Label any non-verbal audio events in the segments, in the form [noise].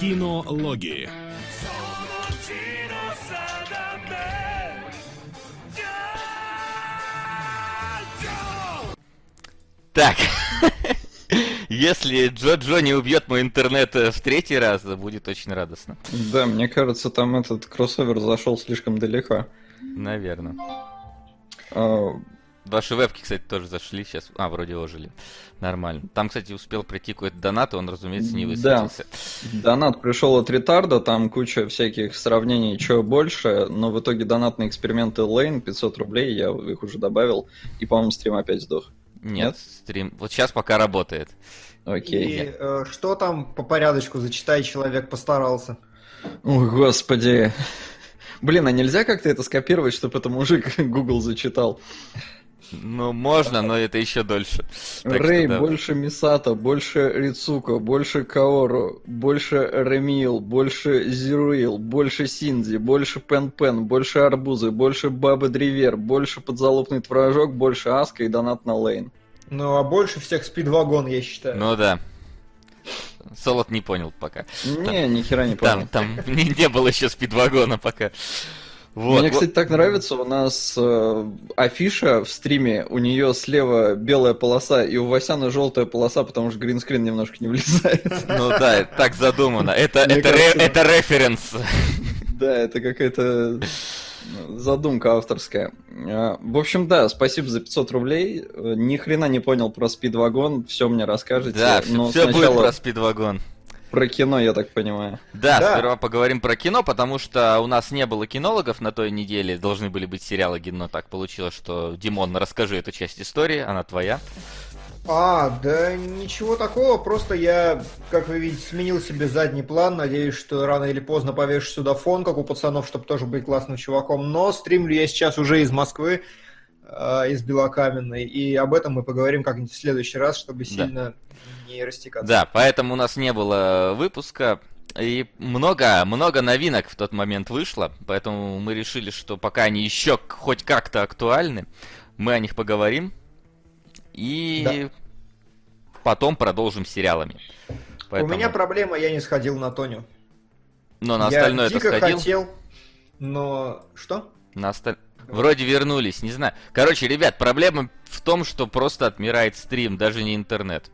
Кинологии. Так, [laughs] если Джо-Джо не убьет мой интернет э, в третий раз, будет очень радостно. Да, мне кажется, там этот кроссовер зашел слишком далеко. Наверное. Ваши вебки, кстати, тоже зашли сейчас. А, вроде ожили. Нормально. Там, кстати, успел прийти какой-то донат, и он, разумеется, не Да. высветился. Донат пришел от ретарда, там куча всяких сравнений, что больше, но в итоге донатные эксперименты Лейн 500 рублей, я их уже добавил, и, по-моему, стрим опять сдох. Нет, Нет? стрим. Вот сейчас пока работает. Окей. И э, что там по порядочку, зачитай, человек постарался. Ой, господи. Блин, а нельзя как-то это скопировать, чтобы это мужик [laughs] Google зачитал? Ну, можно, но это еще дольше. Так что Рэй, да. больше Мисата, больше Рицуко, больше Каору, больше Ремил, больше Зируил, больше Синзи, больше Пен-Пен, больше Арбузы, больше Бабы Древер, больше Подзалупный Творожок, больше Аска и Донат на Лейн. Ну, а больше всех спидвагон, я считаю. Ну да. Солод не понял пока. Не, ни хера не понял. Там, там [laughs] не, не было еще спидвагона пока. Вот. Мне, вот. кстати, так нравится, у нас э, афиша в стриме, у нее слева белая полоса, и у Васяна желтая полоса, потому что гринскрин немножко не влезает. [laughs] Ну да, так задумано. Это, это, ре- это референс. Да, это какая-то задумка авторская. А, В общем, да, спасибо за 500 рублей. Э, Ни хрена не понял про спидвагон, все мне расскажете. Да, но все будет сначала про спидвагон. Про кино, я так понимаю. Да, Да. сперва поговорим про кино, потому что у нас не было кинологов на той неделе, должны были быть сериалы, но так получилось, что Димон, расскажи эту часть истории, она твоя. А, да ничего такого, просто я, как вы видите, сменил себе задний план, надеюсь, что рано или поздно повешу сюда фон, как у пацанов, чтобы тоже быть классным чуваком, но стримлю я сейчас уже из Москвы, из Белокаменной, и об этом мы поговорим как-нибудь в следующий раз, чтобы Да. сильно не растекаться. Да, поэтому у нас не было выпуска. И много, много новинок в тот момент вышло, поэтому мы решили, что пока они еще хоть как-то актуальны, мы о них поговорим. И потом продолжим сериалами. Поэтому- У меня проблема, я не сходил на Тоню. Но на я остальное это дико сходил. хотел, но... Что? На осталь- Вроде вернулись, не знаю. Короче, ребят, проблема в том, что просто отмирает стрим, даже не интернет.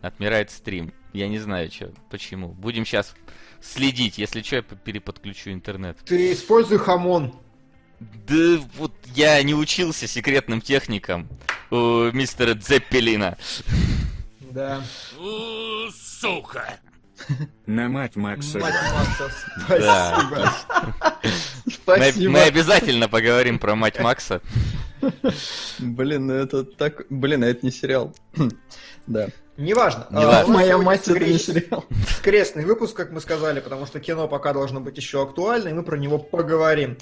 Отмирает стрим. Я не знаю, что, почему. Будем сейчас следить. Если что, я переподключу интернет. Ты используй хамон. Да вот я не учился секретным техникам у мистера Дзеппелина. Да. Сука! На мать Макса. Мать Макса, Да. спасибо. Мы, Спасибо. мы обязательно поговорим про мать Макса. Блин, ну это так... Блин, а это не сериал. Да. Неважно. Не А, Моя мать это не сериал. Скрестный выпуск, как мы сказали, потому что кино пока должно быть еще актуально, и мы про него поговорим.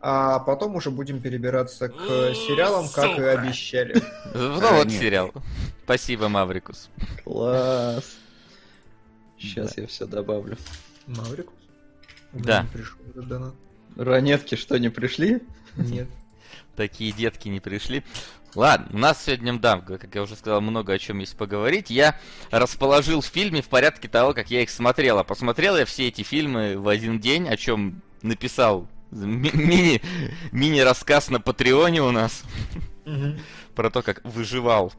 А потом уже будем перебираться к сериалам, как и обещали. Ну вот сериал. Спасибо, Маврикус. Класс. Сейчас я все добавлю. Маврикус? Да. Не пришел этот донат. Ранетки что, не пришли? Нет. [laughs] Такие детки не пришли. Ладно, у нас сегодня, да, как я уже сказал, много о чем есть поговорить. Я расположил в фильме в порядке того, как я их смотрел. А посмотрел я все эти фильмы в один день, о чем написал ми- мини, мини-рассказ на Патреоне у нас Мгм. [laughs] про то, как выживал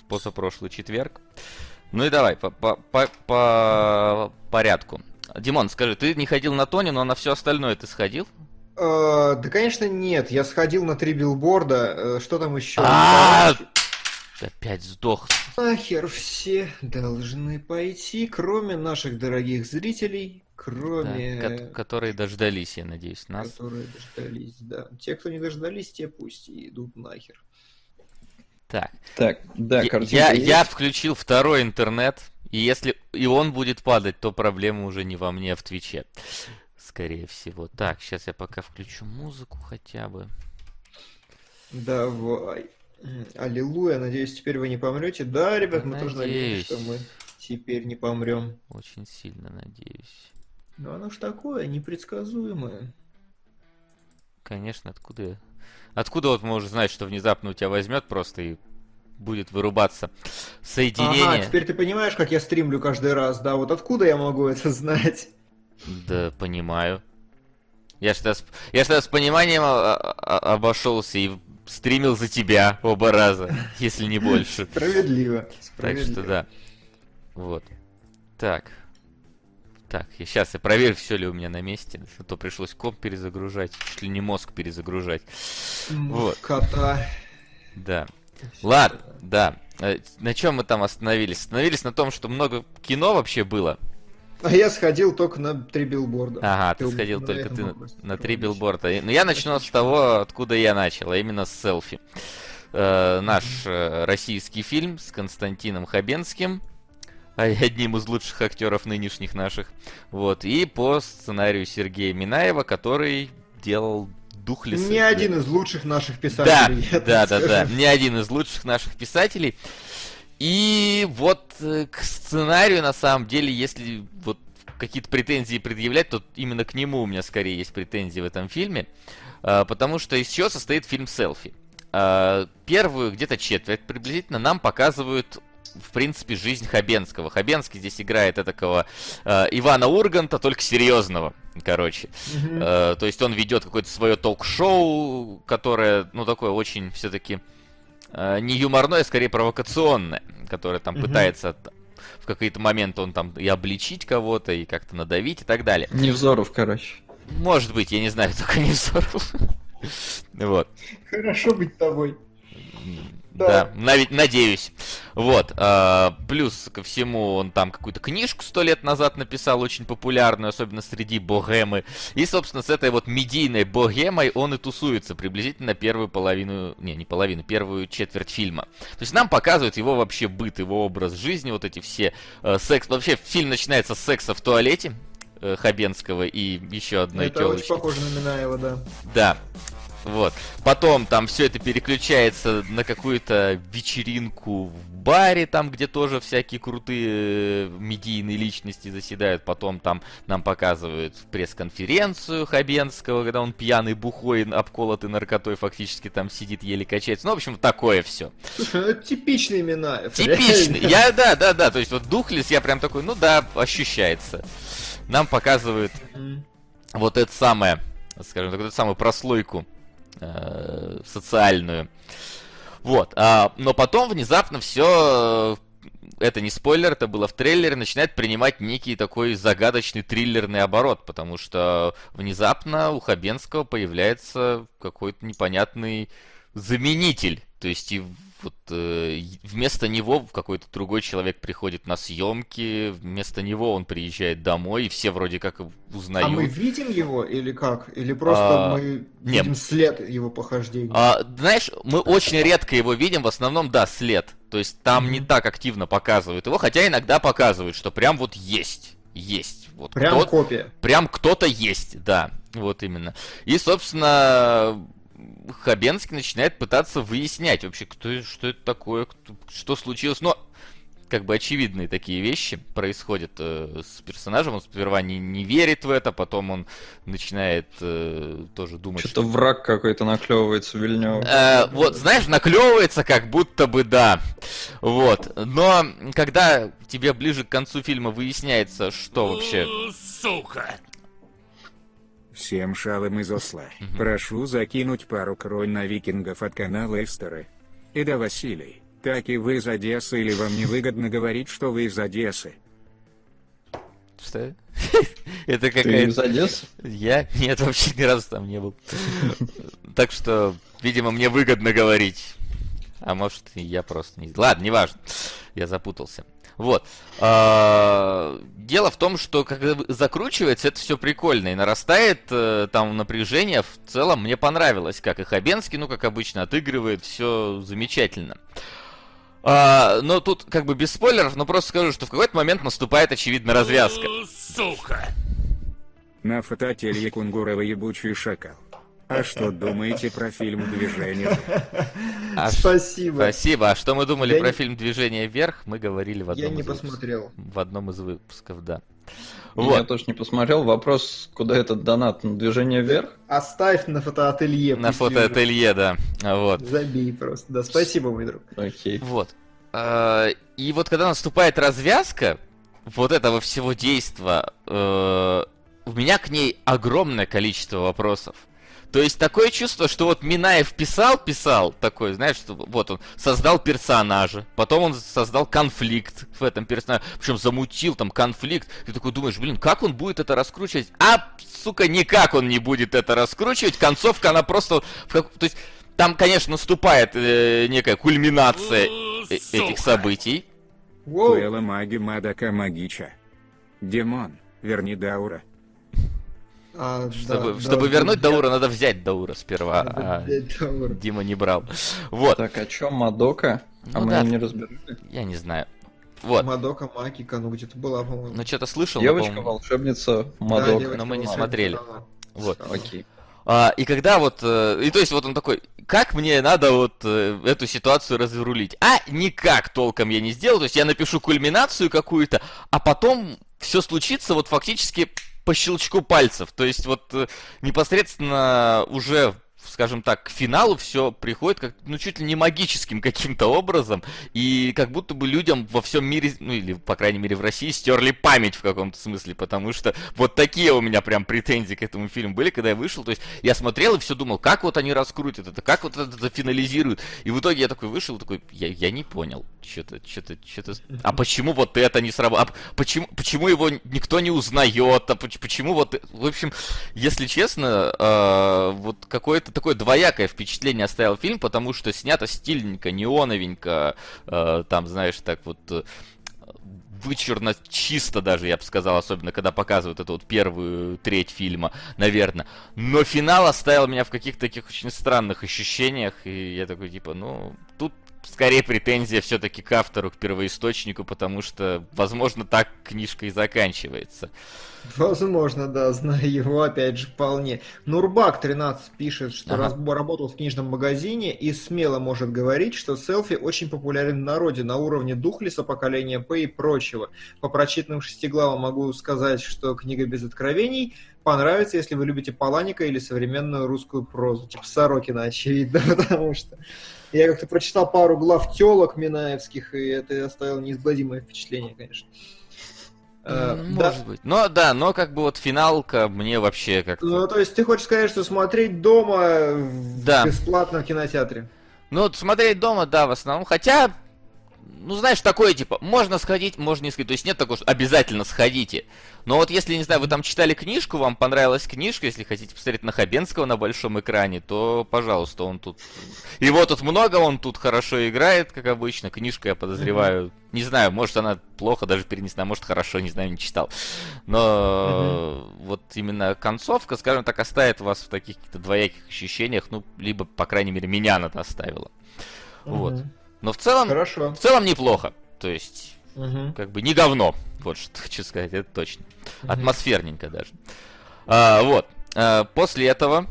в позапрошлый четверг. Ну и давай, по, по, по- по порядку. Димон, скажи, ты не ходил на Тони, но на все остальное ты сходил? Э, Да, конечно, нет. Я сходил на три билборда. Э, Что там еще? А, Опять сдох. Нахер все должны пойти, кроме наших дорогих зрителей, Да, кроме... ко- которые дождались, я надеюсь, нас. Которые дождались, да. Те, кто не дождались, те пусть идут нахер. Так, Так, да, я, картинка я, есть? я включил второй интернет, и если и он будет падать, то проблема уже не во мне, а в Твиче. Скорее всего. Так, сейчас я пока включу музыку хотя бы. Давай. Аллилуйя, надеюсь, теперь вы не помрете. Да, ребят, мы тоже Надеюсь. надеемся, что мы теперь не помрем. Очень сильно надеюсь. Но оно ж такое, непредсказуемое. Конечно, откуда... Откуда вот можешь знать, что внезапно у тебя возьмет просто и будет вырубаться соединение. Ага, теперь ты понимаешь, как я стримлю каждый раз, да? Вот откуда я могу это знать? Да, понимаю. Я что с, я что с пониманием а, а, обошелся и стримил за тебя оба раза, если не больше. Справедливо. Так что да. Вот. Так. Так, я сейчас я проверю, все ли у меня на месте. А то пришлось комп перезагружать, чуть ли не мозг перезагружать. Вот. Кота. Да. Ладно, да. Э, На чем мы там остановились? Остановились на том, что много кино вообще было. А я сходил только на три билборда. Ага, ты Ты сходил только ты на, три билборда. Но я начну с того, откуда я начал, а именно с селфи. Э, наш э, российский фильм с Константином Хабенским, одним из лучших актеров нынешних наших. Вот, и по сценарию Сергея Минаева, который делал Духлиса. Не один из лучших наших Да, писателей. да, да, да. скажу. Не один из лучших наших писателей. И вот э, к сценарию, на самом деле, если вот какие-то претензии предъявлять, то именно к нему у меня скорее есть претензии в этом фильме. А, Потому что из чего состоит фильм «Селфи». А, Первую где-то четверть приблизительно нам показывают в принципе, жизнь Хабенского. Хабенский здесь играет такого Ивана Урганта, только серьезного, короче. Мгм. Э, то есть он ведет какое-то свое ток-шоу, которое, ну, такое очень все-таки не юморное, а скорее провокационное, которое там Мгм. пытается в какие-то моменты он там и обличить кого-то, и как-то надавить и так далее. Невзоров, короче. Может быть, я не знаю, [laughs] только не взоров. Вот. Хорошо быть тобой. Да, нави- надеюсь. Вот. а, плюс ко всему, он там какую-то книжку сто лет назад написал, очень популярную, особенно среди богемы. И, собственно, с этой вот медийной богемой он и тусуется приблизительно первую половину, не, не половину, первую четверть фильма. То есть нам показывают его вообще быт, его образ жизни, вот эти все э, секс. Вообще фильм начинается с секса в туалете э, Хабенского и еще одной Это очень телочки. похоже на Минаева, да. Да. Вот. Потом там все это переключается на какую-то вечеринку в баре, там, где тоже всякие крутые э, медийные личности заседают. Потом там нам показывают пресс-конференцию Хабенского, когда он пьяный, бухой, обколотый наркотой, фактически там сидит, еле качается. Ну, в общем, такое все. Слушай, ну Минаев. Типичный. реально. Я, да, да, да. То есть вот Духлес, я прям такой, ну да, ощущается. Нам показывают вот это самое, скажем так, вот эту самую прослойку э, социальную. Вот. а, но потом внезапно все, это не спойлер, это было в трейлере, начинает принимать некий такой загадочный триллерный оборот, потому что внезапно у Хабенского появляется какой-то непонятный заменитель. То есть и вот э, вместо него какой-то другой человек приходит на съемки, вместо него он приезжает домой, и все вроде как узнают. А мы видим его или как? Или просто А, мы не. видим след его похождений? А, знаешь, мы очень редко его видим, в основном, да, след. То есть там не так активно показывают его, хотя иногда показывают, что прям вот есть. Есть. Вот Прям копия. прям кто-то есть, да. Вот именно. И, собственно, Хабенский начинает пытаться выяснять вообще, кто, что это такое, кто- что случилось. Но как бы очевидные такие вещи происходят э, с персонажем. Он сперва не, не верит в это, потом он начинает э, тоже думать, Что-то враг какой-то наклевывается Вильнев. Э, вот, знаешь, наклевывается как будто бы да. Вот. Но когда тебе ближе к концу фильма выясняется, что вообще... Сука! Всем шалом из Осла. Прошу закинуть пару крон на викингов от канала Эстеры. И да, Василий, так и вы из Одессы или вам невыгодно говорить, что вы из Одессы? Что? [laughs] Это Ты какая-то... из Одессы? Я? Нет, вообще ни разу там не был. Так что, видимо, мне выгодно говорить. А может, и я просто не... Ладно, неважно. Я запутался. Вот. А, Дело в том, что когда закручивается, это все прикольно. И нарастает э, там напряжение. В целом мне понравилось, как и Хабенский, ну, как обычно, отыгрывает. Все замечательно. А, но тут как бы без спойлеров, но просто скажу, что в какой-то момент наступает, очевидно, развязка. Сука! На фототелье Кунгурова ебучий шакал. А что думаете про фильм «Движение»? А Спасибо. Спасибо. А что мы думали Я про не- фильм «Движение вверх»? Мы говорили в одном Я не из выпусков. посмотрел. В одном из выпусков, да. Я Вот. тоже не посмотрел. Вопрос, куда этот донат? На движение вверх? Оставь на фотоателье. На фотоателье, да. Вот. Забей просто. Да, спасибо, мой друг. Окей. Вот. А, И вот когда наступает развязка вот этого всего действа, э, у меня к ней огромное количество вопросов. То есть такое чувство, что вот Минаев писал, писал такой, знаешь, что вот он создал персонажа, потом он создал конфликт в этом персонаже, причем замутил там конфликт. Ты такой думаешь, блин, как он будет это раскручивать? А, сука, никак он не будет это раскручивать. Концовка, она просто... То есть там, конечно, наступает э, некая кульминация э- этих событий. Воу. Маги мадака магича. Демон, верни Даура. А, да, Чтобы, да, чтобы да, вернуть да, Даура, надо взять Даура сперва. да, а да, Даура. Дима не брал. Вот, Так, о чем Мадока? А Ну мы да. не разбирали. я не знаю. Вот. Мадока Макика, ну где-то была, по-моему. Ну, что-то слышал, но, Девочка, по-моему, волшебница, Да, Мадока. девочка но мы не смотрели. Она. Вот. Окей. А, и когда вот, э, и то есть вот он такой, как мне надо вот э, эту ситуацию разрулить? А никак толком я не сделал, то есть я напишу кульминацию какую-то, а потом все случится вот фактически по щелчку пальцев. То есть вот э, непосредственно уже скажем так, к финалу все приходит как, ну, чуть ли не магическим [laughs] каким-то образом, и как будто бы людям во всем мире, ну, или, по крайней мере, в России, стерли память в каком-то смысле, потому что вот такие у меня прям претензии к этому фильму были, когда я вышел, то есть я смотрел и все думал, как вот они раскрутят это, как вот это зафинализируют, и в итоге я такой вышел, такой, я, я не понял, что-то, что-то, что-то, а почему вот это не сработало, а почему, почему его никто не узнает, а поч- почему вот, в общем, если честно, э, вот какое-то такое двоякое впечатление оставил фильм, потому что снято стильненько, неоновенько, э, там, знаешь, так вот э, вычурно чисто даже, я бы сказал, особенно когда показывают эту вот первую треть фильма, наверное. Но финал оставил меня в каких-то таких очень странных ощущениях, и я такой, типа, ну, тут скорее претензия все-таки к автору, к первоисточнику, потому что, возможно, так книжка и заканчивается. Возможно, да, знаю его, опять же, вполне. Нурбак 13 пишет, что Ага. раз- работал в книжном магазине и смело может говорить, что селфи очень популярен в народе на уровне Духлиса, поколения П и прочего. По прочитанным шестиглавам могу сказать, что книга без откровений понравится, если вы любите Паланика или современную русскую прозу. Типа Сорокина, очевидно, [laughs] потому что я как-то прочитал пару глав телок Минаевских, и это оставило неизгладимое впечатление, конечно. Э, М, да. Может быть. Но да, но как бы вот финалка мне вообще как-то... Ну, то есть ты хочешь сказать, что смотреть дома в- Да. бесплатно в кинотеатре? Ну, вот смотреть дома, да, в основном. Хотя, ну, знаешь, такое, типа, можно сходить, можно не сходить. То есть нет такого, что обязательно сходите. Но вот если, не знаю, вы там читали книжку, вам понравилась книжка, если хотите посмотреть на Хабенского на большом экране, то, пожалуйста, он тут... Его тут много, он тут хорошо играет, как обычно. Книжка, я подозреваю, не знаю, может она плохо даже перенесена, может хорошо, не знаю, не читал. Но вот именно концовка, скажем так, оставит вас в таких каких-то двояких ощущениях, ну, либо, по крайней мере, меня она оставила. Вот. Но в целом, Хорошо. в целом неплохо. То есть, Мгм. как бы не говно. [laughs] Вот что хочу сказать, это точно. Мгм. Атмосферненько даже. А, вот. А, после этого,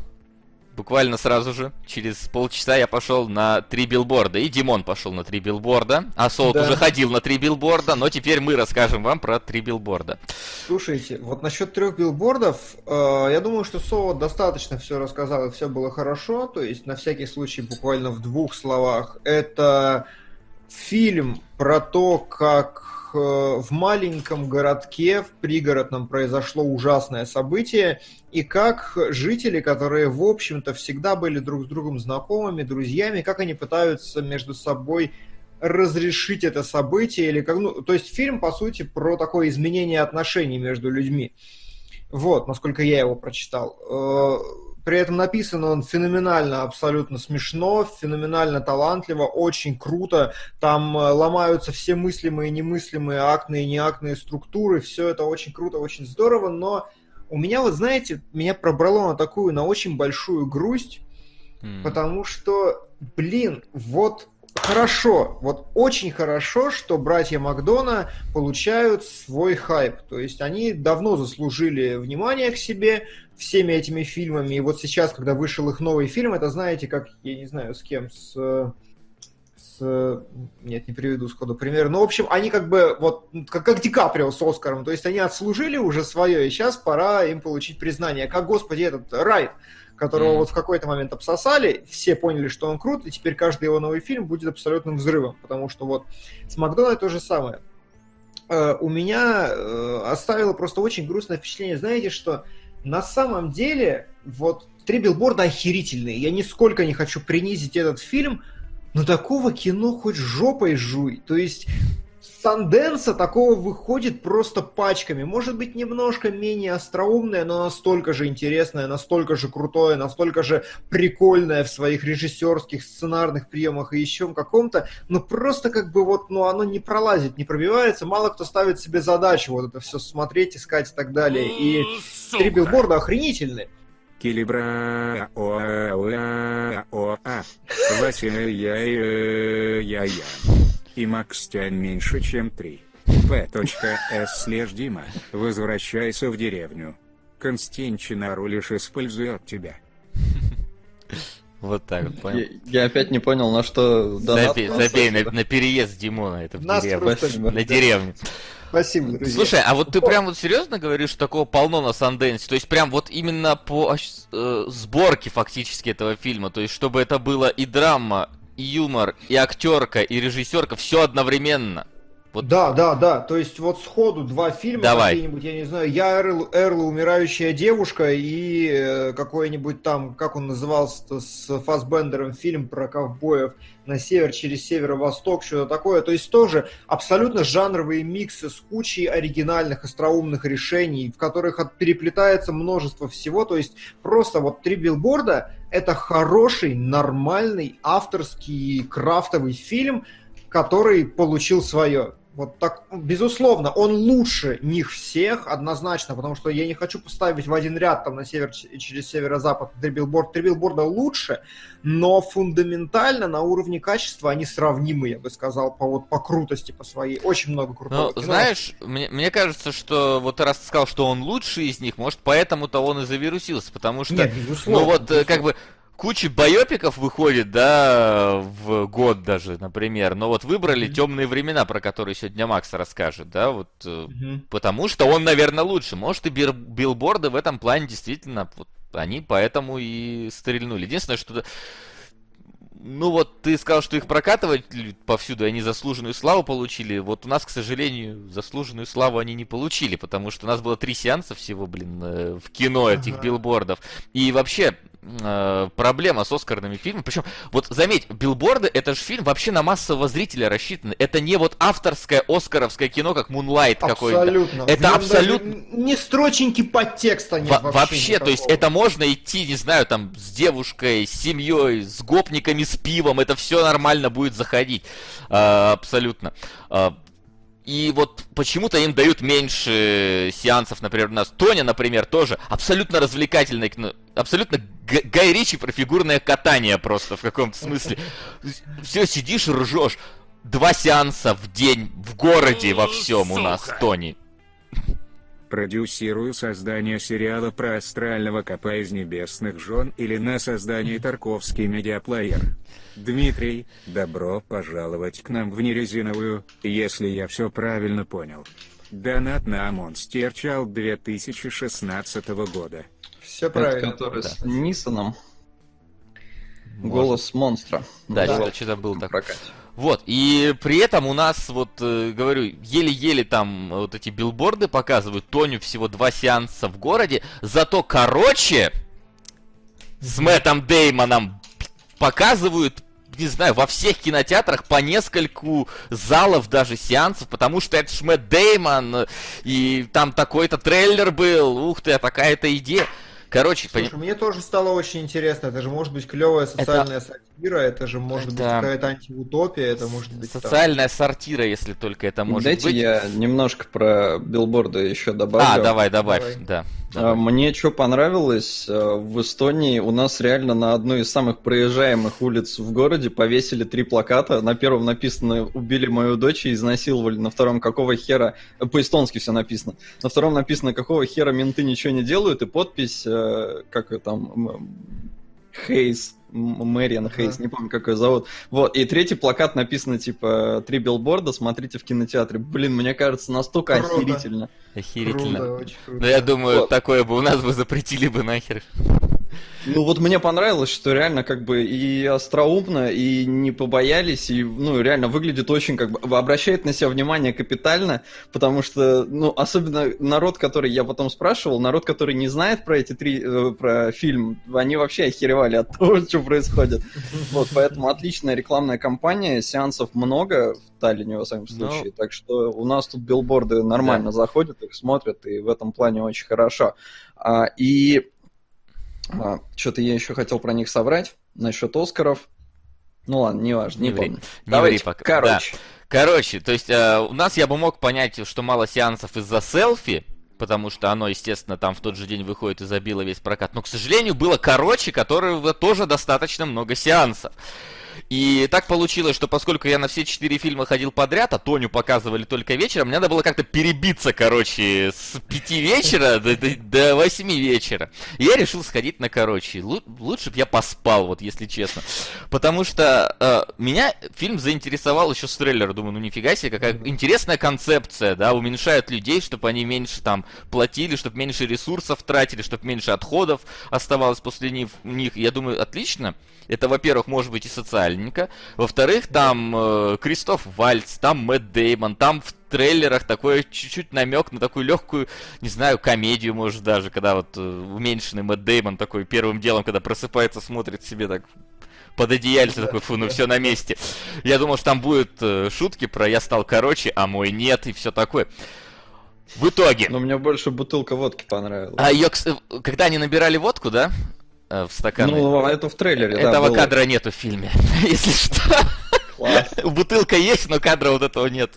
буквально сразу же, через полчаса я пошел на три билборда. И Димон пошел на три билборда. А Солт Да. уже ходил на три билборда, но теперь мы расскажем вам про три билборда. Слушайте, вот насчет трех билбордов, э, я думаю, что Сова достаточно все рассказал, и все было хорошо. То есть, на всякий случай, буквально в двух словах, это фильм про то, как э, в маленьком городке, в пригородном произошло ужасное событие, и как жители, которые, в общем-то, всегда были друг с другом знакомыми, друзьями, как они пытаются между собой разрешить это событие или как ну то есть фильм по сути про такое изменение отношений между людьми. Вот насколько я его прочитал. Э, при этом написан он феноменально абсолютно смешно феноменально талантливо очень круто там э, ломаются все мыслимые и немыслимые актные и неактные структуры все это очень круто очень здорово но у меня вот знаете меня пробрало на такую на очень большую грусть М. Потому что, блин, вот хорошо, вот очень хорошо, что братья Макдона получают свой хайп. То есть они давно заслужили внимание к себе всеми этими фильмами. И вот сейчас, когда вышел их новый фильм, это знаете, как, я не знаю, с кем, с, с нет, не приведу сходу пример. Ну, в общем, они как бы вот как, как Ди Каприо с Оскаром, то есть они отслужили уже свое, и сейчас пора им получить признание. Как, господи, этот Райт, которого Мгм. вот в какой-то момент обсосали, все поняли, что он крут, и теперь каждый его новый фильм будет абсолютным взрывом, потому что вот с Макдональдом то же самое. Э, У меня э, оставило просто очень грустное впечатление, знаете, что на самом деле вот три билборда охерительные. Я нисколько не хочу принизить этот фильм, но такого кино хоть жопой жуй. То есть Санденса такого выходит просто пачками. Может быть, немножко менее остроумное, но настолько же интересное, настолько же крутое, настолько же прикольное в своих режиссерских, сценарных приемах и еще каком-то. Но просто как бы вот, ну, оно не пролазит, не пробивается. Мало кто ставит себе задачу вот это все смотреть, искать и так далее. И три Сука. билборда охренительны. Килибра о а о о а Вася я я я я и Макс Тянь меньше чем три. П.С. слежь Дима, возвращайся в деревню. Константин лишь использует тебя. Вот так вот, понял. Я, я опять не понял, на что донат. Забей, забей на, на переезд Димона, это в Нас деревню. просто- На деревню. Спасибо, друзья. Слушай, а вот ты прям вот серьезно говоришь, что такого полно на Санденсе? То есть прям вот именно по э, сборке фактически этого фильма, то есть чтобы это было и драма, и юмор, и актерка, и режиссерка, все одновременно. Вот- Да, да, да. То есть вот сходу два фильма Давай. какие-нибудь, я не знаю, я Эрл, Эрл умирающая девушка и э, какой-нибудь там, как он назывался с Фасбендером, фильм про ковбоев на север через северо-восток, что-то такое. То есть тоже абсолютно жанровые миксы с кучей оригинальных, остроумных решений, в которых от- переплетается множество всего. То есть просто вот три билборда — это хороший, нормальный, авторский, крафтовый фильм, который получил свое. Вот так, безусловно, он лучше них всех, однозначно, потому что я не хочу поставить в один ряд там на север через северо-запад три билборда. Три билборда лучше, но фундаментально на уровне качества они сравнимы, я бы сказал, по, вот, по крутости, по своей. Очень много крутого Ну, знаешь, мне, мне кажется, что вот раз ты сказал, что он лучший из них, может, поэтому-то он и завирусился, потому что, Нет, безусловно. ну вот, э, безусловно. как бы, куча байопиков выходит, да, в год даже, например, но вот выбрали темные времена, про которые сегодня Макс расскажет, да, вот, Мгм. потому что он, наверное, лучше. Может, и бир- билборды в этом плане действительно, вот, они поэтому и стрельнули. Единственное, что ну вот ты сказал, что их прокатывать повсюду, и они заслуженную славу получили. Вот у нас, к сожалению, заслуженную славу они не получили, потому что у нас было три сеанса всего, блин, э, в кино этих Ага. билбордов. И вообще э, проблема с Оскарными фильмами. Причем, вот заметь, билборды это же фильм вообще на массового зрителя рассчитан. Это не вот авторское оскаровское кино, как Moonlight какой-то. Абсолютно. Это абсолютно- Ни строченьки подтекста нет Во- вообще. вообще, то есть это можно идти, не знаю, там, с девушкой, с семьей, с гопниками, с пивом, это все нормально будет заходить. А, абсолютно. А, и вот почему-то им дают меньше сеансов, например, у нас. Тоня, например, тоже абсолютно развлекательное кино. Абсолютно Гай Ричи про фигурное катание просто в каком-то смысле. Все, сидишь и ржешь. Два сеанса в день в городе во всем у нас. Тони. Продюсирую создание сериала про астрального копа из небесных жен или на создании Тарковский медиаплеер. Дмитрий, добро пожаловать к нам в нерезиновую, если я все правильно понял. Донат на Monster Child 2016 года. Все Это правильно. который Да. с Нисоном. Голос монстра. Да, Было что-то, что-то был так. прокате. Вот, и при этом у нас, вот, э, говорю, еле-еле там вот эти билборды показывают, Тоню всего два сеанса в городе, зато короче с Мэттом Деймоном показывают, не знаю, во всех кинотеатрах по нескольку залов даже сеансов, потому что это ж Мэтт Деймон, и там такой-то трейлер был, ух ты, а такая-то идея. Короче, Слушай, пони- мне тоже стало очень интересно. Это же может быть клевая социальная сатира, это же может быть Это- какая-то антиутопия, это может быть... там- социальная сортира, если только это может Дайте быть. я немножко про билборды еще добавлю. А, давай, добавь, Давай. да. А. Мне что понравилось, э, в Эстонии у нас реально на одной из самых проезжаемых улиц в городе повесили три плаката. На первом написано «Убили мою дочь и изнасиловали», на втором «Какого хера...» э, По-эстонски все написано. На втором написано «Какого хера менты ничего не делают?» и подпись, э, как там, Хейс. Мэриан Хейс, не помню, как ее зовут. Вот, и третий плакат написано, типа, три билборда, смотрите в кинотеатре. Блин, мне кажется, настолько Круто. охерительно. Охерительно. Круто, очень круто. Ну, я думаю, Вот. такое бы у нас бы запретили бы нахер. Ну вот мне понравилось, что реально как бы и остроумно, и не побоялись, и ну реально выглядит очень как бы обращает на себя внимание капитально, потому что ну особенно народ, который я потом спрашивал, народ, который не знает про эти три э, про фильм, они вообще охеревали от [laughs] того, что происходит. Вот поэтому отличная рекламная кампания, сеансов много в Таллине во всяком Ну. случае, так что у нас тут билборды нормально заходят, их смотрят, и в этом плане очень хорошо. А, и что-то я еще хотел про них соврать насчет Оскаров. Ну ладно, не, Не ври. помню. Не Давайте, ври пока. короче. Короче, то есть э, у нас я бы мог понять, что мало сеансов из-за селфи, потому что оно, естественно, там в тот же день выходит и забило весь прокат. Но, к сожалению, было короче, которого тоже достаточно много сеансов. И так получилось, что поскольку я на все четыре фильма ходил подряд, а Тоню показывали только вечером, мне надо было как-то перебиться, короче, с пяти вечера до, до, до восьми вечера. И я решил сходить на короче. Лу- лучше бы я поспал, вот если честно. Потому что э, меня фильм заинтересовал еще с трейлера. Думаю, ну нифига себе, какая интересная концепция, да, уменьшают людей, чтобы они меньше там платили, чтобы меньше ресурсов тратили, чтобы меньше отходов оставалось после них. Я думаю, отлично. Это, во-первых, может быть и социальненько. Во-вторых, там э, Кристоф Вальц, там Мэтт Деймон, там в трейлерах такой чуть-чуть намек на такую легкую, не знаю, комедию, может, даже, когда вот э, уменьшенный Мэтт Деймон такой первым делом, когда просыпается, смотрит себе так под одеяльце такой, фу, ну все на месте. Я думал, что там будут э, шутки про я стал короче, а мой нет и все такое. В итоге, Но мне больше бутылка водки понравилась. а ее, когда они набирали водку, да, э, в стаканы, ну, это в трейлере, да, этого было. кадра нету в фильме, [laughs] если что. Класс. [laughs] Бутылка есть, но кадра вот этого нет,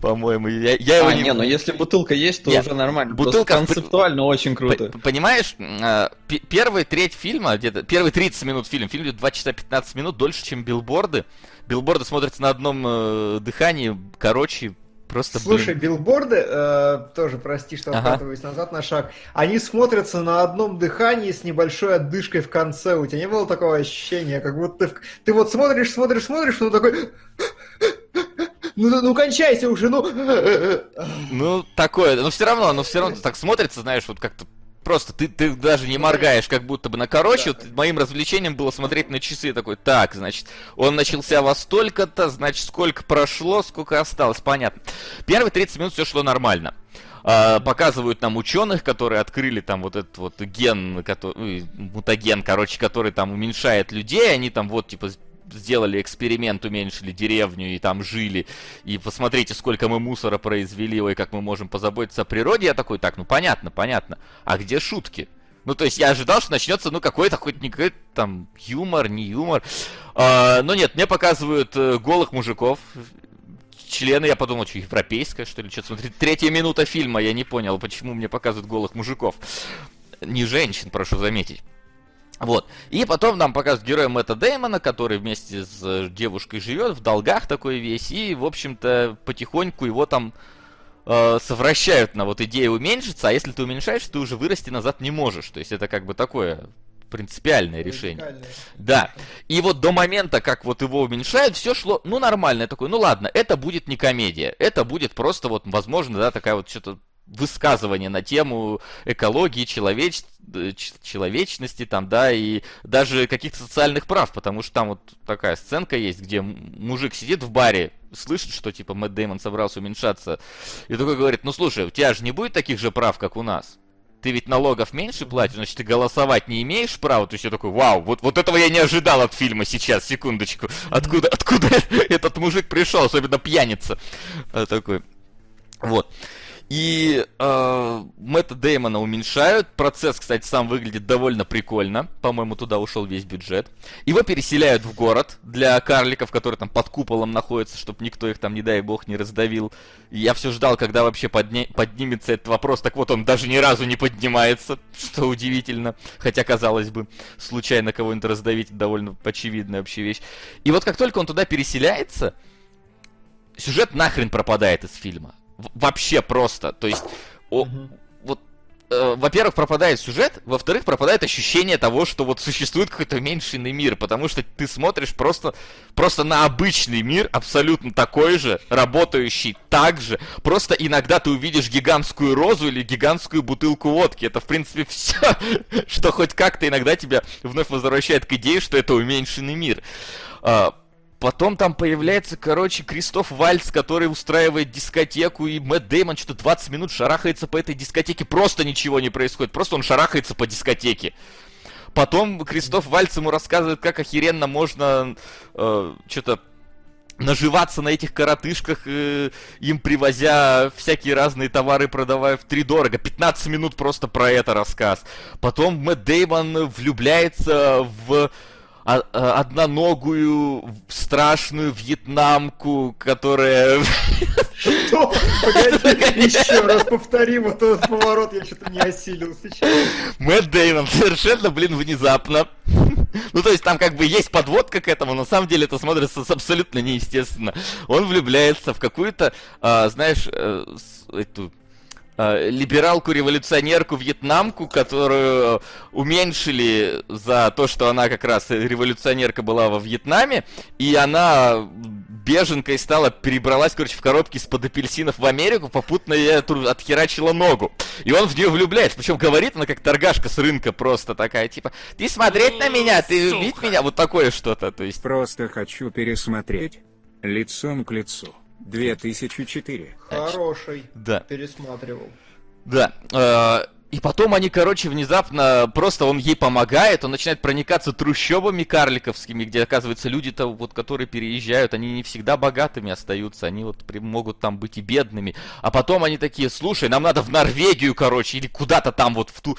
по-моему. Я, я его А, не... не, ну если бутылка есть, то Нет, уже нормально. бутылка Просто концептуально очень круто. Понимаешь, э, п- первая треть фильма, где-то первые 30 минут фильма, фильм идет 2 часа 15 минут, дольше, чем билборды. Билборды смотрятся на одном э, дыхании, короче, просто, Слушай, блин. билборды, э, тоже прости, что Ага. откатываюсь назад на шаг, они смотрятся на одном дыхании с небольшой отдышкой в конце. У тебя не было такого ощущения, как будто ты, ты вот смотришь, смотришь, смотришь, ну такой... Ну, ну, ну кончайся уже, ну... Ну, такое, но все равно, но все равно так смотрится, знаешь, вот как-то Просто ты, ты даже не моргаешь, как будто бы на короче. Вот моим развлечением было смотреть на часы такой, так, значит, он начался во столько-то, значит, сколько прошло, сколько осталось, понятно. Первые 30 минут все шло нормально. А, показывают нам ученых, которые открыли там вот этот вот ген, который, мутаген, короче, который там уменьшает людей, они там вот типа сделали эксперимент, уменьшили деревню и там жили, и посмотрите, сколько мы мусора произвели, ой, как мы можем позаботиться о природе, я такой, так, ну понятно, понятно, а где шутки? Ну, то есть я ожидал, что начнется, ну, какой-то, хоть не какой-то там юмор, не юмор. А, но нет, мне показывают э, голых мужиков, члены, я подумал, что европейская, что ли, что-то смотри. Третья минута фильма, я не понял, почему мне показывают голых мужиков. Не женщин, прошу заметить. Вот. И потом нам показывают героя Мэтта Деймона, который вместе с э, девушкой живет, в долгах такой весь, и, в общем-то, потихоньку его там э, совращают на вот идею уменьшиться, а если ты уменьшаешь, ты уже вырасти назад не можешь. То есть это как бы такое принципиальное решение. Да. И вот до момента, как вот его уменьшают, все шло, ну, нормально. Я такой, ну ладно, это будет не комедия. Это будет просто вот, возможно, да, такая вот что-то высказывание на тему экологии, человеч... человечности, там, да, и даже каких-то социальных прав, потому что там вот такая сценка есть, где мужик сидит в баре, слышит, что, типа, Мэтт Дэймон собрался уменьшаться, и такой говорит, ну, слушай, у тебя же не будет таких же прав, как у нас. Ты ведь налогов меньше платишь, значит, ты голосовать не имеешь права. То есть я такой, вау, вот, вот этого я не ожидал от фильма сейчас, секундочку. Откуда, откуда [laughs] этот мужик пришел, особенно пьяница. А, Такой, вот. И э, Мэтта Деймона уменьшают. Процесс, кстати, сам выглядит довольно прикольно. По-моему, туда ушел весь бюджет. Его переселяют в город для карликов, которые там под куполом находятся, чтобы никто их там, не дай бог, не раздавил. И я все ждал, когда вообще подня... поднимется этот вопрос. Так вот, он даже ни разу не поднимается, [laughs] что удивительно. Хотя, казалось бы, случайно кого-нибудь раздавить, довольно очевидная вообще вещь. И вот как только он туда переселяется, сюжет нахрен пропадает из фильма. Вообще просто. То есть, о- Мгм. вот э, во-первых, пропадает сюжет, во-вторых, пропадает ощущение того, что вот существует какой-то уменьшенный мир, потому что ты смотришь просто, просто на обычный мир, абсолютно такой же, работающий так же, просто иногда ты увидишь гигантскую розу или гигантскую бутылку водки, это, в принципе, [laughs] все, что хоть как-то иногда тебя вновь возвращает к идее, что это уменьшенный мир. А, Потом там появляется, короче, Кристоф Вальц, который устраивает дискотеку, и Мэтт Деймон что-то 20 минут шарахается по этой дискотеке. Просто ничего не происходит, просто он шарахается по дискотеке. Потом Кристоф Вальц ему рассказывает, как охеренно можно э, что-то наживаться на этих коротышках, э, им привозя всякие разные товары, продавая в три дорого. 15 минут просто про это рассказ. Потом Мэтт Деймон влюбляется в одноногую страшную вьетнамку, которая... Что? Погоди, еще раз повтори вот этот поворот, я что-то не осилил сейчас. Мэтт Деймон совершенно, блин, внезапно. Ну, то есть там как бы есть подводка к этому, но на самом деле это смотрится абсолютно неестественно. Он влюбляется в какую-то, а, знаешь, э, эту либералку-революционерку вьетнамку, которую уменьшили за то, что она как раз революционерка была во Вьетнаме, и она беженкой стала, перебралась, короче, в коробке из-под апельсинов в Америку, попутно ей отхерачила ногу. И он в нее влюбляется, причем говорит она как торгашка с рынка просто такая, типа, ты смотреть на меня, ты видеть меня, вот такое что-то, то есть... Просто хочу пересмотреть лицом к лицу. 2004. Хороший. Да. Пересматривал. Да. Э, и потом они, короче, внезапно, просто он ей помогает, он начинает проникаться трущобами карликовскими, где, оказывается, люди-то, вот, которые переезжают, они не всегда богатыми остаются, они вот могут там быть и бедными. А потом они такие, слушай, нам надо в Норвегию, короче, или куда-то там вот в ту,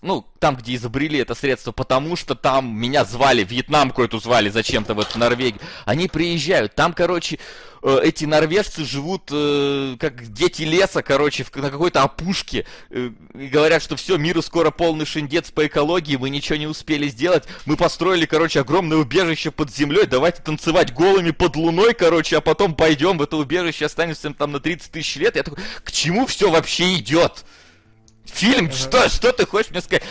ну, там, где изобрели это средство, потому что там меня звали, вьетнамку эту звали зачем-то в эту Норвегию. Они приезжают, там, короче, Э, эти норвежцы живут э, как дети леса, короче, в, на какой-то опушке. Э, и говорят, что все, миру скоро полный шиндец по экологии, мы ничего не успели сделать. Мы построили, короче, огромное убежище под землей. Давайте танцевать голыми под луной, короче, а потом пойдем в это убежище, останемся там на 30 тысяч лет. Я такой, к чему все вообще идет? Фильм, что, что ты хочешь мне сказать?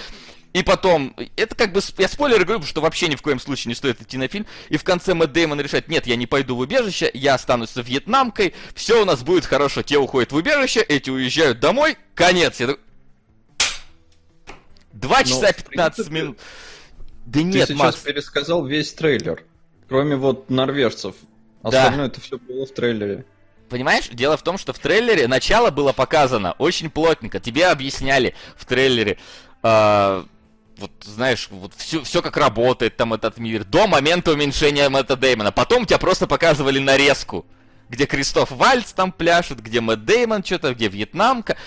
И потом, это как бы, я спойлеры говорю, что вообще ни в коем случае не стоит идти на фильм. И в конце Мэтт Дэймон решает, нет, я не пойду в убежище, я останусь с вьетнамкой, все у нас будет хорошо. Те уходят в убежище, эти уезжают домой, конец. Я такой... Два ну, часа пятнадцать минут. Да нет, Ты сейчас Макс. пересказал весь трейлер. Кроме вот норвежцев. Остальное да. это все было в трейлере. Понимаешь, дело в том, что в трейлере начало было показано очень плотненько. Тебе объясняли в трейлере, э, вот знаешь, вот все, все как работает там этот мир, до момента уменьшения Мэтта Деймона. Потом тебя просто показывали нарезку, где Кристоф Вальц там пляшет, где Мэтт Деймон что-то, где Вьетнамка.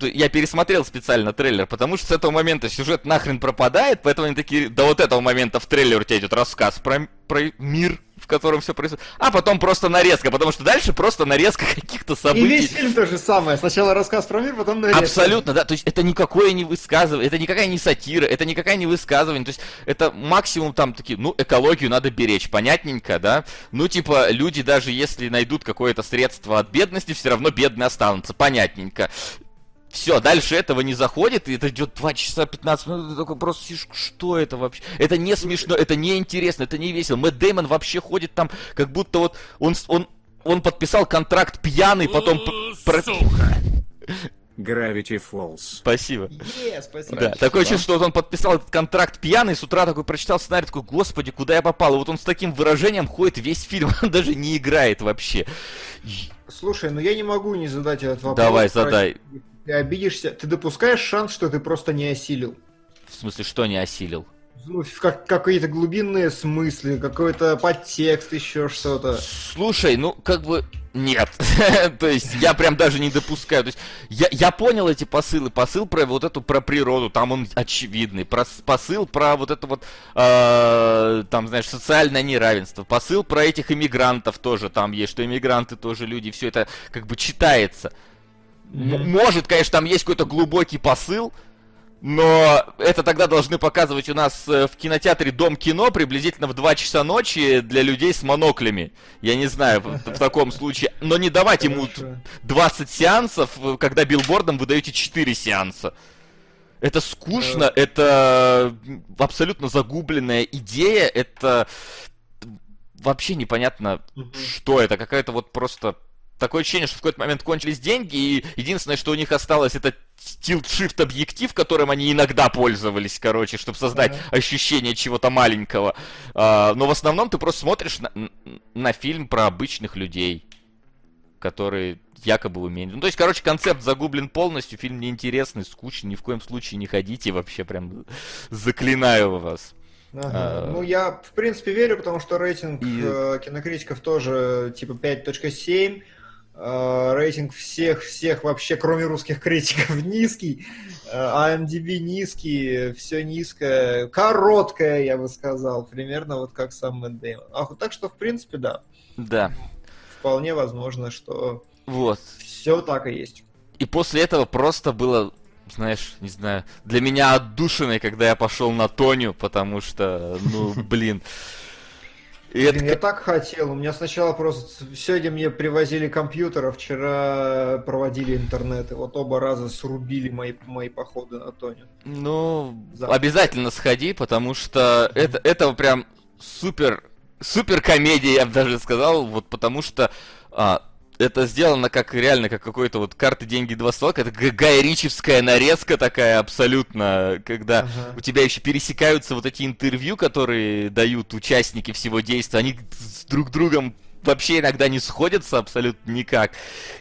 Я пересмотрел специально трейлер, потому что с этого момента сюжет нахрен пропадает, поэтому они такие, до вот этого момента в трейлере у тебя идет рассказ про, про мир в котором все происходит. А потом просто нарезка, потому что дальше просто нарезка каких-то событий. И весь фильм то же самое. Сначала рассказ про мир, потом нарезка. Абсолютно, да. То есть это никакое не высказывание, это никакая не сатира, это никакая не высказывание. То есть это максимум там такие, ну, экологию надо беречь, понятненько, да? Ну, типа, люди даже если найдут какое-то средство от бедности, все равно бедные останутся, понятненько. Все, дальше этого не заходит, и это идет 2 часа 15 минут, ты такой просто сидишь, что это вообще? Это не смешно, это не интересно, это не весело. Мэтт Дэймон вообще ходит там, как будто вот он, он, он подписал контракт пьяный, потом... Сука! Gravity Falls. Спасибо. Yeah, спасибо. Да, такое чувство, что вот он подписал этот контракт пьяный, с утра такой прочитал сценарий, такой, господи, куда я попал? И вот он с таким выражением ходит весь фильм, [laughs] он даже не играет вообще. Слушай, ну я не могу не задать этот вопрос. Давай, задай ты обидишься, ты допускаешь шанс, что ты просто не осилил. В смысле, что не осилил? Ну, как, какие-то глубинные смыслы, какой-то подтекст, еще что-то. Слушай, ну, как бы, нет. [laughs] То есть, я прям даже не допускаю. То есть, я, я понял эти посылы. Посыл про вот эту, про природу, там он очевидный. Про, посыл про вот это вот, э, там, знаешь, социальное неравенство. Посыл про этих иммигрантов тоже там есть, что иммигранты тоже люди. Все это как бы читается. Mm-hmm. Может, конечно, там есть какой-то глубокий посыл, но это тогда должны показывать у нас э, в кинотеатре Дом кино приблизительно в 2 часа ночи для людей с моноклями. Я не знаю, в, в таком случае. Но не давать ему 20 сеансов, когда билбордом вы даете 4 сеанса. Это скучно, это абсолютно загубленная идея, это вообще непонятно, что это. Какая-то вот просто такое ощущение, что в какой-то момент кончились деньги, и единственное, что у них осталось, это tilt-shift объектив, которым они иногда пользовались, короче, чтобы создать uh-huh. ощущение чего-то маленького. А, но в основном ты просто смотришь на, на фильм про обычных людей, которые якобы умеют. Ну, то есть, короче, концепт загублен полностью, фильм неинтересный, скучный, ни в коем случае не ходите, вообще прям заклинаю вас. Ага. А... Ну, я, в принципе, верю, потому что рейтинг и... э, кинокритиков тоже типа 5.7. Э, рейтинг всех-всех вообще, кроме русских критиков, [laughs] низкий. Э, IMDb низкий, все низкое. Короткое, я бы сказал. Примерно вот как сам Мэтт Дэймон. А, так что, в принципе, да. Да. Вполне возможно, что вот. все так и есть. И после этого просто было знаешь, не знаю, для меня отдушиной, когда я пошел на Тоню, потому что, ну, блин, и это... Я так хотел. У меня сначала просто... Сегодня мне привозили компьютер, а вчера проводили интернет. И вот оба раза срубили мои, мои походы на Тоню. Ну, Завтра. обязательно сходи, потому что это, это прям супер, супер комедия, я бы даже сказал. Вот потому что а, это сделано как реально, как какой-то вот карты деньги два ствола, это Гай Ричевская нарезка такая абсолютно, когда ага. у тебя еще пересекаются вот эти интервью, которые дают участники всего действия, они с друг другом вообще иногда не сходятся абсолютно никак.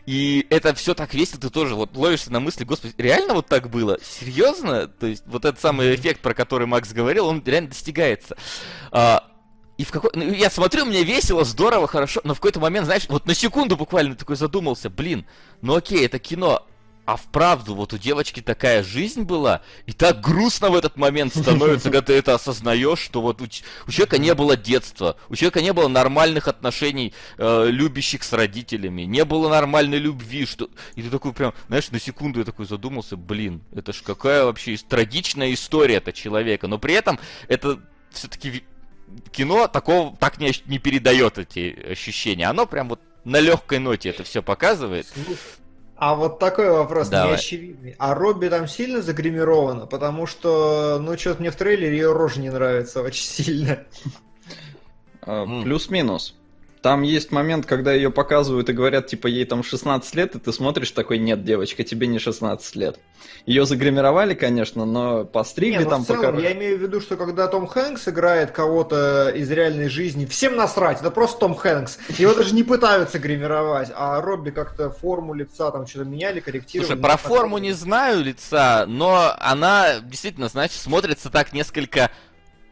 И это все так весело, ты тоже вот ловишься на мысли, господи, реально вот так было? Серьезно? То есть вот этот самый эффект, про который Макс говорил, он реально достигается. А, и в какой... Ну, я смотрю, мне весело, здорово, хорошо, но в какой-то момент, знаешь, вот на секунду буквально такой задумался, блин, ну окей, это кино, а вправду, вот у девочки такая жизнь была, и так грустно в этот момент становится, когда ты это осознаешь, что вот у, у человека не было детства, у человека не было нормальных отношений, э, любящих с родителями, не было нормальной любви, что... И ты такой прям, знаешь, на секунду я такой задумался, блин, это ж какая вообще трагичная история этого человека, но при этом это все-таки кино такого так не, не передает эти ощущения. Оно прям вот на легкой ноте это все показывает. А вот такой вопрос Давай. неочевидный. А Робби там сильно загримирована? Потому что, ну, что-то мне в трейлере ее рожа не нравится очень сильно. А, плюс-минус. Там есть момент, когда ее показывают и говорят, типа, ей там 16 лет, и ты смотришь такой, нет, девочка, тебе не 16 лет. Ее загримировали, конечно, но постригли не, ну, там целом, Я имею в виду, что когда Том Хэнкс играет кого-то из реальной жизни, всем насрать, это просто Том Хэнкс. Его даже не пытаются гримировать, а Робби как-то форму лица там что-то меняли, корректировали. Слушай, про форму не знаю лица, но она действительно, значит, смотрится так несколько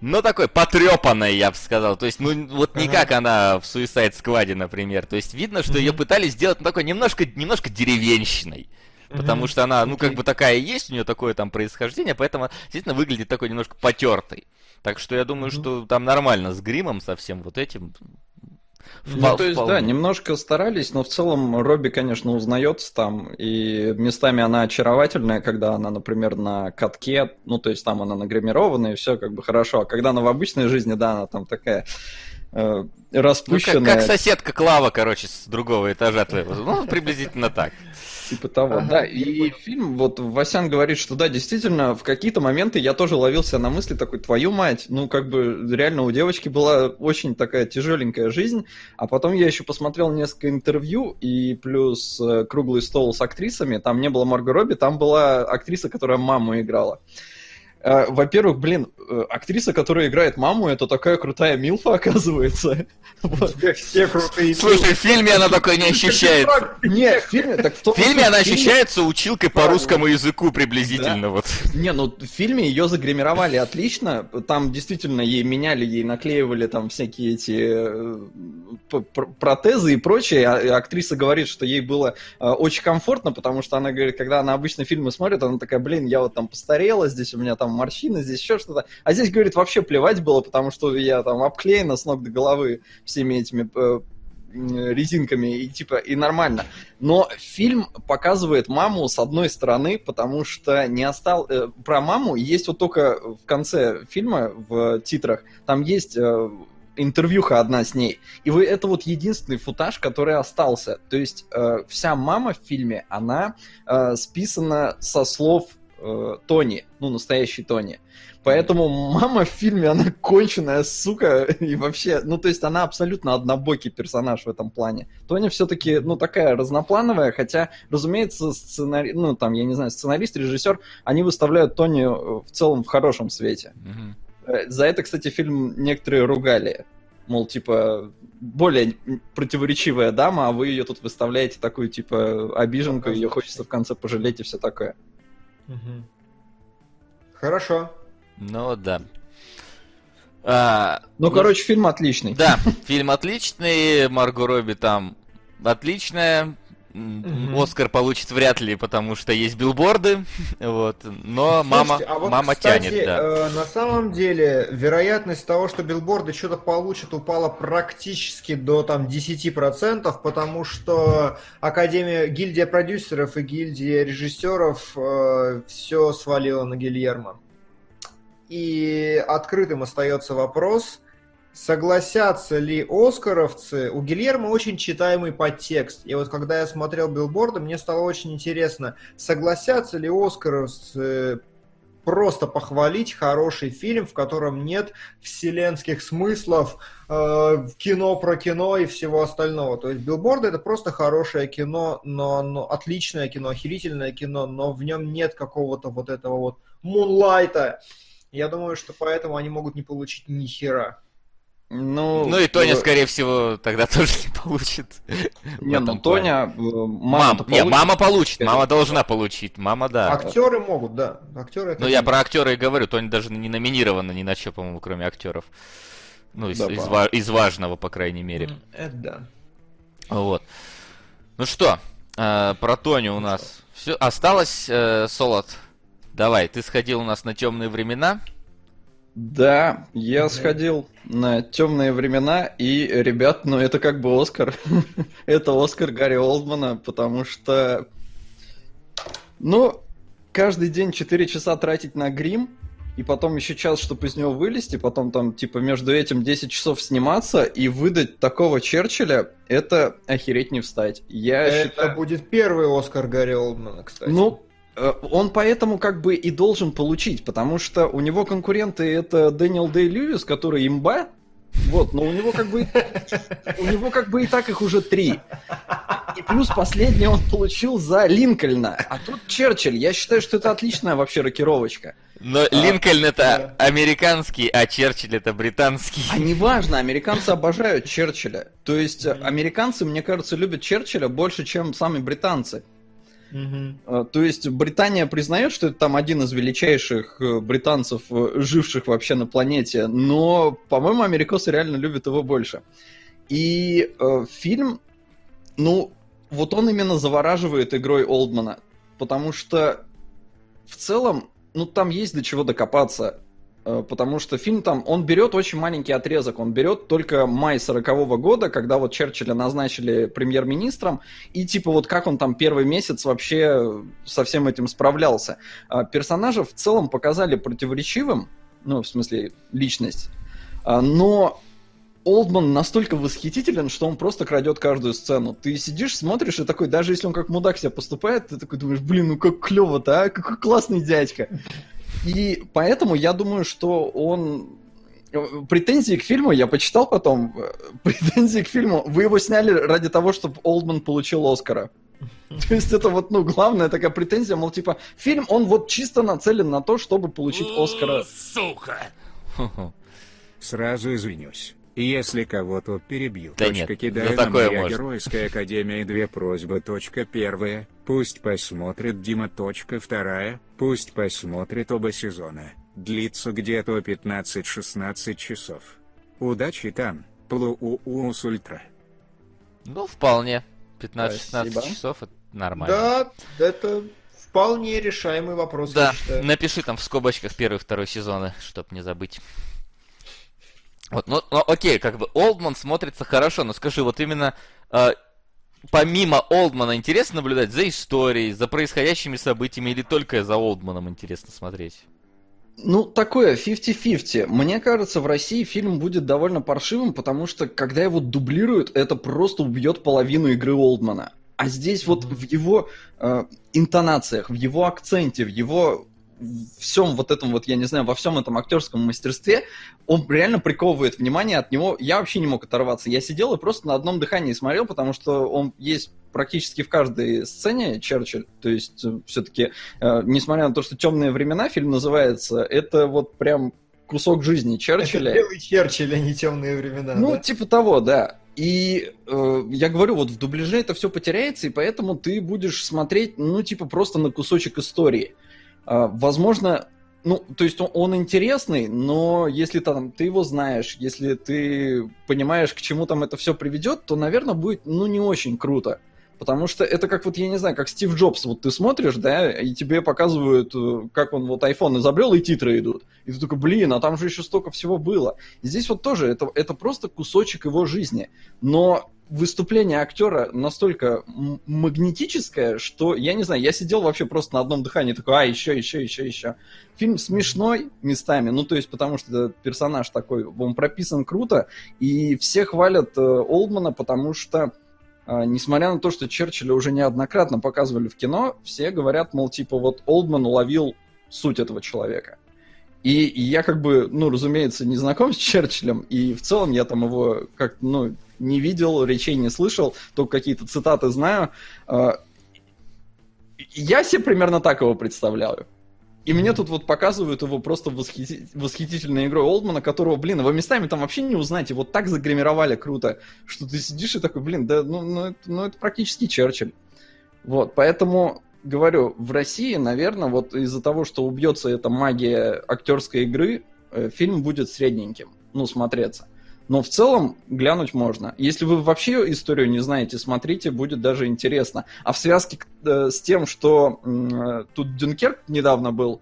ну, такой потрепанной, я бы сказал. То есть, ну, вот не как она в Suicide Squad, например. То есть, видно, что ее пытались сделать ну, такой немножко, немножко деревенщиной. Потому что она, ну, как бы такая есть, у нее такое там происхождение, поэтому действительно выглядит такой немножко потертой. Так что я думаю, что там нормально с гримом, со всем вот этим. Ну, то есть, вполне. да, немножко старались, но в целом Робби, конечно, узнается там, и местами она очаровательная, когда она, например, на катке, ну, то есть там она нагримирована, и все как бы хорошо, а когда она в обычной жизни, да, она там такая э, распущенная. Ну, как, как соседка Клава, короче, с другого этажа твоего, ну, приблизительно так. Типа того, ага. да. И фильм, вот Васян говорит, что да, действительно, в какие-то моменты я тоже ловился на мысли такой, твою мать, ну как бы реально у девочки была очень такая тяжеленькая жизнь, а потом я еще посмотрел несколько интервью и плюс э, круглый стол с актрисами, там не было Марго Робби, там была актриса, которая маму играла. Во-первых, блин, э, актриса, которая играет маму, это такая крутая милфа, [laughs] оказывается. Все крутые. Слушай, в фильме она такой не ощущается. Нет, в фильме так в том В фильме она ощущается училкой по русскому языку приблизительно вот. Не, ну в фильме ее загримировали отлично. Там действительно ей меняли, ей наклеивали там всякие эти э, протезы и прочее. А, актриса говорит, что ей было очень комфортно, потому что она говорит, когда она обычно фильмы смотрит, она такая, блин, я вот там постарела, здесь у меня там морщины, здесь еще что-то. А здесь, говорит, вообще плевать было, потому что я там обклеена с ног до головы всеми этими э, резинками и типа и нормально. Но фильм показывает маму с одной стороны, потому что не остал э, про маму есть вот только в конце фильма в титрах там есть э, интервьюха одна с ней. И вы это вот единственный футаж, который остался. То есть э, вся мама в фильме она э, списана со слов э, Тони, ну, настоящий Тони. Поэтому мама в фильме, она конченая сука, [laughs] и вообще, ну, то есть она абсолютно однобокий персонаж в этом плане. Тони все-таки, ну, такая разноплановая, хотя, разумеется, сценари... ну, там, я не знаю, сценарист, режиссер, они выставляют Тони в целом в хорошем свете. Э, За это, кстати, фильм некоторые ругали. Мол, типа, более противоречивая дама, а вы ее тут выставляете такую, типа, обиженку, ее хочется в конце пожалеть и все такое. Мгм. Хорошо. Ну да. А, Ну, короче, фильм отличный. Да, фильм отличный, Марго Робби там отличная. Мгм. Оскар получит вряд ли, потому что есть билборды, [laughs] вот. Но мама, Слушайте, а вот, мама кстати, тянет, да. э, на самом деле, вероятность того, что билборды что-то получат, упала практически до там 10%, потому что Академия, гильдия продюсеров и гильдия режиссеров все свалила на Гильермо. И открытым остается вопрос, согласятся ли оскаровцы... У Гильермо очень читаемый подтекст. И вот когда я смотрел билборды, мне стало очень интересно, согласятся ли оскаровцы просто похвалить хороший фильм, в котором нет вселенских смыслов, э, кино про кино и всего остального. То есть билборды это просто хорошее кино, но оно отличное кино, охерительное кино, но в нем нет какого-то вот этого вот мунлайта. Я думаю, что поэтому они могут не получить ни хера. Ну, Ну и Тоня, э, скорее всего, тогда [laughs] тоже не получит. Не, ну. Тоня, э, Мам, мама не, мама получит, мама должна получить, мама да. Актеры могут, да. Актеры это Ну я про актера и говорю, Тоня даже не номинирована ни на что, по-моему, кроме актеров. Ну, из, Да, из из важного, по крайней мере. Это да. Вот. Ну что, э, про Тоню у нас все. Осталось, э, Солод. Давай, ты сходил у нас на темные времена. Да, я сходил на темные времена, и, ребят, ну это как бы Оскар. [laughs] это Оскар Гарри Олдмана, потому что, ну, каждый день 4 часа тратить на грим, и потом еще час, чтобы из него вылезти, потом там, типа, между этим 10 часов сниматься и выдать такого Черчилля, это охереть не встать. Я Это считаю... будет первый Оскар Гарри Олдмана, кстати. Ну, он поэтому как бы и должен получить, потому что у него конкуренты это Дэниел Дэй Льюис, который имба, вот, но у него как бы у него как бы и так их уже три. И плюс последний он получил за Линкольна. А тут Черчилль. Я считаю, что это отличная вообще рокировочка. Но Линкольн это американский, а Черчилль это британский. А неважно, американцы обожают Черчилля. То есть э, американцы, мне кажется, любят Черчилля больше, чем сами британцы. Э, То есть Британия признает, что это там один из величайших э, британцев, э, живших вообще на планете, но, по-моему, америкосы реально любят его больше. И э, фильм, ну, вот он именно завораживает игрой Олдмана, потому что в целом, ну, там есть до чего докопаться. Э, Потому что фильм там, он берет очень маленький отрезок, он берет только май 40 года, когда вот Черчилля назначили премьер-министром, и типа вот как он там первый месяц вообще со всем этим справлялся. А, Персонажа в целом показали противоречивым, ну, в смысле, личность, А, но Олдман настолько восхитителен, что он просто крадет каждую сцену. Ты сидишь, смотришь, и такой, даже если он как мудак себя поступает, ты такой думаешь, блин, ну как клево-то, а? Какой классный дядька. И поэтому я думаю, что он... э, Претензии к фильму, я почитал потом, [laughs] претензии к фильму, вы его сняли ради того, чтобы Олдман получил Оскара. [laughs] То есть это вот, ну, главная такая претензия, мол, типа, фильм, он вот чисто нацелен на то, чтобы получить Оскара. Сука! Сразу извинюсь. Если кого-то перебью, Да точка нет, кидаю за на такое моя можно. геройская академия две просьбы. Точка первая, пусть посмотрит Дима. Вторая, пусть посмотрит оба сезона. Длится где-то 15-16 часов. Удачи там, Плуус Ультра. Ну, вполне. 15-16 Спасибо. часов это нормально. Да, это вполне решаемый вопрос, Да, напиши там в скобочках первый и второй сезоны, чтоб не забыть. Вот, ну, ну, окей, как бы Олдман смотрится хорошо, но скажи, вот именно э, помимо Олдмана интересно наблюдать за историей, за происходящими событиями или только за Олдманом интересно смотреть? Ну, такое 50-50. Мне кажется, в России фильм будет довольно паршивым, потому что, когда его дублируют, это просто убьет половину игры Олдмана. А здесь вот в его э, интонациях, в его акценте, в его всем вот этом вот, я не знаю, во всем этом актерском мастерстве, он реально приковывает внимание от него. Я вообще не мог оторваться. Я сидел и просто на одном дыхании смотрел, потому что он есть практически в каждой сцене Черчилль. То есть, э, все-таки, э, несмотря на то, что темные времена фильм называется, это вот прям кусок жизни Черчилля. Это белый Черчилль, а не темные времена. Ну, да? типа того, да. И э, я говорю, вот в дубляже это все потеряется, и поэтому ты будешь смотреть, ну, типа, просто на кусочек истории. Э, возможно, ну, то есть он, он интересный, но если там ты его знаешь, если ты понимаешь, к чему там это все приведет, то, наверное, будет, ну, не очень круто. Потому что это как вот, я не знаю, как Стив Джобс, вот ты смотришь, да, и тебе показывают, э, как он вот iPhone изобрел, и титры идут. И ты такой, блин, а там же еще столько всего было. И здесь вот тоже, это, это просто кусочек его жизни. Но выступление актера настолько магнетическое, что, я не знаю, я сидел вообще просто на одном дыхании, такой, а, еще, еще, еще, еще. Фильм смешной местами, ну, то есть, потому что персонаж такой, он прописан круто, и все хвалят э, Олдмана, потому что а, несмотря на то, что Черчилля уже неоднократно показывали в кино, все говорят, мол, типа, вот Олдман уловил суть этого человека. И, и я как бы, ну, разумеется, не знаком с Черчиллем, и в целом я там его как ну, не видел, речей не слышал, только какие-то цитаты знаю. А, я себе примерно так его представляю. И мне тут вот показывают его просто восхити... восхитительной игрой Олдмана, которого, блин, его местами там вообще не узнаете. Вот так загримировали круто, что ты сидишь и такой, блин, да, ну, ну, это, ну это практически Черчилль. Вот, поэтому говорю, в России, наверное, вот из-за того, что убьется эта магия актерской игры, э, фильм будет средненьким, ну, смотреться. Но в целом глянуть можно. Если вы вообще историю не знаете, смотрите, будет даже интересно. А в связке э, с тем, что э, тут Дюнкерк недавно был,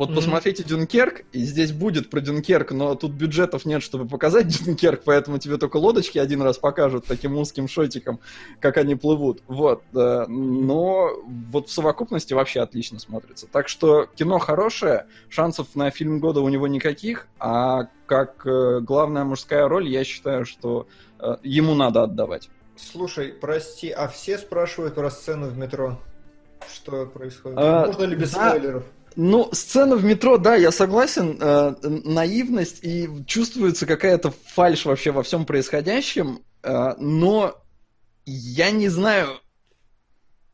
вот mm-hmm. посмотрите Дюнкерк, и здесь будет про Дюнкерк, но тут бюджетов нет, чтобы показать [laughs] Дюнкерк, поэтому тебе только лодочки один раз покажут таким узким шотиком, как они плывут. Вот. Но вот в совокупности вообще отлично смотрится. Так что кино хорошее, шансов на фильм года у него никаких, а как э, главная мужская роль, я считаю, что э, ему надо отдавать. Слушай, прости, а все спрашивают про сцену в метро? Что происходит? А, Можно ли без да, спойлеров? Ну, сцена в метро, да, я согласен, э, наивность и чувствуется какая-то фальш вообще во всем происходящем, э, но я не знаю,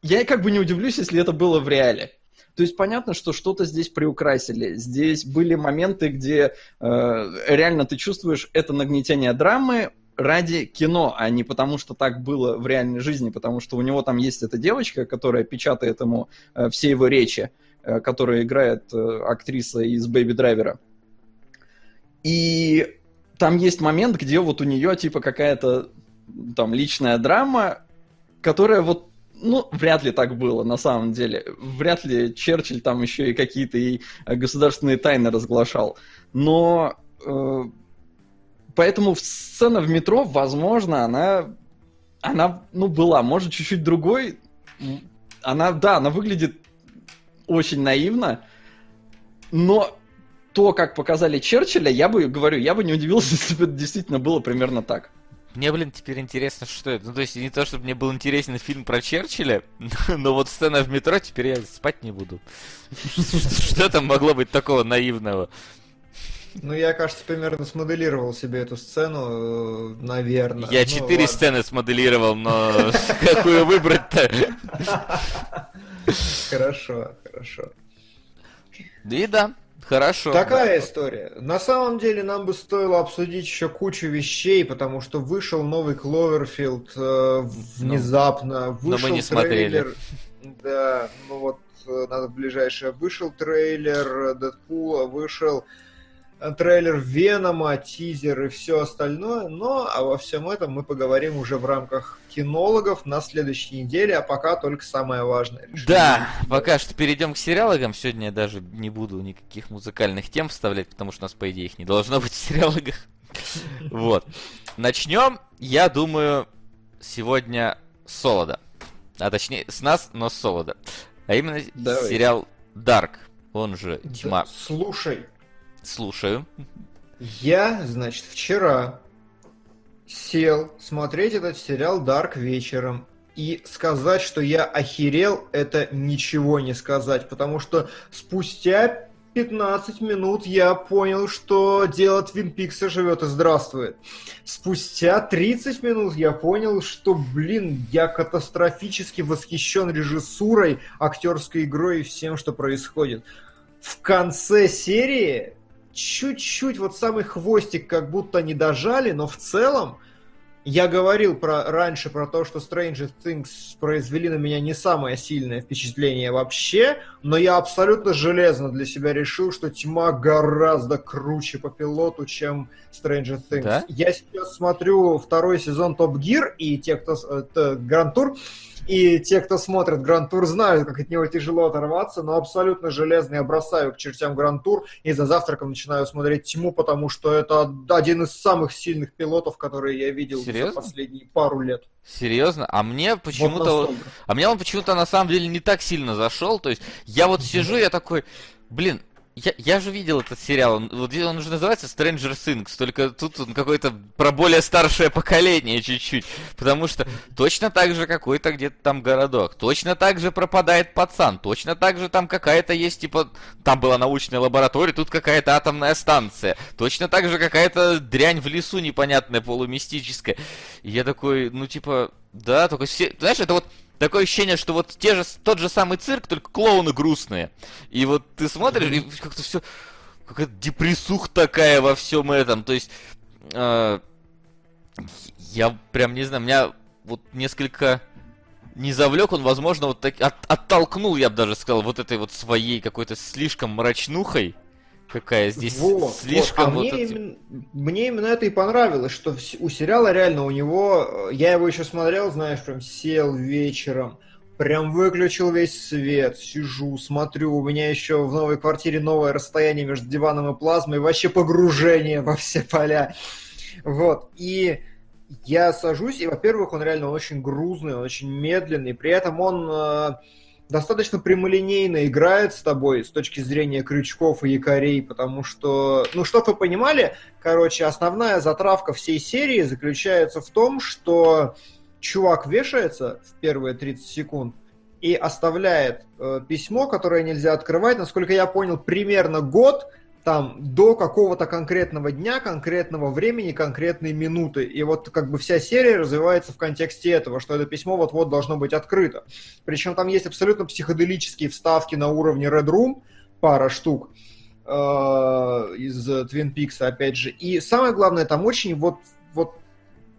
я как бы не удивлюсь, если это было в реале. То есть понятно, что что-то здесь приукрасили. Здесь были моменты, где э, реально ты чувствуешь это нагнетение драмы ради кино, а не потому, что так было в реальной жизни, потому что у него там есть эта девочка, которая печатает ему э, все его речи. Э, которую играет э, актриса из Бэйби Драйвера. И там есть момент, где вот у нее типа какая-то там личная драма, которая вот ну, вряд ли так было, на самом деле. Вряд ли Черчилль там еще и какие-то и государственные тайны разглашал. Но э, поэтому сцена в метро, возможно, она, она, ну, была, может, чуть-чуть другой. Она, да, она выглядит очень наивно, но то, как показали Черчилля, я бы, говорю, я бы не удивился, [laughs] если бы это действительно было примерно так. Мне, блин, теперь интересно, что это. Ну, то есть, не то, чтобы мне был интересен фильм про Черчилля, [laughs] но вот сцена в метро, теперь я спать не буду. [laughs] Что там могло быть такого наивного? Ну, я, кажется, примерно смоделировал себе эту сцену, э, наверное. Я ну, четыре сцены смоделировал, но какую выбрать-то? Хорошо, хорошо. И да, Хорошо. Такая да. история. На самом деле нам бы стоило обсудить еще кучу вещей, потому что вышел новый Кловерфилд э, внезапно. Ну, вышел но мы не трейлер. смотрели. Да, ну вот э, надо ближайшее. Вышел трейлер Дэдпула, вышел трейлер Венома, тизер и все остальное, но во всем этом мы поговорим уже в рамках кинологов на следующей неделе, а пока только самое важное. Да, пока что перейдем к сериалогам. Сегодня я даже не буду никаких музыкальных тем вставлять, потому что у нас, по идее, их не должно быть в сериалогах. [laughs] Вот. Начнем, я думаю, сегодня с Солода. А точнее, с нас, но с Солода. А именно Давай. сериал Dark, он же Тьма. Да, слушай, Слушаю. Я, значит, вчера сел смотреть этот сериал Dark вечером. И сказать, что я охерел, это ничего не сказать, потому что спустя 15 минут я понял, что дело Твин Пикса живет и здравствует. Спустя 30 минут я понял, что, блин, я катастрофически восхищен режиссурой, актерской игрой и всем, что происходит. В конце серии чуть-чуть, вот самый хвостик как будто не дожали, но в целом я говорил про, раньше про то, что Stranger Things произвели на меня не самое сильное впечатление вообще, но я абсолютно железно для себя решил, что Тьма гораздо круче по пилоту, чем Stranger Things. Да? Я сейчас смотрю второй сезон Топ Гир и те, кто... Гранд Тур, и те, кто смотрит Гранд Тур, знают, как от него тяжело оторваться, но абсолютно железно я бросаю к чертям Гранд Тур и за завтраком начинаю смотреть Тьму, потому что это один из самых сильных пилотов, которые я видел Серьезно? за последние пару лет. Серьезно? А мне Вот почему-то... настолько. А мне он почему-то на самом деле не так сильно зашел. То есть я вот сижу, я такой, блин, я, я же видел этот сериал, он, он уже называется Stranger Things, только тут он какой-то про более старшее поколение чуть-чуть, потому что точно так же какой-то где-то там городок, точно так же пропадает пацан, точно так же там какая-то есть, типа, там была научная лаборатория, тут какая-то атомная станция, точно так же какая-то дрянь в лесу непонятная, полумистическая. И я такой, ну типа, да, только все, знаешь, это вот такое ощущение, что вот те же, тот же самый цирк, только клоуны грустные. И вот ты смотришь, и как-то все, какая-то депрессух такая во всем этом. То есть, э, я прям не знаю, меня вот несколько не завлек он, возможно, вот так, от- оттолкнул, я бы даже сказал, вот этой вот своей какой-то слишком мрачнухой, какая здесь Вот, слишком вот. А вот мне, эти- именно, мне именно это и понравилось, что у сериала реально у него, э, я его еще смотрел, знаешь, прям сел вечером, прям выключил весь свет, сижу, смотрю, у меня еще в новой квартире новое расстояние между диваном и плазмой, вообще погружение во все поля. Вот, и я сажусь, и, во-первых, он реально очень грузный, он очень медленный, при этом он э, достаточно прямолинейно играет с тобой с точки зрения крючков и якорей, потому что, ну, чтобы вы понимали, короче, основная затравка всей серии заключается в том, что чувак вешается в первые 30 секунд и оставляет э, письмо, которое нельзя открывать, насколько я понял, примерно год там до какого-то конкретного дня, конкретного времени, конкретной минуты. И вот как бы вся серия развивается в контексте этого, что это письмо вот-вот должно быть открыто. Причем там есть абсолютно психоделические вставки на уровне Red Room, пара штук э, из Twin Peaks, опять же. И самое главное, там очень вот, вот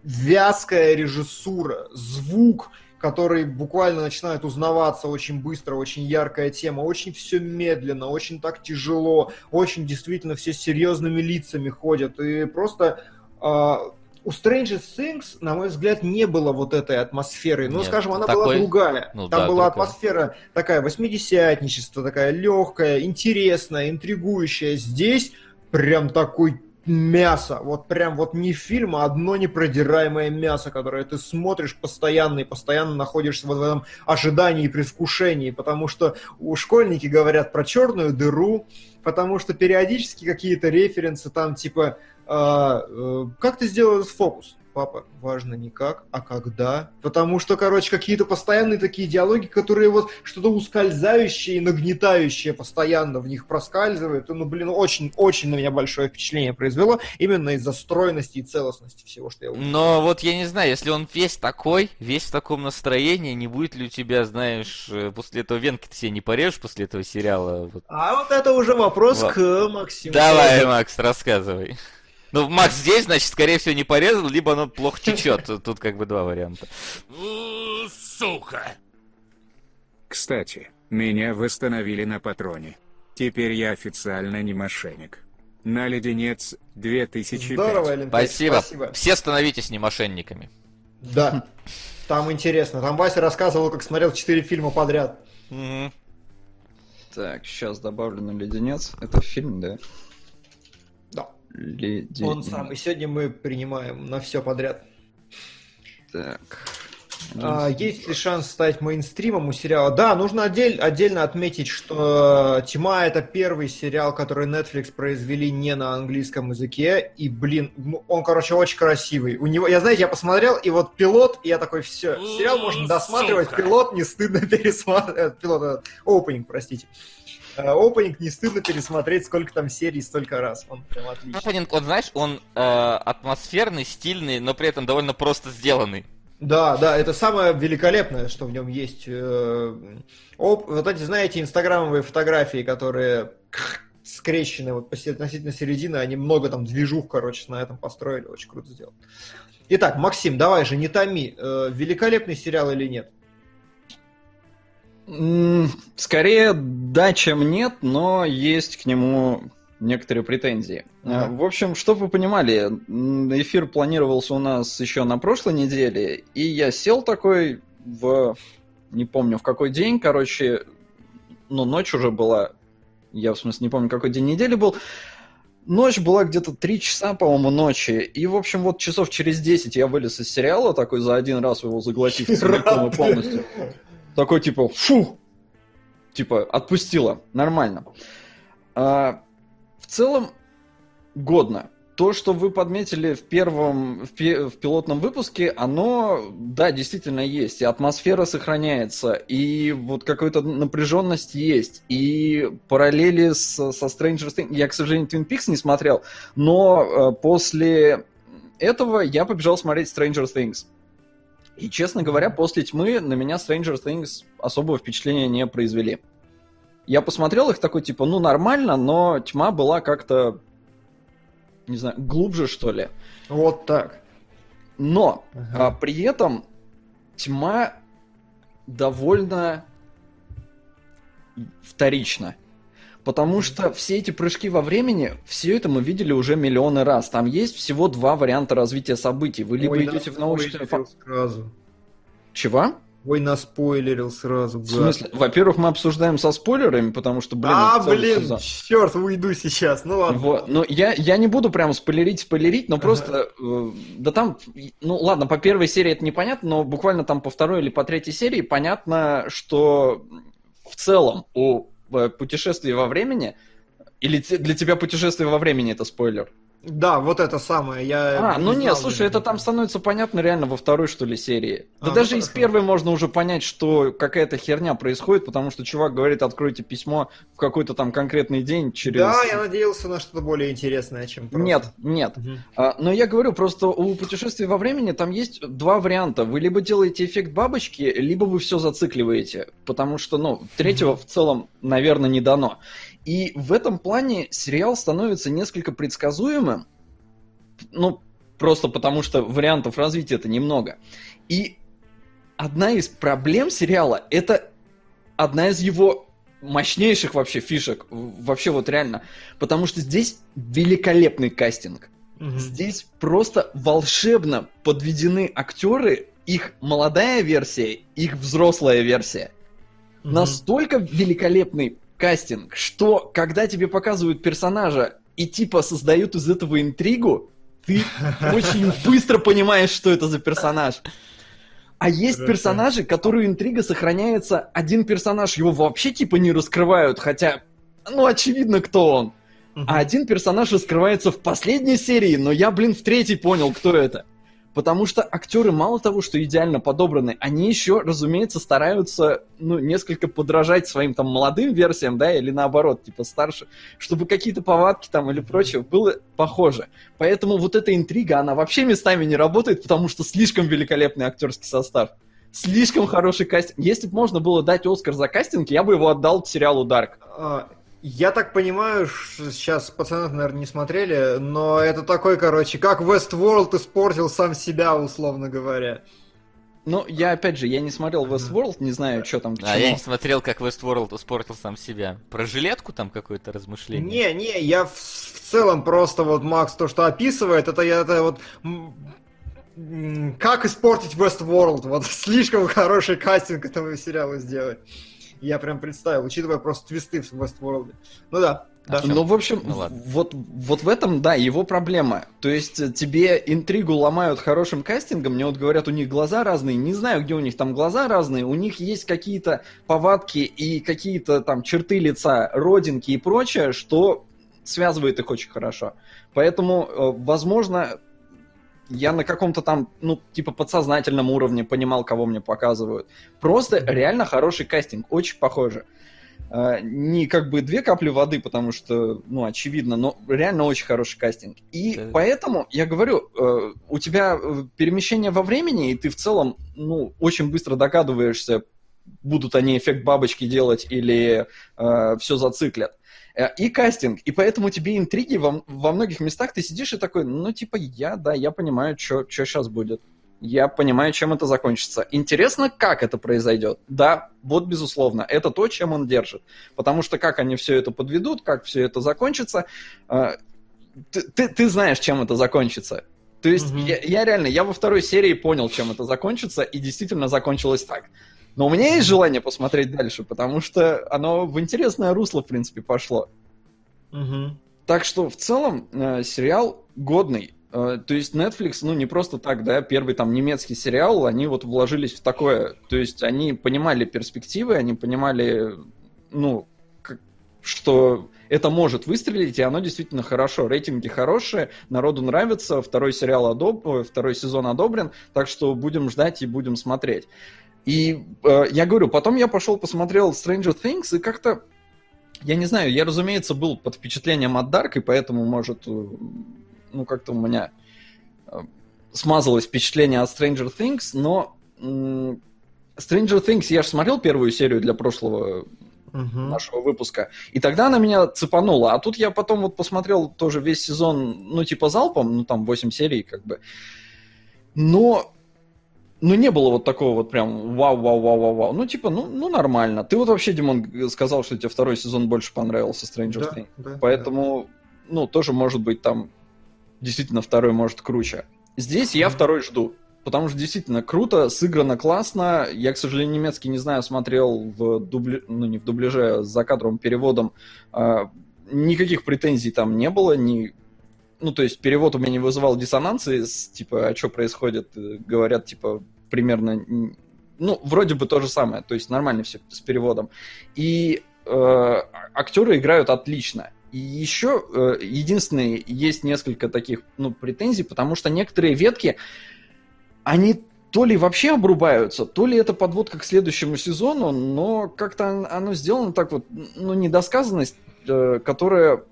вязкая режиссура, звук, который буквально начинает узнаваться очень быстро, очень яркая тема, очень все медленно, очень так тяжело, очень действительно все с серьезными лицами ходят. И просто а, у Stranger Things, на мой взгляд, не было вот этой атмосферы. Ну, Нет, скажем, она такой- была другая. ну Там да, была другая. атмосфера такая восьмидесятничество, такая легкая, интересная, интригующая. Здесь прям такой мясо. Вот прям вот не фильм, а одно непродираемое мясо, которое ты смотришь постоянно и постоянно находишься вот в этом ожидании и предвкушении, потому что у школьники говорят про черную дыру, потому что периодически какие-то референсы там типа а, э, как ты сделал этот фокус? Папа, важно не как, а когда. Потому что, короче, какие-то постоянные такие диалоги, которые вот что-то ускользающее и нагнетающее постоянно в них проскальзывает. И, ну, блин, очень-очень на меня большое впечатление произвело именно из-за стройности и целостности всего, что я увидел. Но вот я не знаю, если он весь такой, весь в таком настроении, не будет ли у тебя, знаешь, э, после этого венки ты себе не порежешь после этого сериала? Вот. А вот это уже вопрос Вот. к Максиму. Давай, Макс, рассказывай. Ну, Макс здесь, значит, скорее всего, не порезал, либо оно плохо течет. [laughs] Тут как бы два варианта. Сука. Кстати, меня восстановили на патроне. Теперь я официально не мошенник. На леденец 2005. Здорово, Элен, Спасибо. спасибо. Все становитесь не мошенниками. Да, там интересно. Там Вася рассказывал, как смотрел четыре фильма подряд. Мгм. Так, сейчас добавлю на леденец. Это фильм, да? Леденец. он сам. И сегодня мы принимаем на все подряд. Так. А, есть ли шанс стать мейнстримом у сериала? Да, нужно отдель- отдельно отметить, что «Тьма» — это первый сериал, который Netflix произвели не на английском языке. И, блин, ну, он, короче, очень красивый. У него, я, знаете, я посмотрел, и вот пилот, и я такой, все, сериал можно досматривать, Сука. пилот не стыдно [laughs] пересматривать. Пилот, э, opening, простите. э, опенинг не стыдно пересмотреть, сколько там серий, столько раз. Он прям отличный. Опенинг, он, знаешь, он э, атмосферный, стильный, но при этом довольно просто сделанный. Да, да, это самое великолепное, что в нем есть. Э, оп- вот эти, знаете, инстаграмовые фотографии, которые скрещены вот относительно середины, они много там движух, короче, на этом построили, очень круто сделано. Итак, Максим, давай же, не томи, э, великолепный сериал или нет? Скорее да, чем нет, но есть к нему некоторые претензии. Ага. Э, В общем, чтобы вы понимали, эфир планировался у нас еще на прошлой неделе, и я сел такой в... Не помню, в какой день, короче, ну, ночь уже была. Я, в смысле, не помню, какой день недели был. Ночь была где-то 3 часа, по-моему, ночи. И, в общем, вот часов через 10 я вылез из сериала, такой за один раз его заглотив [laughs] целиком и полностью. Такой, типа, фу! Типа, отпустила. Нормально. А, в целом, годно. То, что вы подметили в первом, в, пи- в пилотном выпуске, оно, да, действительно есть. И атмосфера сохраняется, и вот какая-то напряженность есть, и параллели с, со Stranger Things. Я, к сожалению, Twin Peaks не смотрел, но э, после этого я побежал смотреть Stranger Things. И, честно говоря, после тьмы на меня Stranger Things особого впечатления не произвели. Я посмотрел их такой, типа, ну, нормально, но тьма была как-то, не знаю, глубже, что ли. Вот так. Но Ага. а, при этом тьма довольно вторична. Потому что все эти прыжки во времени, все это мы видели уже миллионы раз. Там есть всего два варианта развития событий. Вы либо Ой, идете в научную... фа- сразу. Чего? Ой, наспойлерил сразу. В смысле? Во-первых, мы обсуждаем со спойлерами, потому что, блин... а, блин, сезон. черт, уйду сейчас. Ну ладно. Вот. Ну, я, я не буду прям спойлерить, спойлерить, но Ага. просто, э, да там, ну ладно, по первой серии это непонятно, но буквально там по второй или по третьей серии понятно, что в целом у э, путешествия во времени, или для тебя путешествие во времени это спойлер? Да, вот это самое. Я А, ну не нет, знал слушай, это там становится понятно реально во второй, что ли, серии. Да А, даже ну из хорошо. первой можно уже понять, что какая-то херня происходит, потому что чувак говорит, откройте письмо в какой-то там конкретный день через... Да, я надеялся на что-то более интересное, чем просто. Нет, нет. Мгм. А, Но я говорю, просто у путешествий во времени там есть два варианта. Вы либо делаете эффект бабочки, либо вы все зацикливаете. Потому что, ну, третьего в целом, наверное, не дано. И в этом плане сериал становится несколько предсказуемым. Ну, просто потому что вариантов развития это немного. И одна из проблем сериала это одна из его мощнейших вообще фишек. Вообще вот реально. Потому что здесь великолепный кастинг. Мгм. Здесь просто волшебно подведены актеры, их молодая версия, их взрослая версия. Мгм. Настолько великолепный кастинг, что когда тебе показывают персонажа и типа создают из этого интригу, ты [laughs] очень быстро понимаешь, что это за персонаж. А есть персонажи, которые интрига сохраняется, один персонаж его вообще типа не раскрывают, хотя, ну, очевидно, кто он. А один персонаж раскрывается в последней серии, но я, блин, в третьей понял, кто это. Потому что актеры мало того, что идеально подобраны, они еще, разумеется, стараются, ну, несколько подражать своим там молодым версиям, да, или наоборот, типа старше, чтобы какие-то повадки там или прочее было похоже. Поэтому вот эта интрига, она вообще местами не работает, потому что слишком великолепный актерский состав. Слишком хороший кастинг. Если бы можно было дать Оскар за кастинг, я бы его отдал сериалу Дарк. Я так понимаю, сейчас пацаны, наверное, не смотрели, но это такой, короче, как Westworld испортил сам себя, условно говоря. Ну, я опять же, я не смотрел Westworld, не знаю, что там к А я не смотрел, как Westworld испортил сам себя. Про жилетку там какое-то размышление? Не, не, я в, в целом просто вот Макс то, что описывает, это я это вот как испортить Westworld, вот [laughs] слишком хороший кастинг этого сериала сделать. Я прям представил, учитывая просто твисты в Westworld. Ну да, да. Ну, в общем, Ну, ладно. вот, вот в этом, да, его проблема. То есть э, тебе интригу ломают хорошим кастингом, мне вот говорят, у них глаза разные, не знаю, где у них там глаза разные, у них есть какие-то повадки и какие-то там черты лица, родинки и прочее, что связывает их очень хорошо. Поэтому, э, возможно, я на каком-то там, ну, типа подсознательном уровне понимал, кого мне показывают. Просто реально хороший кастинг, очень похоже. э, не как бы две капли воды, потому что, ну, очевидно, но реально очень хороший кастинг. И Да. поэтому, я говорю, э, у тебя э, перемещение во времени, и ты в целом, ну, очень быстро догадываешься, будут они эффект бабочки делать или все зациклят. Э, И кастинг, и поэтому тебе интриги во, во многих местах ты сидишь и такой, ну, типа, я, да, я понимаю, что сейчас будет. Я понимаю, чем это закончится. Интересно, как это произойдет. Да, вот безусловно, это то, чем он держит. Потому что как они все это подведут, как все это закончится, э, ты, ты, ты знаешь, чем это закончится. То есть Мгм. я, я реально, я во второй серии понял, чем это закончится, и действительно закончилось так. Но у меня есть желание посмотреть дальше, потому что оно в интересное русло, в принципе, пошло. Мгм. Так что в целом э, сериал годный. Э, то есть Netflix, ну не просто так, да, первый там немецкий сериал, они вот вложились в такое. То есть они понимали перспективы, они понимали, ну, как- что это может выстрелить, и оно действительно хорошо. Рейтинги хорошие, народу нравится, второй сериал одоб... ой, второй сезон одобрен, так что будем ждать и будем смотреть. И э, я говорю, потом я пошел посмотрел Stranger Things, и как-то я не знаю, я, разумеется, был под впечатлением от Дарк, и поэтому, может, э, ну, как-то у меня э, смазалось впечатление от Stranger Things, но м, Stranger Things, я же смотрел первую серию для прошлого Мгм. нашего выпуска, и тогда она меня цепанула, а тут я потом вот посмотрел тоже весь сезон, ну, типа залпом, ну, там 8 серий, как бы, но ну, не было вот такого вот прям вау-вау-вау-вау-вау. Ну, типа, ну, ну, нормально. Ты вот вообще, Димон, сказал, что тебе второй сезон больше понравился Stranger Да, Things. да, Поэтому, ну, тоже может быть там действительно второй может круче. Здесь я второй жду. Потому что действительно круто, сыграно классно. Я, к сожалению, немецкий не знаю, смотрел в дубля... ну не в дубляже, а с закадровым переводом. А, никаких претензий там не было, ни... ну то есть перевод у меня не вызывал диссонанции, с, типа, а что происходит, Э, говорят, типа, примерно, ну, вроде бы то же самое, то есть нормально все с переводом. И э, актеры играют отлично. И еще э, единственное, есть несколько таких ну, претензий, потому что некоторые ветки, они то ли вообще обрубаются, то ли это подводка к следующему сезону, но как-то оно сделано так вот, ну, недосказанность, э, которая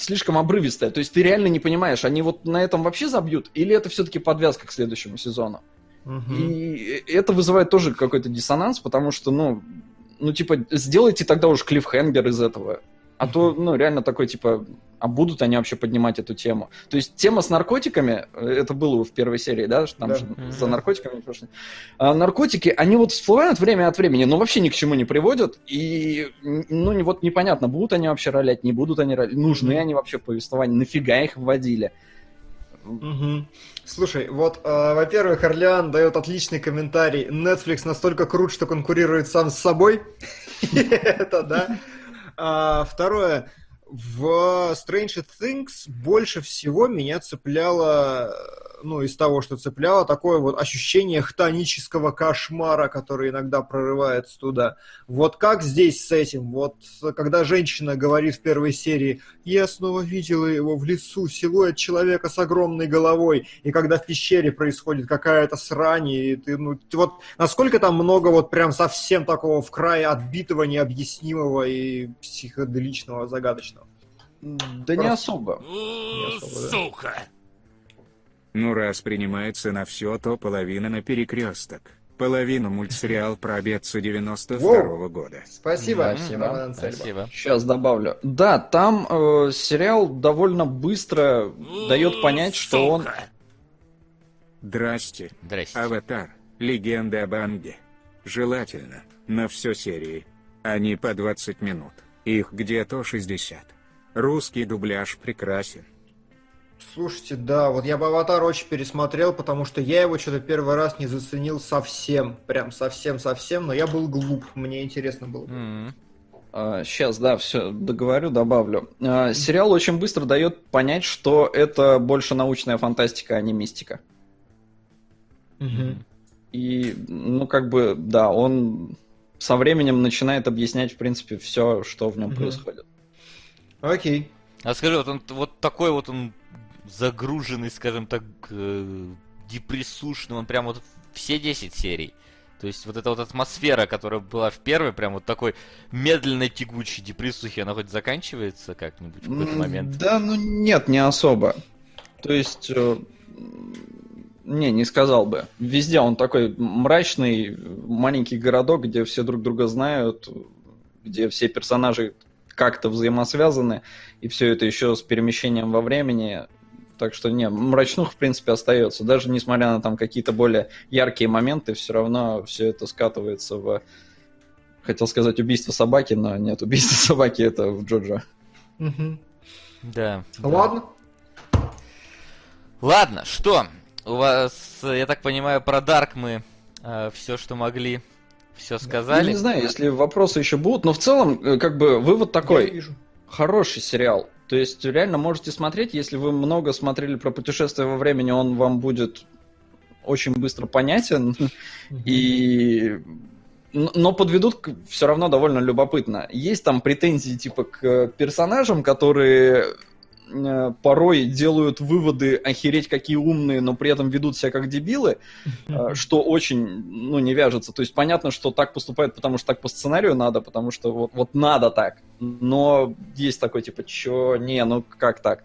слишком обрывистая. То есть ты реально не понимаешь, они вот на этом вообще забьют, или это все-таки подвязка к следующему сезону. Мгм. И это вызывает тоже какой-то диссонанс, потому что, ну, ну, типа, сделайте тогда уж клиффхенгер из этого. А то, ну, реально такой, типа, а будут они вообще поднимать эту тему? То есть тема с наркотиками, э, это было в первой серии, да, что там Да. же за наркотиками. А наркотики, они вот всплывают время от времени, но вообще ни к чему не приводят, и, ну, не- вот непонятно, будут они вообще ролять, не будут они ролять, нужны они вообще в повествовании, нафига их вводили. Мгм. Слушай, вот, э, во-первых, Орлеан дает отличный комментарий. Netflix настолько крут, что конкурирует сам с собой. [laughs] Это да. А, Второе. В Stranger Things больше всего меня цепляло, ну, из того, что цепляло, такое вот ощущение хтонического кошмара, который иногда прорывается туда. Вот как здесь с этим? Вот когда женщина говорит в первой серии, я снова видела его в лесу, силуэт человека с огромной головой, и когда в пещере происходит какая-то срань, и ты, ну, ты вот насколько там много вот прям совсем такого в крае отбитого, необъяснимого и психоделичного, загадочного. Да не Просто- особо. У, особо, да. Сука! Ну раз принимается на все, то половина на перекресток. Половину мультсериал про обедца 92 года. Спасибо, Анцельма. Спасибо. Сейчас добавлю. Да, там э, сериал довольно быстро дает понять, что он... сука! Здрасте. Здрасте. Аватар. Легенда об Анге. Желательно. На все серии. Они по 20 минут. Их где-то 60. Русский дубляж прекрасен. Слушайте, да, вот я бы «Аватар» очень пересмотрел, потому что я его что-то первый раз не заценил совсем, прям совсем-совсем, но я был глуп, мне интересно было. М. сейчас, да, все договорю, добавлю. Э, сериал очень быстро дает понять, что это больше научная фантастика, а не мистика. Мгм. И, ну, как бы, да, он со временем начинает объяснять, в принципе, все, что в нем Мгм. происходит. Окей. А скажи, вот он вот такой вот он загруженный, скажем так, э, депрессушный, он прям вот все 10 серий. То есть вот эта вот атмосфера, которая была в первой, прям вот такой медленной тягучей депрессухи, она хоть заканчивается как-нибудь в какой-то момент? Да, ну нет, не особо. То есть, э, не, не сказал бы. Везде он такой мрачный, маленький городок, где все друг друга знают, где все персонажи как-то взаимосвязаны, и все это еще с перемещением во времени. Так что, не, мрачнух, в принципе, остается. Даже несмотря на там какие-то более яркие моменты, все равно все это скатывается в... Хотел сказать убийство собаки, но нет, убийство [laughs] собаки это в Джоджо. Да. да. Ладно. Ладно, что? У вас, э, я так понимаю, про Дарк мы все, что могли, все Я сказали. не знаю, если вопросы еще будут, но в целом, э, как бы, вывод Я такой. вижу. Хороший сериал. То есть, реально можете смотреть, если вы много смотрели про путешествие во времени, он вам будет очень быстро понятен. И... Но подведут все равно довольно любопытно. Есть там претензии типа к персонажам, которые э, порой делают выводы охереть какие умные, но при этом ведут себя как дебилы, э, что очень, ну, не вяжется. То есть понятно, что так поступают, потому что так по сценарию надо, потому что вот, вот надо так. Но есть такой типа, чё, не, ну как так?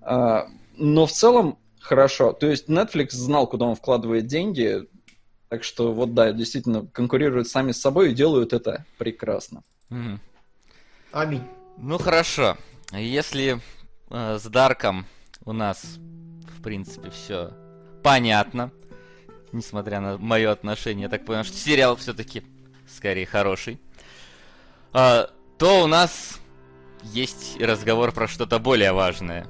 А, Но в целом хорошо. То есть Netflix знал, куда он вкладывает деньги, так что вот да, действительно конкурируют сами с собой и делают это прекрасно. Мгм. Аминь. Ну хорошо. Если э, с Дарком у нас, в принципе, все понятно, несмотря на мое отношение, я так понял, что сериал все-таки скорее хороший, а, то у нас есть разговор про что-то более важное.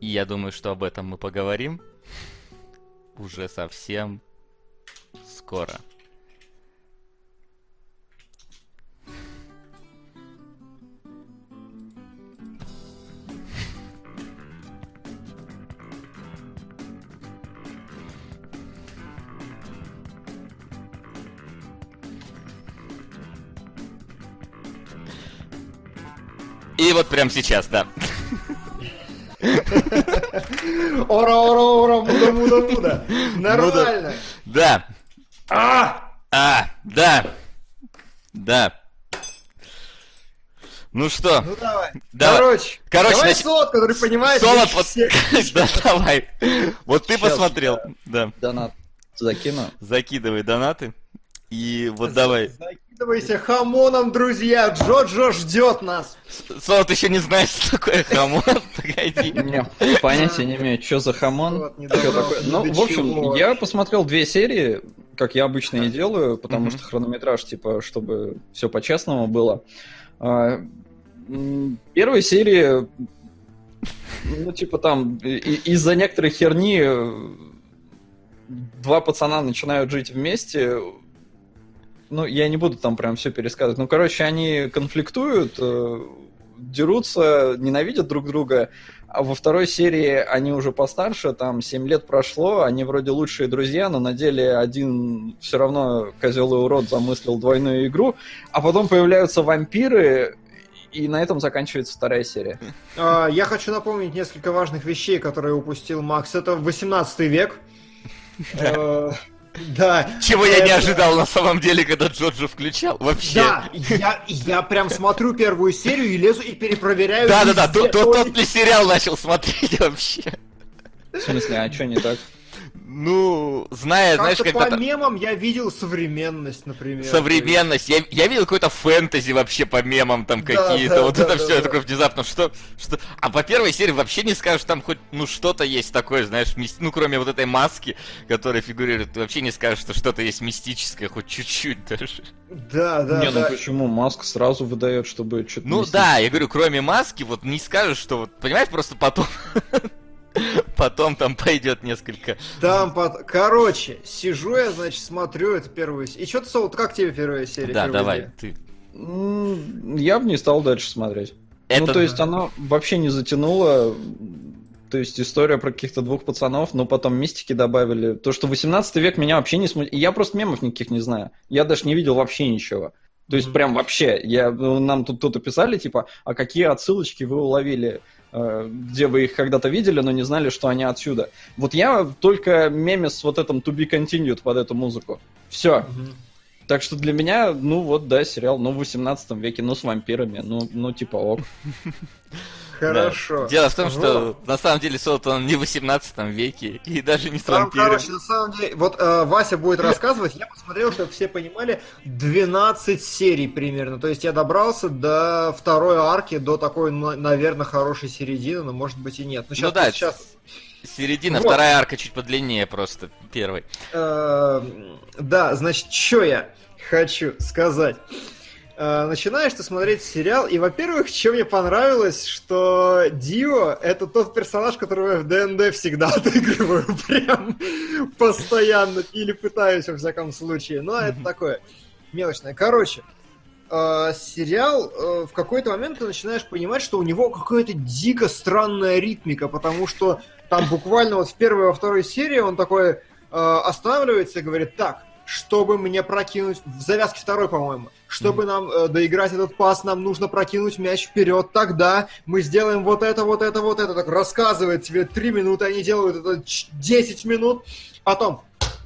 И я думаю, что об этом мы поговорим уже совсем скоро. И вот прямо сейчас, да. Ора, ора, ора, муда, муда, муда. Нормально. Да. А! А, да. Да. Ну что, Ну давай. Давай. Короче, Короче, давай Солод, который понимает Солод, вот, [laughs] да, давай. Вот ты Сейчас посмотрел, да. Донат закину. Закидывай донаты. И вот давай. Закидывайся хамоном, друзья. Джоджо ждет нас. Солод еще не знает, что такое хамон. [laughs] Погоди. Не, понятия не имею, что за хамон. Ну, в общем, я посмотрел две серии, как я обычно и делаю, потому что хронометраж, типа, чтобы все по-честному было. А, м, Первой серии, ну, типа, там, из-за некоторой херни э, два пацана начинают жить вместе. Ну, я не буду там прям все пересказывать. Ну, короче, они конфликтуют, э, дерутся, ненавидят друг друга. А во второй серии они уже постарше, там 7 лет прошло, они вроде лучшие друзья, но на деле один все равно козел и урод замыслил двойную игру, а потом появляются вампиры, и на этом заканчивается вторая серия. А, Я хочу напомнить несколько важных вещей, которые упустил Макс. Это 18 век. Да. Чего я не ожидал на самом деле, когда Джоджо включал. Вообще. Да, я, я прям смотрю первую серию и лезу и перепроверяю. Да, да, да. везде Тот, тот, то- тот ли сериал начал смотреть вообще? В смысле, а что не так? Ну, зная, знаешь, Как-то когда по мемам я видел современность, например. современность. Я, я видел какой-то фэнтези вообще по мемам там Да, какие-то. да, вот да, это да, все, я да. такой внезапно, что, что. А по первой серии вообще не скажешь, там хоть ну что-то есть такое, знаешь, мис- ну кроме вот этой маски, которая фигурирует, ты вообще не скажешь, что что-то есть мистическое, хоть чуть-чуть даже. Да, да, не, ну да. почему? Маск сразу выдает, чтобы что-то... Ну да, я говорю, кроме маски, вот не скажешь, что вот, понимаешь, просто потом. [laughs] Потом там пойдет несколько. Там под... Короче, сижу я, значит, смотрю эту первую серию. И что ты, Солод, как тебе первая серия? Да, первая давай, идея? ты. Я бы не стал дальше смотреть. Это Ну, то есть она вообще не затянула. То есть история про каких-то двух пацанов, но потом мистики добавили. То, что 18 век меня вообще не смутит. Я просто мемов никаких не знаю. Я даже не видел вообще ничего. То есть прям вообще. Я, ну, нам тут кто-то писали, типа, а какие отсылочки вы уловили? Э, где вы их когда-то видели, но не знали, что они отсюда. Вот я только мемес вот этом To Be Continued под эту музыку. Все. Так что для меня, ну вот, да, сериал, ну, в 18 веке, ну, с вампирами, ну, ну типа ок. [laughs] Хорошо. Да. Дело в том, что Вот. на самом деле создан он не в 18 веке и даже не с Там, короче, на самом деле, вот э, Вася будет рассказывать, я посмотрел, чтобы все понимали, 12 серий примерно. То есть я добрался до второй арки, до такой, наверное, хорошей середины, но может быть и нет. Ну, Ну сейчас, да, сейчас середина, Вот. вторая арка чуть подлиннее просто первой. Э, да, значит, что я хочу сказать. Э, Начинаешь ты смотреть сериал, и, во-первых, что мне понравилось, что Дио — это тот персонаж, которого я в ДНД всегда [laughs] отыгрываю, прям постоянно, или пытаюсь, во всяком случае. Но это такое мелочное. Короче, э, сериал э, в какой-то момент ты начинаешь понимать, что у него какая-то дико странная ритмика, потому что там буквально вот в первой во второй серии он такой э, останавливается и говорит, так, чтобы мне прокинуть, в завязке второй, по-моему, чтобы нам э, доиграть этот пас, нам нужно прокинуть мяч вперед, тогда мы сделаем вот это, вот это, вот это, так рассказывает тебе 3 минуты, они делают это ч- 10 минут, потом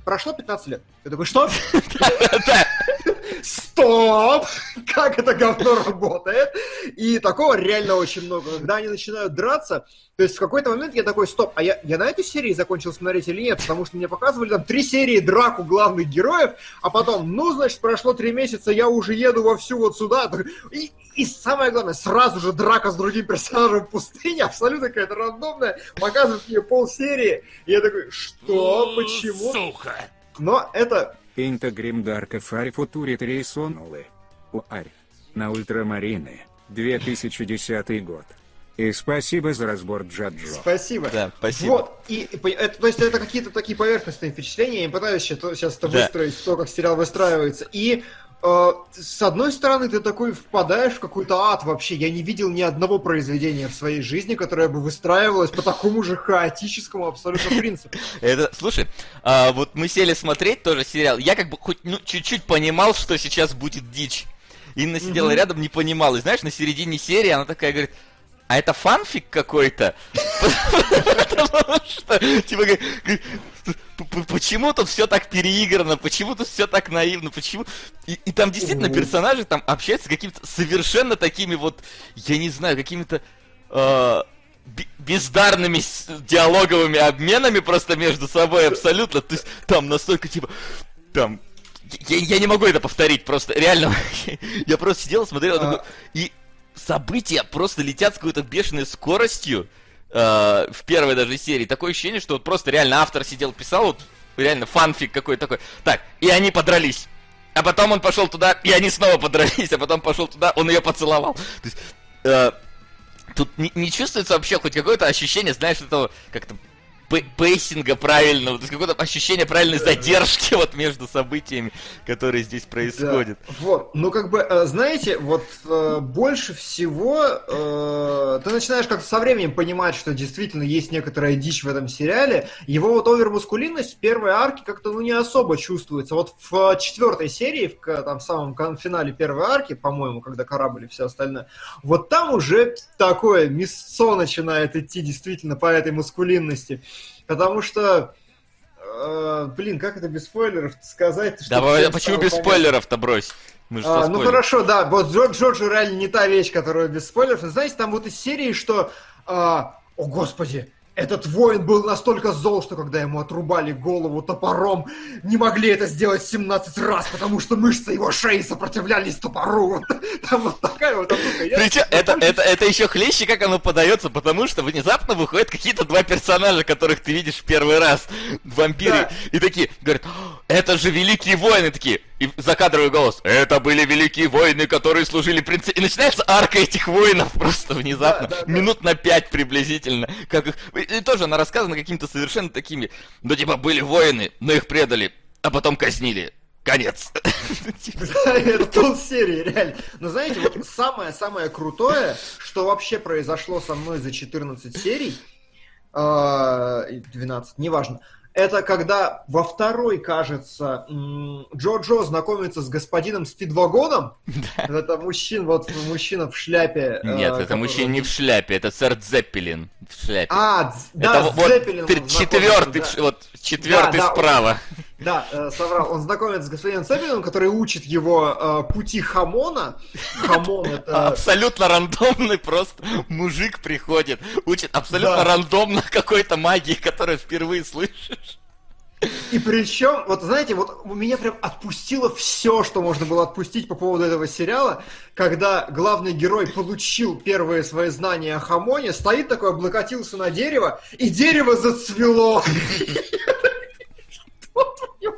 прошло 15 лет. Ты такой, что? [laughs] Стоп! [laughs] Как это говно работает? И такого реально очень много. Когда они начинают драться, то есть в какой-то момент я такой, стоп, а я, я на этой серии закончил смотреть или нет? Потому что мне показывали там три серии драку главных героев, а потом, ну, значит, прошло три месяца, я уже еду вовсю вот сюда. И, и самое главное, сразу же драка с другим персонажем в пустыне, абсолютно какая-то рандомная, показывают мне полсерии. И я такой, что, почему? Сука! Но это Инта Гримдарка Фари Футури Трейсонулы. Уарь. На Ультрамарины. 2010 год. И спасибо за разбор Джаджо. Спасибо. Да, спасибо. Вот, и, и это, то есть это какие-то такие поверхностные впечатления, я пытаюсь сейчас это Да. выстроить то, как сериал выстраивается. И с одной стороны, ты такой впадаешь в какой-то ад вообще. Я не видел ни одного произведения в своей жизни, которое бы выстраивалось по такому же хаотическому абсолютно [laughs] принципу. Это, слушай, а, вот мы сели смотреть тоже сериал. Я как бы хоть ну, чуть-чуть понимал, что сейчас будет дичь. Инна сидела Мгм. рядом, не понимала. И знаешь, на середине серии она такая говорит, а это фанфик какой-то? [laughs] Потому что, типа, говорит, говорит, «П- п- почему тут все так переиграно, почему тут все так наивно, почему... И, и там действительно персонажи там общаются с какими-то совершенно такими вот, я не знаю, какими-то... э, бе- бездарными диалоговыми обменами просто между собой абсолютно. То есть там настолько типа там я, я не могу это повторить, просто реально. [laughs] я просто сидел, смотрел, А. такой, и события просто летят с какой-то бешеной скоростью э, в первой даже серии. Такое ощущение, что вот просто реально автор сидел, писал, вот реально фанфик какой-то такой. Так, и они подрались. А потом он пошел туда, и они снова подрались, а потом пошел туда, он ее поцеловал. То есть, э, тут не, не чувствуется вообще хоть какое-то ощущение, знаешь, этого как-то пейсинга правильного, то есть какое-то ощущение правильной задержки [laughs] вот между событиями, которые здесь происходят. Да. Вот, ну как бы, э, знаете, вот э, больше всего э, ты начинаешь как-то со временем понимать, что действительно есть некоторая дичь в этом сериале. Его вот овермускулинность в первой арке как-то ну не особо чувствуется. Вот в четвертой серии, в там в самом финале первой арки, по-моему, когда корабль и все остальное, вот там уже такое мясцо начинает идти действительно по этой мускулинности. Потому что э, блин, как это без спойлеров сказать? чтобы Давай, а почему без понятно? спойлеров-то брось? Мы же А, ну хорошо, да, вот Джордж Джорджу реально не та вещь, которая без спойлеров. Знаете, там вот из серии, что... а, о, господи, этот воин был настолько зол, что когда ему отрубали голову топором, не могли это сделать 17 раз, потому что мышцы его шеи сопротивлялись топору. Там вот такая вот Причем это, это, это еще хлеще, как оно подается, потому что внезапно выходят какие-то два персонажа, которых ты видишь в первый раз, вампиры, Да. и такие, говорят, «О, это же великие воины, такие, и закадровый голос, это были великие воины, которые служили принцессе, и начинается арка этих воинов просто внезапно, Да, да, да. минут на пять приблизительно, как их, и тоже она рассказана какими-то совершенно такими, ну типа были воины, но их предали, а потом казнили, конец. [laughs] Типа, это полсерии, реально. Но знаете, вот самое-самое крутое, что вообще произошло со мной за 14 серий, а, и 12, неважно, это когда во второй, кажется, Джо-Джо знакомится с господином Спидвагоном. Это мужчина, вот мужчина в шляпе. э, Нет, это который- мужчина не в шляпе, это сэр Дзеппелин в шляпе. А, это да, вот, тр- он четвертый, в- вот четвертый Да, да, справа. Да, э, соврал. Он знакомится с господином Зеппелином, который учит его э, пути хамона. Хамон это... Абсолютно рандомный просто мужик приходит, учит абсолютно Да. рандомно какой-то магии, которую впервые слышишь. И причем, вот знаете, вот у меня прям отпустило все, что можно было отпустить по поводу этого сериала, когда главный герой получил первые свои знания о хамоне, стоит такой, облокотился на дерево, и дерево зацвело.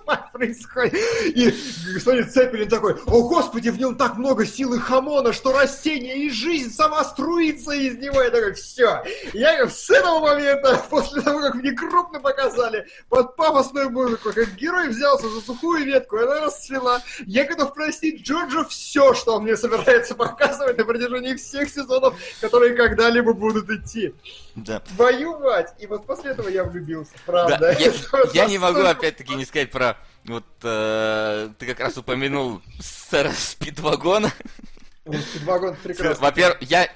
Мать происходит? И господин Цепелин такой, о господи, в нем так много силы хамона, что растение и жизнь сама струится из него. Я такой, все. Я с этого момента, [laughs] после того, как мне крупно показали, под пафосную музыку, как герой взялся за сухую ветку, она расцвела. Я готов простить Джорджу все, что он мне собирается [laughs] показывать на протяжении всех сезонов, которые когда-либо будут идти. Да. Твою мать! И вот после этого я влюбился, правда. Да, я, [laughs] я не могу опять-таки не сказать про вот э, ты как раз упомянул сэра Спидвагона. Спидвагон прекрасно. Во-первых, я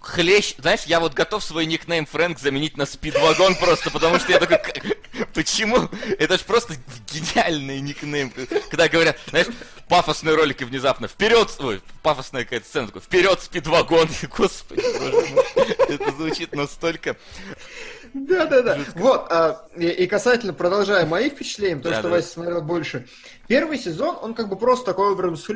хлещ, знаешь, я вот готов свой никнейм Фрэнк заменить на Спидвагон просто, потому что я такой, «К- почему? Это ж просто гениальный никнейм. Когда говорят, знаешь, пафосные ролики внезапно, вперед, ой, пафосная какая-то сцена, такой, вперед Спидвагон, [laughs] господи, боже мой, это звучит настолько... Да, да, да. Вот, а, и, и касательно, продолжая мои впечатления, Да, что да. Вася смотрел больше. Первый сезон, он как бы просто такой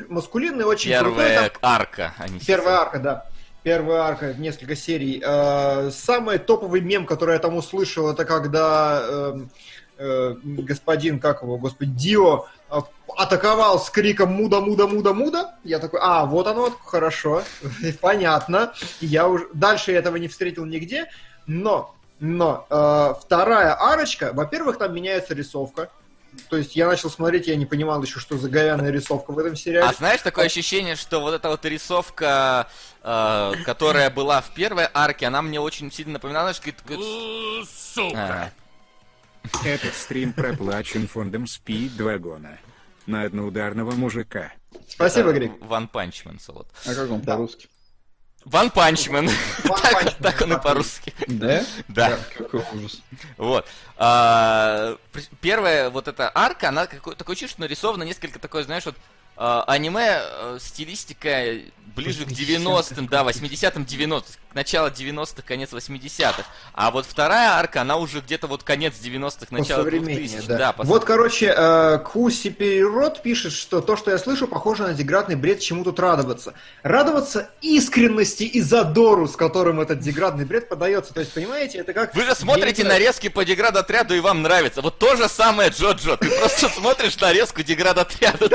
маскулинный, очень крутой. Первая арка, а не Первая арка, да. Первая арка, несколько серий. Э, Самый топовый мем, который я там услышал, это когда эм, э, господин, как его, господи, Дио э, атаковал с криком «Муда, муда, муда, муда». Я такой, а, вот оно, хорошо, [laughs] понятно. Я уже Дальше я этого не встретил нигде, но, но э, вторая арочка, во-первых, там меняется рисовка. То есть я начал смотреть, я не понимал еще, что за говяная рисовка в этом сериале. А знаешь, такое ощущение, что вот эта вот рисовка, э, которая была в первой арке, она мне очень сильно напоминала, что... Сука. А, Этот стрим проплачен фондом Спидвагона. На одноударного мужика. Спасибо, Грик. One Punch Man, вот. А как он Да. по-русски? One Punch Man. One Так- Punch Man, Так он и по-русски. Да? Да. Какой ужас. Вот. А, Первая вот эта арка, она какой- такое чувство, что нарисована несколько такое, знаешь, вот а, аниме э, стилистика ближе к 90-м, да, 80-м, 90-м, начало 90-х, конец 80-х. А вот вторая арка, она уже где-то вот конец 90-х, начало Посовременнее, 2000-х. да. Да, Вот, короче, э, Куси Перерод пишет, что то, что я слышу, похоже на деградный бред, чему тут радоваться. Радоваться искренности и задору, с которым этот деградный бред подается. То есть, понимаете, это как... Вы же смотрите знаю, нарезки по деград-отряду и вам нравится. Вот то же самое Джо-Джо. Ты просто смотришь нарезку деград-отряда.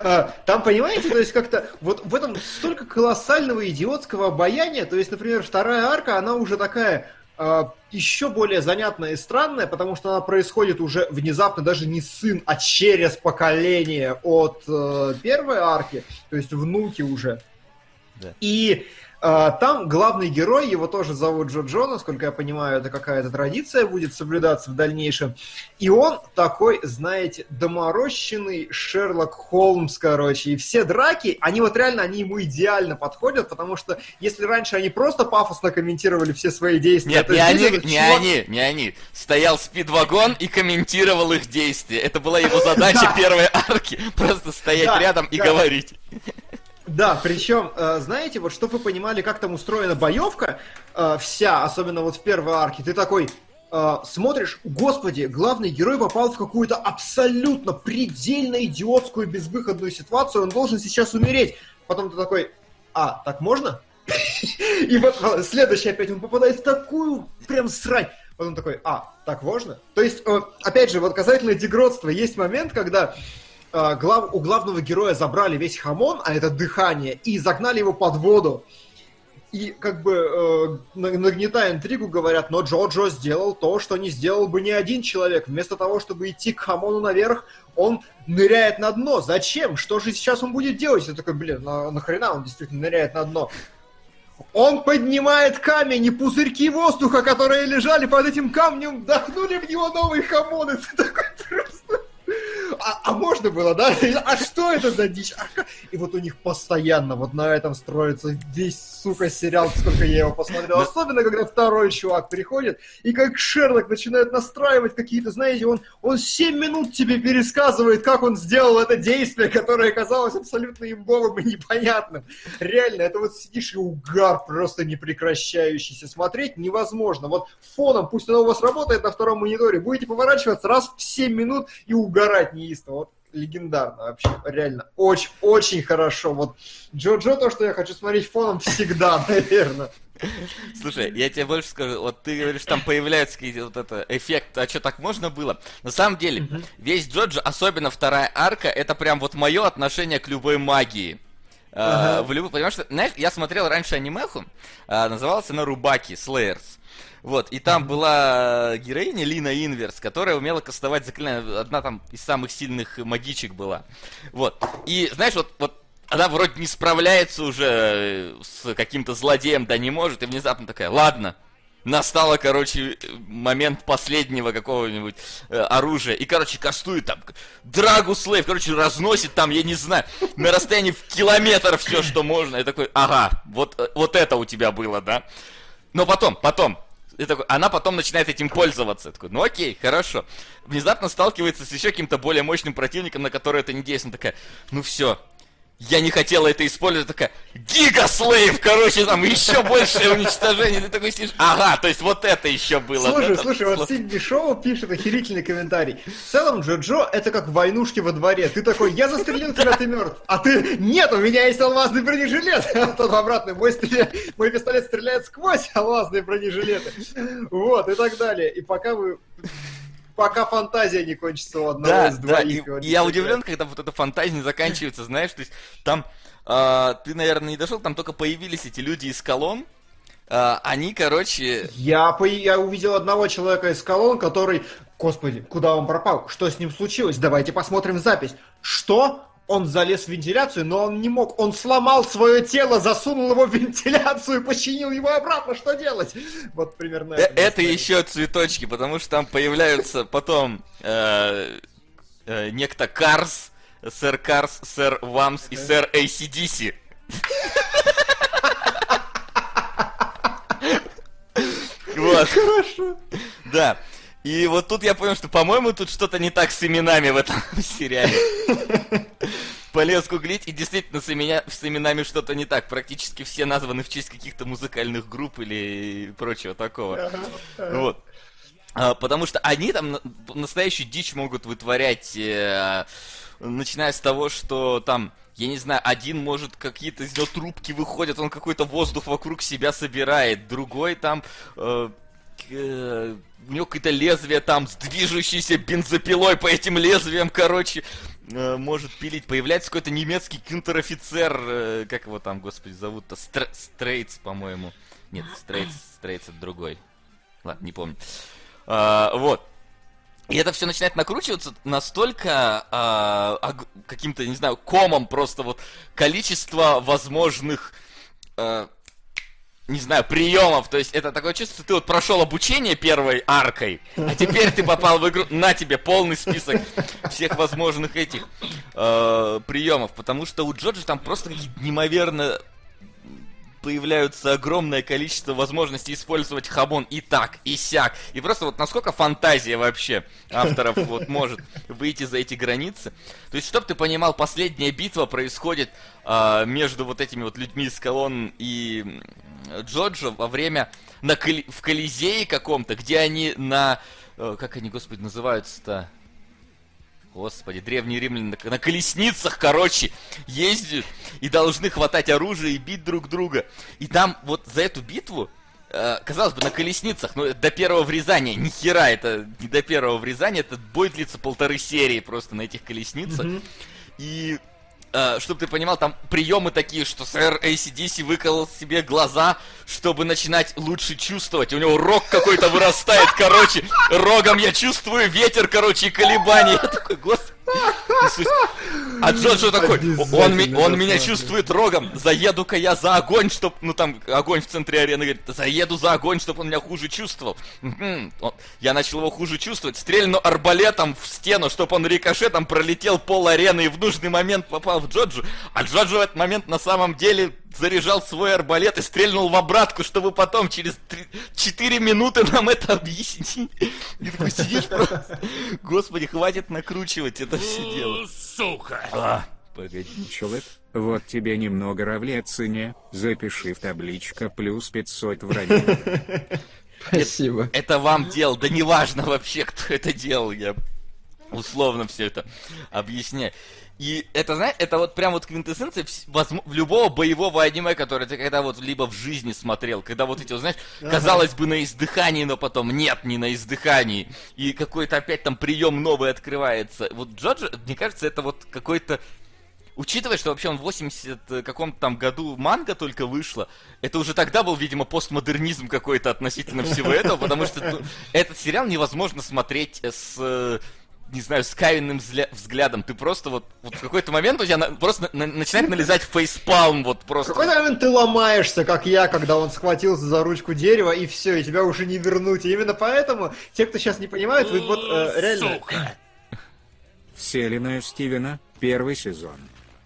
А, Там, понимаете, то есть как-то вот в этом столько колоссального идиотского обаяния, то есть, например, вторая арка, она уже такая а, еще более занятная и странная, потому что она происходит уже внезапно даже не сын, а через поколение от э, первой арки, то есть внуки уже. Да. И там главный герой, его тоже зовут Джо Джо, насколько я понимаю, это какая-то традиция будет соблюдаться в дальнейшем. И он такой, знаете, доморощенный Шерлок Холмс, короче. И все драки, они вот реально, они ему идеально подходят, потому что если раньше они просто пафосно комментировали все свои действия, Нет, не они, этот не чувак- они, не они. Стоял спидвагон и комментировал их действия. Это была его задача Да. первой арки. Просто стоять рядом и говорить. Да, причем, э, знаете, вот чтобы вы понимали, как там устроена боевка, э, вся, особенно вот в первой арке, ты такой э, смотришь, господи, главный герой попал в какую-то абсолютно предельно идиотскую безвыходную ситуацию, он должен сейчас умереть. Потом ты такой, а, так можно? [laughs] И вот следующий опять он попадает в такую прям срань. Потом такой, а, так можно? То есть, опять же, вот касательно дегродства, есть момент, когда э, глав- у главного героя забрали весь хамон, а это дыхание, и загнали его под воду. И как бы э, на- нагнетая интригу, говорят, но Джоджо сделал то, что не сделал бы ни один человек. Вместо того, чтобы идти к хамону наверх, он ныряет на дно. Зачем? Что же сейчас он будет делать? Я такой, блин, на, нахрена он действительно ныряет на дно? Он поднимает камень, и пузырьки воздуха, которые лежали под этим камнем, вдохнули в него новый хамон. [laughs] И ты такой просто... А, а можно было, да? А что это за дичь? А и вот у них постоянно вот на этом строится весь, сука, сериал, сколько я его посмотрел. Особенно, когда второй чувак приходит, и как Шерлок начинает настраивать какие-то, знаете, он, он 7 минут тебе пересказывает, как он сделал это действие, которое казалось абсолютно имбовым и непонятным. Реально, это вот сидишь и угар просто непрекращающийся. Смотреть невозможно. Вот фоном, пусть оно у вас работает на втором мониторе, будете поворачиваться раз в 7 минут и угорать неистово. Вот легендарно вообще, реально, очень, очень хорошо. Вот Джо-Джо то, что я хочу смотреть фоном всегда, [laughs] наверное. Слушай, я тебе больше скажу, вот ты говоришь, там появляется какие-то вот это эффект, а что так можно было? На самом деле, mm-hmm. весь Джоджо, особенно вторая арка, это прям вот мое отношение к любой магии. Uh-huh. Uh, в любой, потому что, знаешь, я смотрел раньше анимеху, uh, назывался она Рубаки, Slayers. Вот, и там была героиня Лина Инверс, которая умела кастовать заклинания. Одна там из самых сильных магичек была. Вот. И, знаешь, вот, вот она вроде не справляется уже э, с каким-то злодеем, да не может, и внезапно такая, ладно, настало, короче, момент последнего какого-нибудь э, оружия. И, короче, кастует там Драгу Слейв, короче, разносит там, я не знаю, на расстоянии в километр все, что можно. И такой, ага, вот, э, вот это у тебя было, да? Но потом, потом, и такой, она потом начинает этим пользоваться. Такой, ну окей, хорошо. Внезапно сталкивается с еще каким-то более мощным противником, на который это не действует. Такая, ну все, я не хотела это использовать, такая, гигаслейв, короче, там еще большее уничтожение, ты такой сидишь, ага, то есть вот это еще было. Слушай, да, слушай, вот Сидни Шоу пишет охерительный комментарий. В целом, Джо-Джо это как войнушки во дворе. Ты такой, я застрелил тебя, ты мертв. А ты, нет, у меня есть алмазный бронежилет. [laughs] А тот обратно, мой, стреля... мой пистолет стреляет сквозь алмазные бронежилеты. Вот, и так далее. И пока вы пока фантазия не кончится у одного да, из двоих. Да, и, и я удивлен, когда вот эта фантазия не заканчивается, знаешь, то есть там э, ты, наверное, не дошел, там только появились эти люди из колонн, э, они, короче... Я, по... я увидел одного человека из колонн, который... Господи, куда он пропал? Что с ним случилось? Давайте посмотрим запись. Что? Он залез в вентиляцию, но он не мог. Он сломал свое тело, засунул его в вентиляцию, починил его обратно. Что делать? Вот примерно это. Э, это еще цветочки, потому что там появляются потом э, э, некто Карс, сэр Карс, сэр Вамс и сэр ACDC. [laughs] Вот. Хорошо. Да. И вот тут я понял, что, по-моему, тут что-то не так с именами в этом [laughs] сериале. Полез гуглить, и действительно с, именя, с именами что-то не так. Практически все названы в честь каких-то музыкальных групп или прочего такого. Вот. А, потому что они там настоящую дичь могут вытворять, э, начиная с того, что там я не знаю, один может какие-то из него трубки выходят, он какой-то воздух вокруг себя собирает, другой там э, у него какое-то лезвие там с движущейся бензопилой по этим лезвиям, короче, э, может пилить. Появляется какой-то немецкий кюнтер-офицер, э, как его там, господи, зовут-то, Стр Стрейтс, по-моему. Нет, Стрейтс, Стрейтс это другой. Ладно, не помню. А, вот. И это все начинает накручиваться настолько а, каким-то, не знаю, комом просто вот количество возможных а, не знаю, приемов. То есть это такое чувство, что ты вот прошел обучение первой аркой, а теперь ты попал в игру. На тебе полный список всех возможных этих э, приемов. Потому что у Джорджа там просто неимоверно появляются огромное количество возможностей использовать хамон и так, и сяк. И просто вот насколько фантазия вообще авторов [laughs] вот может выйти за эти границы. То есть, чтобы ты понимал, последняя битва происходит э, между вот этими вот людьми из колонн и Джоджо во время на коли, в Колизее каком-то, где они на... Э, как они, господи, называются-то? Господи, древние римляне на, на колесницах, короче, ездят и должны хватать оружие и бить друг друга. И там вот за эту битву, э, казалось бы, на колесницах, но до первого врезания, ни хера, это не до первого врезания, этот бой длится полторы серии просто на этих колесницах. Mm-hmm. И э, чтобы ты понимал, там приемы такие, что сэр ACDC выколол себе глаза, чтобы начинать лучше чувствовать. У него рог какой-то вырастает, короче. Рогом я чувствую ветер, короче, и колебания. Я такой, господи. А Джоджо такой, он, он меня чувствует рогом, заеду-ка я за огонь, чтоб, ну там огонь в центре арены, говорит, заеду за огонь, чтобы он меня хуже чувствовал. Я начал его хуже чувствовать, стрельну арбалетом в стену, чтобы он рикошетом пролетел пол арены и в нужный момент попал в Джоджу. А Джоджо в этот момент на самом деле заряжал свой арбалет и стрельнул в обратку, чтобы потом через 4 минуты нам это объяснить. И такой сидишь просто, господи, хватит накручивать это все дело. Сука! А, погоди. Человек, вот тебе немного равлецине, запиши в табличка плюс 500 в раме. Спасибо. Это вам делал, да неважно вообще, кто это делал, я условно все это объясняю. И это, знаешь, это вот прям вот квинтэссенция возм- любого боевого аниме, которое ты когда вот либо в жизни смотрел, когда вот эти, вот, знаешь, казалось бы на издыхании, но потом нет, не на издыхании, и какой-то опять там прием новый открывается. Вот Джоджо, мне кажется, это вот какой-то Учитывая, что вообще он в 80 каком-то там году манга только вышла, это уже тогда был, видимо, постмодернизм какой-то относительно всего этого, потому что этот сериал невозможно смотреть с, э, не знаю, с кавенным взля- взглядом. Ты просто вот, вот в какой-то момент у тебя на- просто на- начинает налезать фейспалм, вот В просто. какой-то момент ты ломаешься, как я, когда он схватился за ручку дерева, и все, и тебя уже не вернуть. И именно поэтому, те, кто сейчас не понимают, вы вот э, реально... Сука! Вселенная Стивена, первый сезон.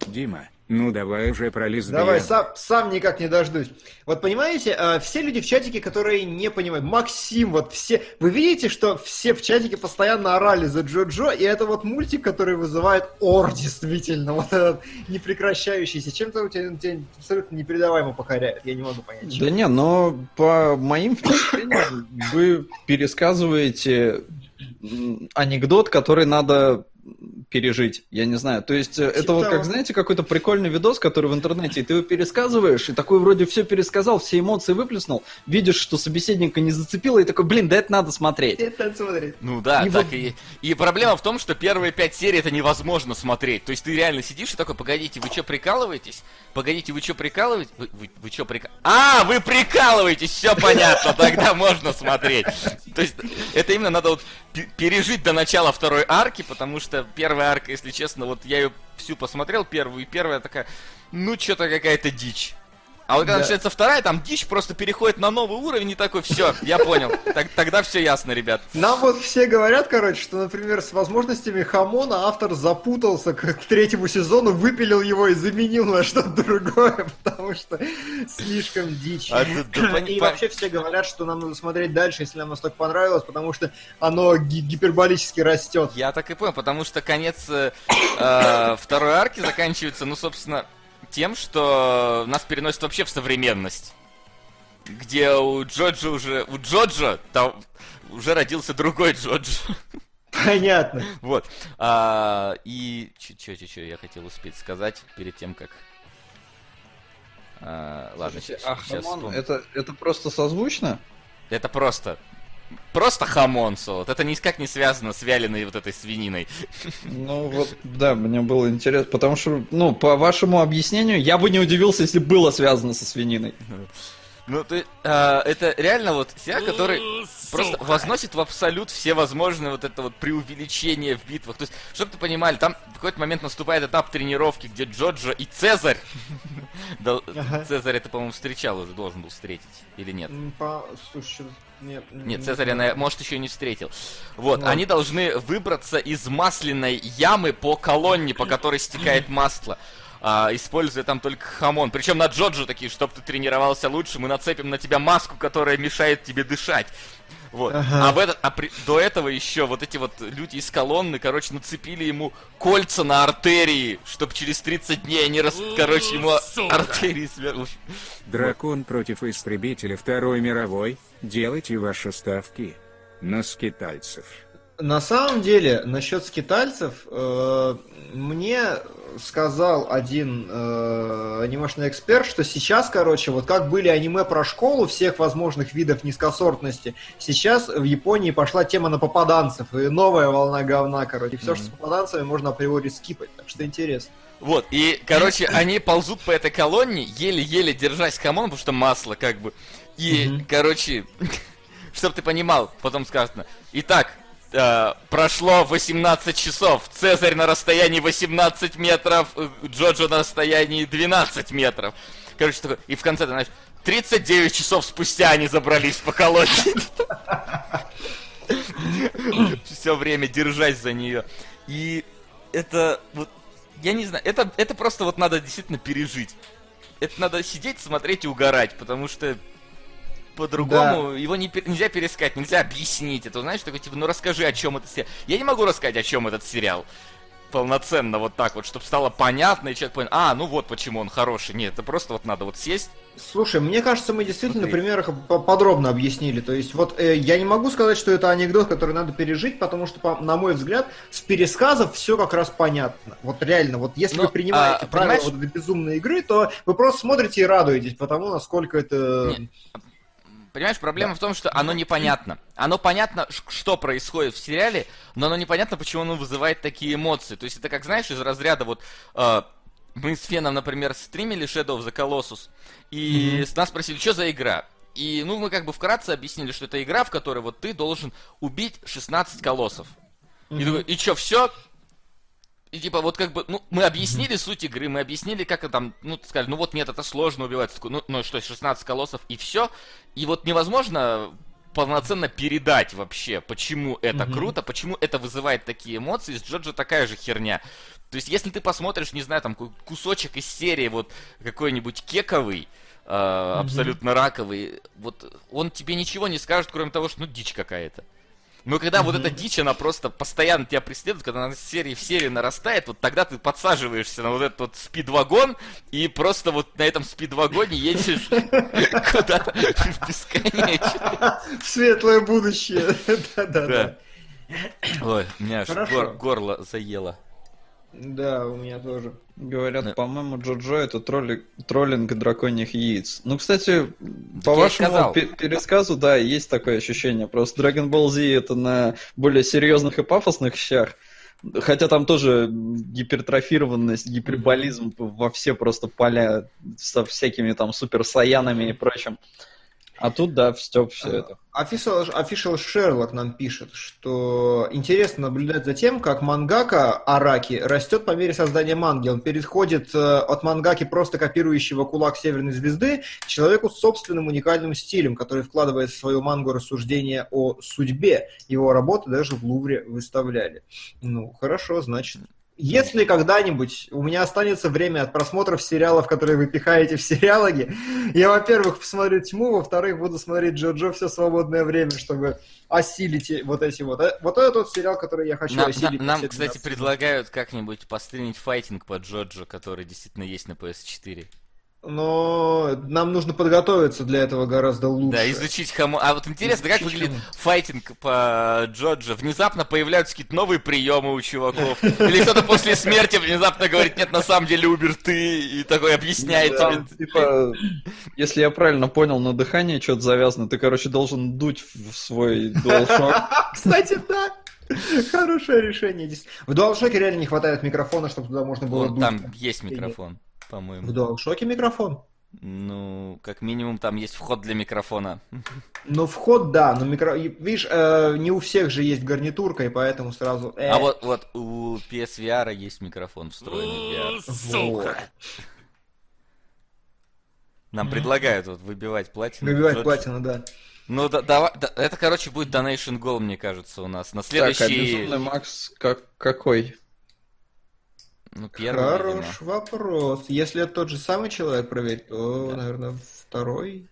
Дима, ну давай уже про лесбиян. Давай, сам, сам никак не дождусь. Вот понимаете, э, все люди в чатике, которые не понимают, Максим, вот все, вы видите, что все в чатике постоянно орали за Джо-Джо, и это вот мультик, который вызывает ор, действительно, [laughs] вот этот непрекращающийся. Чем-то у тебя, тебя абсолютно непередаваемо покоряет, я не могу понять. чем. Да не, но по моим впечатлениям вы пересказываете анекдот, который надо пережить, я не знаю. То есть э, это Типа вот того. как, знаете, какой-то прикольный видос, который в интернете, и ты его пересказываешь, и такой вроде все пересказал, все эмоции выплеснул, видишь, что собеседника не зацепило, и такой, блин, да это надо смотреть. Это надо смотреть. Ну да, И так вот- и. И проблема в том, что первые пять серий это невозможно смотреть. То есть ты реально сидишь и такой, погодите, вы что прикалываетесь? Погодите, вы что прикалываетесь? Вы, вы, вы что прикалываетесь? А, вы прикалываетесь, все понятно, тогда можно смотреть. То есть это именно надо вот пе- пережить до начала второй арки, потому что первая арка, если честно, вот я ее всю посмотрел, первую, и первая такая, ну что-то какая-то дичь. А вот когда Да. начинается вторая, там дичь просто переходит на новый уровень и такой, все, я понял. Так, тогда все ясно, ребят. Нам вот все говорят, короче, что, например, с возможностями хамона автор запутался к, к третьему сезону, выпилил его и заменил на что-то другое, [laughs] потому что слишком дичь. А да пони- И вообще все говорят, что нам надо смотреть дальше, если нам настолько понравилось, потому что оно ги- гиперболически растет. Я так и понял, потому что конец э, э, второй арки заканчивается, ну, собственно, тем, что нас переносит вообще в современность. Где у Джоджо уже... У Джоджо там уже родился другой Джоджо. Понятно. Вот. А, и... Чё я хотел успеть сказать перед тем, как... А, ладно, сейчас, А хамон, это, это просто созвучно? Это просто... Просто хамон, Солод. Это никак не связано с вяленой вот этой свининой. Ну вот, да, мне было интересно, потому что, ну, по вашему объяснению, я бы не удивился, если было связано со свининой. Ну, ты, а, это реально вот сериал, который просто Сука! возносит в абсолют все возможные вот это вот преувеличение в битвах. То есть, чтобы ты понимали, там в какой-то момент наступает этап тренировки, где Джоджо и Цезарь. [laughs] Цезарь это, по-моему, встречал уже, должен был встретить, или нет? Слушай, нет. Нет, не Цезаря, знаю. на- может, еще не встретил. Вот, Ну. они должны выбраться из масляной ямы по колонне, по которой стекает масло. а, используя там только хамон. Причем на Джоджо такие, чтобы ты тренировался лучше, мы нацепим на тебя маску, которая мешает тебе дышать. Вот. Ага. А, в этот, а при- до этого еще вот эти вот люди из колонны, короче, нацепили ему кольца на артерии, чтобы через 30 дней они рас... короче, ему Сука. артерии сверху. Дракон против истребителя Второй мировой. Делайте ваши ставки на скитальцев. На самом деле, насчет скитальцев, э, мне сказал один э, анимешный эксперт, что сейчас, короче, вот как были аниме про школу всех возможных видов низкосортности, сейчас в Японии пошла тема на попаданцев, и новая волна говна, короче. Все, что с попаданцами, можно априори скипать, так что интересно. Вот, и, короче, они ползут по этой колонне, еле-еле держась хамон, потому что масло, как бы. И, Мгм. короче, [laughs] чтоб ты понимал, потом сказано. Итак, э, прошло 18 часов. Цезарь на расстоянии 18 метров, э, Джоджо на расстоянии 12 метров. Короче, такой, и в конце, ты знаешь, 39 часов спустя они забрались по колонне. Все время держась за нее. И это вот, я не знаю, это, это просто вот надо действительно пережить. Это надо сидеть, смотреть и угорать, потому что по-другому Да. его не, нельзя перескать, нельзя объяснить. Это знаешь, такой типа, ну расскажи, о чем этот сериал. Я не могу рассказать, о чем этот сериал полноценно вот так вот, чтобы стало понятно, и человек понял, а, ну вот почему он хороший. Нет, это просто вот надо вот сесть. Слушай, мне кажется, мы действительно на Смотри. примерах по- подробно объяснили. То есть, вот э, я не могу сказать, что это анекдот, который надо пережить, потому что, на мой взгляд, с пересказов все как раз понятно. Вот реально, вот если Ну, вы принимаете а, правила понимаешь- вот этой безумной игры, то вы просто смотрите и радуетесь, потому насколько это... Не, Понимаешь, проблема в том, что оно непонятно. Оно понятно, что происходит в сериале, но оно непонятно, почему оно вызывает такие эмоции. То есть это как, знаешь, из разряда вот... э, мы с Феном, например, стримили Shadow of the Colossus, и с нас спросили, что за игра? И, ну, мы как бы вкратце объяснили, что это игра, в которой вот ты должен убить 16 колоссов. И такой, и чё, все? И типа вот как бы, ну, мы объяснили суть игры, мы объяснили, как это там, ну, сказали, ну вот нет, это сложно убивать. Ну, ну что, 16 колоссов и все. И вот невозможно полноценно передать вообще, почему это круто, почему это вызывает такие эмоции. С Джоджо такая же херня. То есть, если ты посмотришь, не знаю, там ку- кусочек из серии вот какой-нибудь кековый, э, абсолютно раковый, вот он тебе ничего не скажет, кроме того, что ну дичь какая-то. Но когда вот эта дичь, она просто постоянно тебя преследует, когда она с серии в серию нарастает, вот тогда ты подсаживаешься на вот этот вот спид-вагон, и просто вот на этом спид-вагоне едешь [laughs] куда-то в бесконечность. В светлое будущее. [laughs] Да-да-да. Да. Ой, меня аж горло заело. Да, у меня тоже. Говорят, Да. по-моему, Джоджо это тролли- троллинг драконьих яиц. Ну, кстати, по я и вашему пересказу, да, есть такое ощущение. Просто Dragon Ball Z это на более серьезных и пафосных щах. Хотя там тоже гипертрофированность, гиперболизм во все просто поля со всякими там супер саянами и прочим. А тут, да, Степ все это. Official, Official Sherlock нам пишет, что интересно наблюдать за тем, как мангака Араки растет по мере создания манги. Он переходит э, от мангаки, просто копирующего кулак Северной Звезды, к человеку с собственным уникальным стилем, который вкладывает в свою мангу рассуждения о судьбе. Его работы даже в Лувре выставляли. Ну, хорошо, значит. Если когда-нибудь у меня останется время от просмотров сериалов, которые вы пихаете в сериалоги, я, во-первых, посмотрю Тьму, во-вторых, буду смотреть Джо-Джо все свободное время, чтобы осилить и- вот эти вот. Э, Вот это тот сериал, который я хочу Нам, осилить. на- нам, кстати, 12 предлагают как-нибудь постримить файтинг по Джоджо, который действительно есть на PS4. Но нам нужно подготовиться для этого гораздо лучше. Да, изучить хамо... А вот интересно, как Изучить выглядит файтинг по Джоджо? Внезапно появляются какие-то новые приемы у чуваков. [laughs] Или кто-то после смерти внезапно говорит, нет, на самом деле умер ты, и такой объясняет тебе. типа, если я правильно понял, на дыхание что-то завязано, ты, короче, должен дуть в свой DualShock. [laughs] Кстати, да. Хорошее решение. В DualShock реально не хватает микрофона, чтобы туда можно было дуть. там есть микрофон, В по-моему. DualShock микрофон? Ну, как минимум там есть вход для микрофона. Ну, вход, да, но микро... Видишь, э, не у всех же есть гарнитурка, и поэтому сразу... э, А вот, вот у PSVR есть микрофон встроенный в VR. вот. Сука. Нам предлагают вот выбивать платину. Выбивать Джоджо. платину, да. Ну, да, давай- да, это, короче, будет Donation Goal, мне кажется, у нас. На Так, а следующий... безумный Макс как, какой? Ну, первый, Хорош видимо. вопрос. Если это тот же самый человек проверить, то, наверное, второй.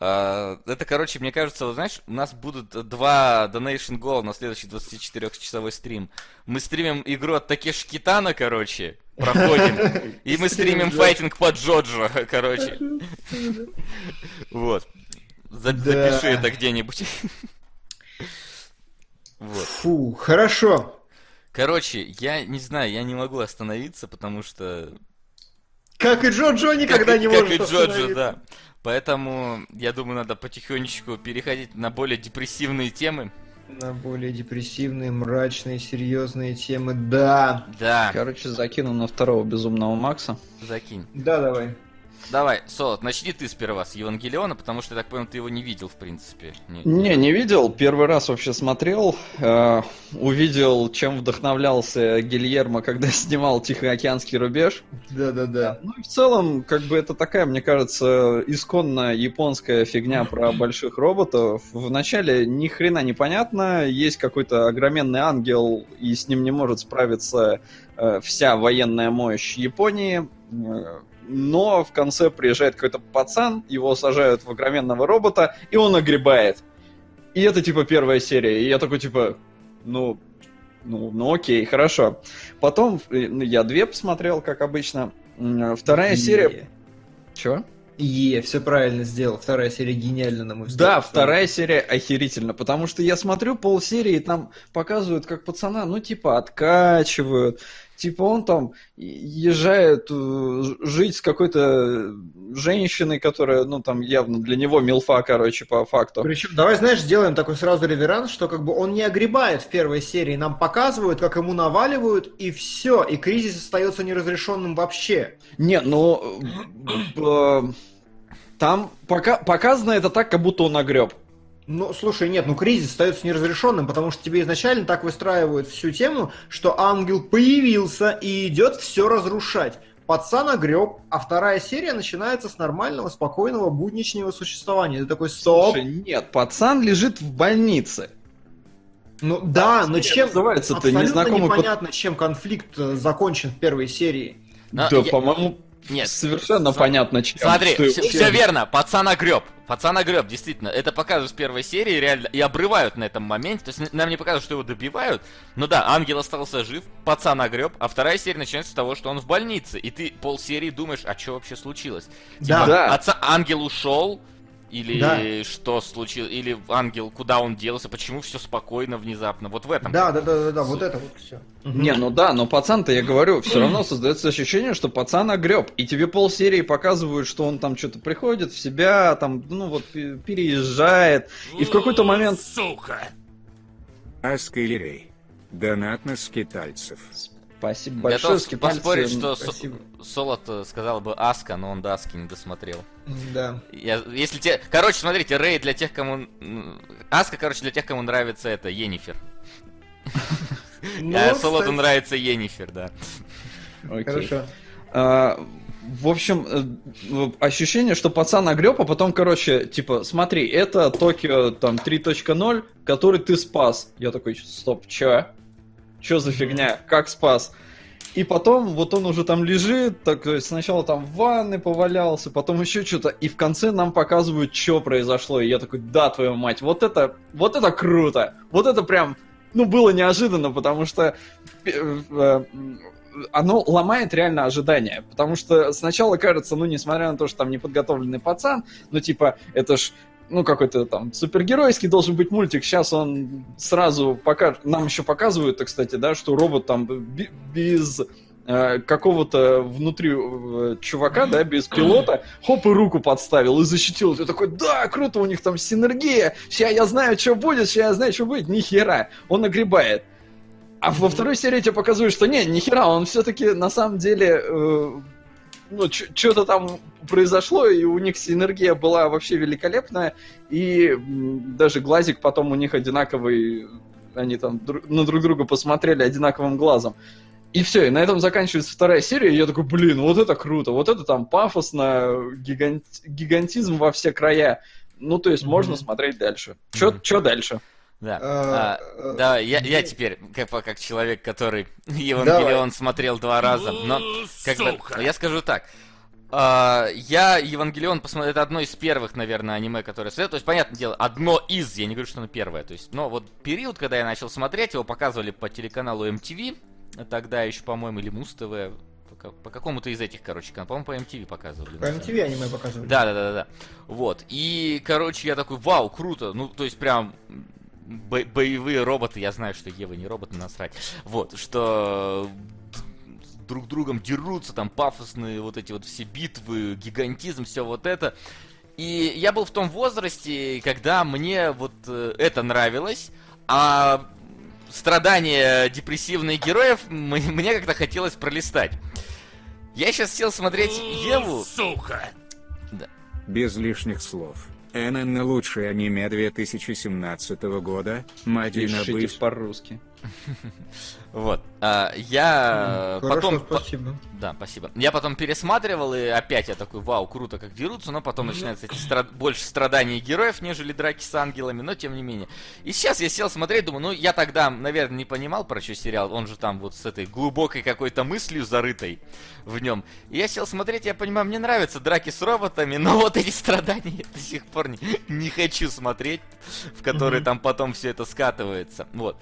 А, это, короче, мне кажется, вот знаешь, у нас будут два Donation Goal на следующий 24-часовой стрим. Мы стримим игру от Такеши Китана, короче, проходим. [laughs] И мы стримим Да. файтинг по Джоджо, [laughs] короче. [laughs] Вот. За- Да. Запиши это где-нибудь. Вот. Фу, хорошо. Короче, я не знаю, я не могу остановиться, потому что... Как и Джо Джо никогда как, не как может и Джоджо, остановиться. да. Поэтому, я думаю, надо потихонечку переходить на более депрессивные темы. На более депрессивные, мрачные, серьезные темы, да. Да, Короче, закину на второго безумного Макса. закинь. Да, давай. Давай, Солод, начни ты сперва с Евангелиона, потому что, я так понял, ты его не видел, в принципе. Не, не видел. Первый раз вообще смотрел. Э, увидел, чем вдохновлялся Гильермо, когда [laughs] снимал Тихоокеанский рубеж. Да-да-да. Ну и в целом, как бы это такая, мне кажется, исконно японская фигня [laughs] про больших роботов. Вначале ни хрена не понятно. Есть какой-то огроменный ангел, и с ним не может справиться э, вся военная мощь Японии. Но в конце приезжает какой-то пацан, его сажают в огроменного робота, и он огребает. И это типа первая серия. И я такой типа, ну, ну, ну окей, хорошо. Потом э, ну, я две посмотрел, как обычно. Вторая серия... Чего? Е, все правильно сделал. Вторая серия гениальна, на мой взгляд. Да, вторая серия охерительно, потому что я смотрю полсерии, и там показывают, как пацана, ну, типа, откачивают, Типа он там езжает э, жить с какой-то женщиной, которая, ну, там явно для него милфа, короче, по факту. Причем, давай, знаешь, сделаем такой сразу реверанс, что как бы он не огребает в первой серии, нам показывают, как ему наваливают, и все, и кризис остается неразрешенным вообще. Не, ну, э, там пока, показано это так, как будто он огреб. Ну, слушай, нет, ну кризис остается неразрешенным, потому что тебе изначально так выстраивают всю тему, что ангел появился и идет все разрушать. Пацан огреб, а вторая серия начинается с нормального, спокойного, будничного существования. Ты такой, стоп. Слушай, нет, пацан лежит в больнице. Ну да, да но чем... Называется-то незнакомый... непонятно, чем конфликт э, закончен в первой серии. Но да, я... по-моему, нет. Совершенно См... понятно, чем. Смотри, все, все верно, пацан огреб. Пацан огреб, действительно. Это показывают в первой серии, реально, и обрывают на этом моменте. То есть нам не показывают, что его добивают. Но да, ангел остался жив, пацан огреб, а вторая серия начинается с того, что он в больнице. И ты полсерии думаешь, а что вообще случилось? Да. Типа, да. Отца, ангел ушел, или да. что случилось, или ангел, куда он делся, почему все спокойно внезапно. Вот в этом. Да, да, да, да, да, вот это вот все. Не, ну да, но пацан-то, я говорю, все равно [clears throat] создается ощущение, что пацан огреб. И тебе полсерии показывают, что он там что-то приходит в себя, там, ну вот, переезжает. И в какой-то момент... Сука! Аска или Рей. Донат на скитальцев. Спасибо большое, Готов поспорить, что Солод сказал бы Аска, но он до Аски не досмотрел. Да. Я, если те... Короче, смотрите, Рэй для тех, кому... Аска, короче, для тех, кому нравится это, Енифер. Ну, а Солоду нравится Енифер, да. Хорошо. А, в общем, э, ощущение, что пацан огреб, а потом, короче, типа, смотри, это Токио там 3.0, который ты спас. Я такой, стоп, чё? Чё за фигня? Как спас? И потом вот он уже там лежит, так сначала там в ванной повалялся, потом еще что-то, и в конце нам показывают, что произошло. И я такой, да, твою мать, вот это, вот это круто, вот это прям, ну, было неожиданно, потому что э, э, оно ломает реально ожидания. Потому что сначала кажется, ну, несмотря на то, что там неподготовленный пацан, ну, типа, это ж ну, какой-то там супергеройский должен быть мультик. Сейчас он сразу покажет. Нам еще показывают, кстати, да, что робот там без э, какого-то внутри э, чувака, да, без [clears throat] пилота, хоп, и руку подставил и защитил. Ты такой, да, круто, у них там синергия, сейчас я знаю, что будет, сейчас я знаю, что будет. Ни хера, он огребает. А во второй серии тебе показывают, что не, ни хера, он все-таки на самом деле э, ну, что-то там произошло, и у них синергия была вообще великолепная, и даже глазик потом у них одинаковый, они там на друг друга посмотрели одинаковым глазом. И все, и на этом заканчивается вторая серия, и я такой, блин, вот это круто, вот это там пафосно, гигант, гигантизм во все края. Ну, то есть mm-hmm. можно смотреть дальше. Что mm-hmm. дальше? Да. А, а, да, я, я теперь, как, как человек, который [laughs] Евангелион смотрел два раза, но как бы, я скажу так. Uh, я Евангелион посмотрел, это одно из первых, наверное, аниме, которое смотрел. То есть, понятное дело, одно из, я не говорю, что оно первое. То есть, но вот период, когда я начал смотреть, его показывали по телеканалу MTV, тогда еще, по-моему, или Муз ТВ, по, по какому-то из этих, короче, по-моему, по MTV показывали. По MTV аниме показывали. Да, да, да, да. Вот. И, короче, я такой, вау, круто. Ну, то есть, прям бо- боевые роботы, я знаю, что Ева не робот, насрать. Вот, что друг другом дерутся, там пафосные вот эти вот все битвы, гигантизм, все вот это. И я был в том возрасте, когда мне вот э, это нравилось, а страдания депрессивных героев мне как-то хотелось пролистать. Я сейчас сел смотреть Еву. Сука! Без лишних слов. НН лучшее аниме 2017 года. Мадина быть. по-русски. Вот. А, я Хорошо, потом... по- спасибо. Да, спасибо. Я потом пересматривал, и опять я такой, вау, круто, как дерутся, но потом начинаются эти стра- больше страданий героев, нежели драки с ангелами, но тем не менее. И сейчас я сел смотреть, думаю, ну, я тогда, наверное, не понимал, про что сериал, он же там вот с этой глубокой какой-то мыслью зарытой в нем. И я сел смотреть, я понимаю, мне нравятся драки с роботами, но вот эти страдания я до сих пор не, не хочу смотреть, в которые там потом все это скатывается. Вот.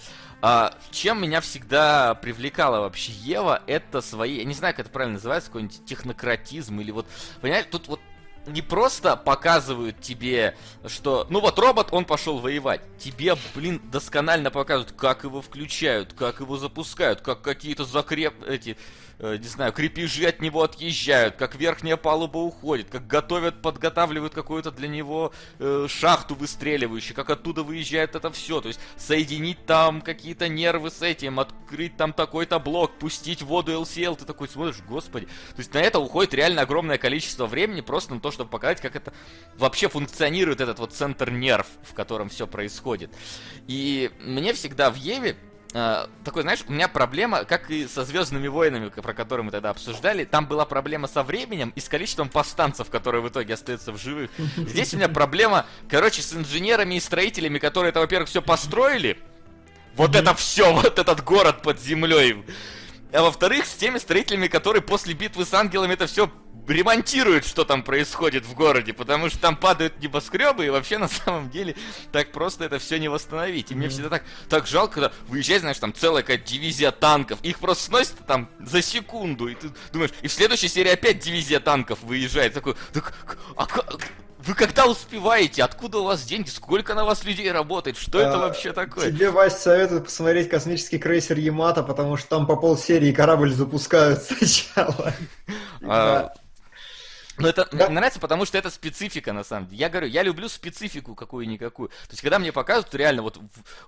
А, чем меня всегда привлекала вообще Ева, это свои, я не знаю, как это правильно называется, какой-нибудь технократизм или вот, понимаете, тут вот не просто показывают тебе, что, ну вот робот, он пошел воевать. Тебе, блин, досконально показывают, как его включают, как его запускают, как какие-то закреп... эти, не знаю, крепежи от него отъезжают, как верхняя палуба уходит, как готовят, подготавливают какую-то для него э, шахту выстреливающую, как оттуда выезжает это все. То есть соединить там какие-то нервы с этим, открыть там такой-то блок, пустить воду LCL, ты такой смотришь, господи. То есть на это уходит реально огромное количество времени просто на то, чтобы показать, как это вообще функционирует этот вот центр нерв, в котором все происходит. И мне всегда в Еве э, такой, знаешь, у меня проблема, как и со Звездными войнами, про которые мы тогда обсуждали, там была проблема со временем и с количеством повстанцев, которые в итоге остаются в живых. Здесь у меня проблема, короче, с инженерами и строителями, которые это, во-первых, все построили. Вот это все, [laughs] вот этот город под землей. А во-вторых, с теми строителями, которые после битвы с ангелами это все ремонтируют, что там происходит в городе, потому что там падают небоскребы, и вообще на самом деле так просто это все не восстановить. И мне всегда так, так жалко, когда выезжает, знаешь, там целая какая дивизия танков, их просто сносят там за секунду, и ты думаешь, и в следующей серии опять дивизия танков выезжает, такой, так, а как- вы когда успеваете? Откуда у вас деньги? Сколько на вас людей работает? Что это А, вообще такое? Тебе, Вась, советую посмотреть космический крейсер Ямато, потому что там по полсерии корабль запускают [laughs] сначала. А, Ну, это Да. мне нравится, потому что это специфика, на самом деле. Я говорю, я люблю специфику какую-никакую. То есть, когда мне показывают реально вот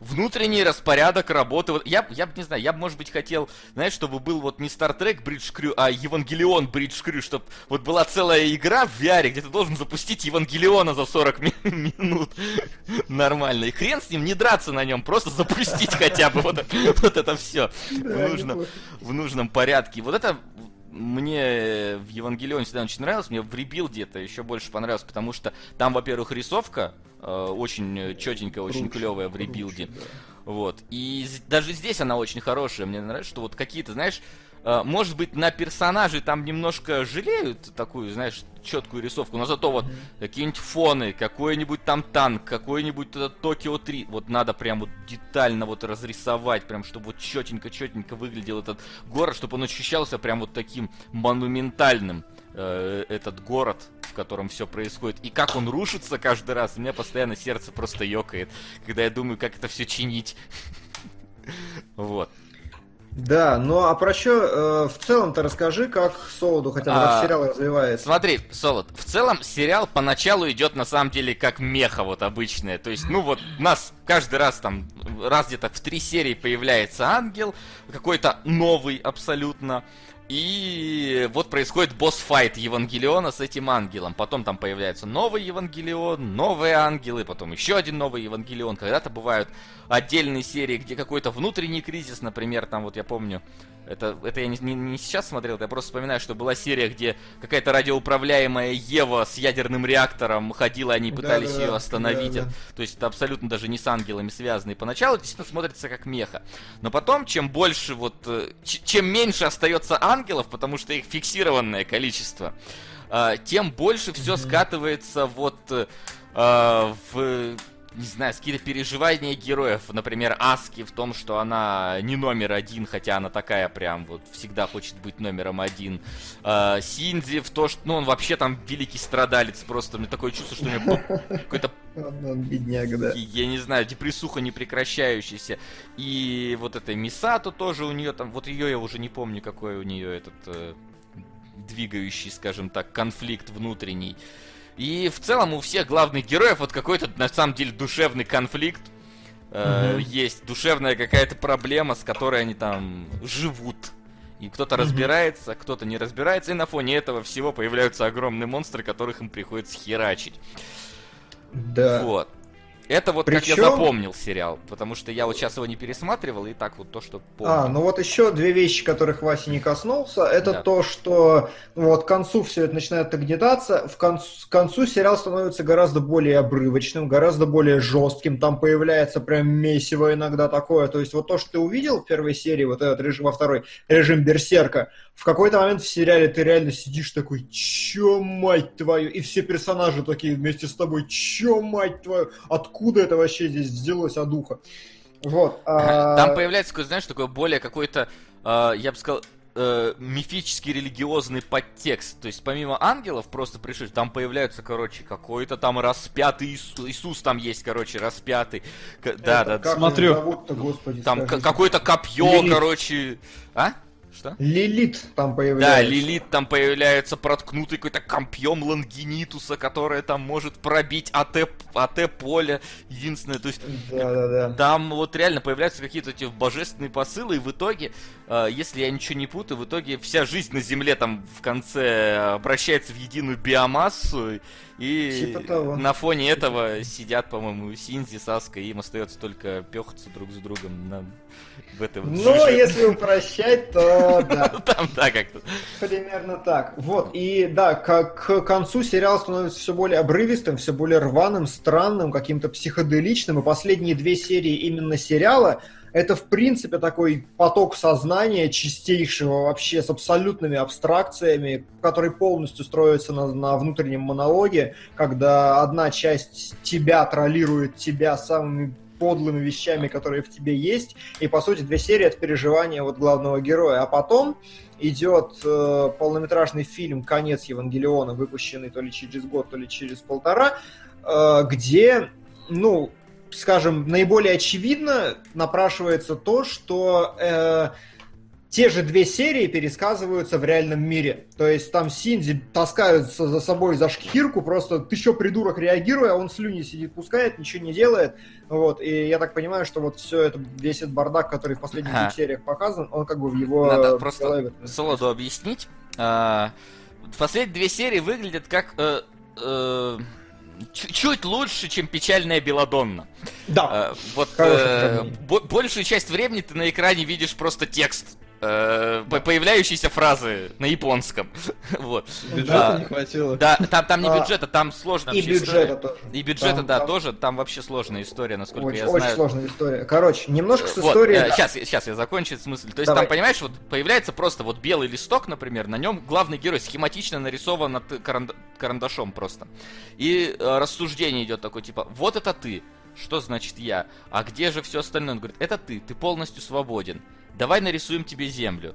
внутренний распорядок работы, вот я, я бы не знаю, я бы, может быть, хотел, знаешь, чтобы был вот не Star Trek Bridge Crew, а Евангелион Bridge Crew, чтобы вот была целая игра в VR, где ты должен запустить Евангелиона за 40 ми- [laughs] минут. Нормально. И хрен с ним, не драться на нем, просто запустить хотя бы вот, это- [laughs] вот это все в нужном, в нужном порядке. Вот это мне в Евангелионе всегда очень нравилось, мне в Ребилде это еще больше понравилось, потому что там, во-первых, рисовка э, очень четенькая, очень Круче, клевая в ребилде. да. Вот. И даже здесь она очень хорошая. Мне нравится, что вот какие-то, знаешь, может быть, на персонажей там немножко жалеют такую, знаешь, четкую рисовку, но зато вот какие-нибудь фоны, какой-нибудь там танк, какой-нибудь этот Токио 3, вот надо прям вот детально вот разрисовать, прям чтобы вот четенько-четенько выглядел этот город, чтобы он ощущался прям вот таким монументальным, э, этот город, в котором все происходит. И как он рушится каждый раз, у меня постоянно сердце просто ёкает, когда я думаю, как это все чинить. [laughs] Вот. Да, ну а про что в целом-то расскажи, как Солоду хотя бы А, сериал развивается. Смотри, Солод, в целом сериал поначалу идет на самом деле как меха вот обычная. То есть, ну вот, нас каждый раз там, раз где-то в три серии появляется ангел, какой-то новый абсолютно. И вот происходит босс-файт Евангелиона с этим ангелом. Потом там появляется новый Евангелион, новые ангелы, потом еще один новый Евангелион. Когда-то бывают отдельные серии, где какой-то внутренний кризис, например, там вот я помню, это, это я не, не- не сейчас смотрел, я просто вспоминаю, что была серия, где какая-то радиоуправляемая Ева с ядерным реактором ходила, они пытались Да-да-да, ее остановить. да-да. То есть это абсолютно даже не с ангелами связано. И поначалу действительно смотрится как меха. Но потом, чем больше вот... э, чем меньше остается ангелов, потому что их фиксированное количество, а, тем больше все скатывается вот э, а, в не знаю, какие-то переживания героев. Например, Аски в том, что она не номер один, хотя она такая прям вот всегда хочет быть номером один. А, Синдзи в то, что ну, он вообще там великий страдалец. Просто у меня такое чувство, что у него какой-то Он, бедняга, да. я не знаю, депрессуха непрекращающаяся. И вот эта Мисато тоже у нее там, вот ее я уже не помню, какой у нее этот э, двигающий, скажем так, конфликт внутренний. И в целом у всех главных героев вот какой-то на самом деле душевный конфликт. Э, Мгм. Есть душевная какая-то проблема, с которой они там живут. И кто-то разбирается, кто-то не разбирается, и на фоне этого всего появляются огромные монстры, которых им приходится херачить. Да. Вот. Это вот как я Причем- запомнил сериал, потому что я вот сейчас его не пересматривал, и так вот то, что помню. А, ну вот еще две вещи, которых Вася не коснулся, это Да. то, что ну, вот к концу все это начинает нагнетаться, в концу, к концу сериал становится гораздо более обрывочным, гораздо более жестким, там появляется прям месиво иногда такое, то есть вот то, что ты увидел в первой серии, вот этот режим, во второй, режим Берсерка, в какой-то момент в сериале ты реально сидишь такой, чё, мать твою, и все персонажи такие вместе с тобой, чё, мать твою, откуда это вообще здесь взялось от духа? Вот. а- Там появляется, такой, знаешь, такой более какой-то, э, я бы сказал, э, мифический религиозный подтекст. То есть помимо ангелов просто пришли, там появляются, короче, какой-то там распятый Иисус, Иисус там есть, короче, распятый. К- Да, да, как Смотрю. зовут-то, господи, там скажите? к- какое-то копье, Лилит. короче. А? Что? Лилит там Да, появляется. Лилит там появляется проткнутый какой-то компьем Лангинитуса, которое там может пробить АТ, АТ поле. Единственное, то есть Да-да-да. Там вот реально появляются какие-то эти божественные посылы, и в итоге, э, если я ничего не путаю, в итоге вся жизнь на Земле там в конце обращается в единую биомассу, и Типа на фоне этого сидят, по-моему, Синзи, Саска, и им остается только пехаться друг с другом на... в Но жиже. если упрощать, то [laughs] да, Там, да, как-то. примерно так. Вот, и да, к, к концу сериал становится все более обрывистым, все более рваным, странным, каким-то психоделичным, и последние две серии именно сериала это, в принципе, такой поток сознания чистейшего вообще с абсолютными абстракциями, который полностью строится на, на внутреннем монологе, когда одна часть тебя троллирует тебя самыми подлыми вещами, которые в тебе есть, и, по сути, две серии это переживания вот главного героя. А потом идет э, полнометражный фильм «Конец Евангелиона», выпущенный то ли через год, то ли через полтора, э, где, ну, скажем, наиболее очевидно напрашивается то, что э, те же две серии пересказываются в реальном мире. То есть там Синди таскаются за собой за шкирку, просто ты что, придурок, реагируя, он слюни сидит, пускает, ничего не делает. Вот, и я так понимаю, что вот все это, весь этот бардак, который в последних Ага. двух сериях показан, он как бы в его Надо просто голове. Солоду объяснить. А, Последние две серии выглядят как... э, э, Чуть-чуть лучше, чем печальная Беладонна. Да, Э, Вот э, бо- большую часть времени ты на экране видишь просто текст. Э, по- Появляющиеся фразы на японском. [laughs] Вот. Бюджета А, не хватило. Да, там, там не А, бюджета, там сложно и бюджета история. тоже. И бюджета, Там- да, там- тоже. Там вообще сложная история, насколько Очень, я очень знаю. сложная история. Короче, немножко с Вот, историей... э, да. сейчас, сейчас я закончу эту мысль. То есть Давай. там, понимаешь, вот появляется просто вот белый листок, например, на нем главный герой схематично нарисован над каранда- карандашом просто. И э, рассуждение идет такое, типа, вот это ты, что значит я, а где же все остальное? Он говорит, это ты, ты полностью свободен. Давай нарисуем тебе землю.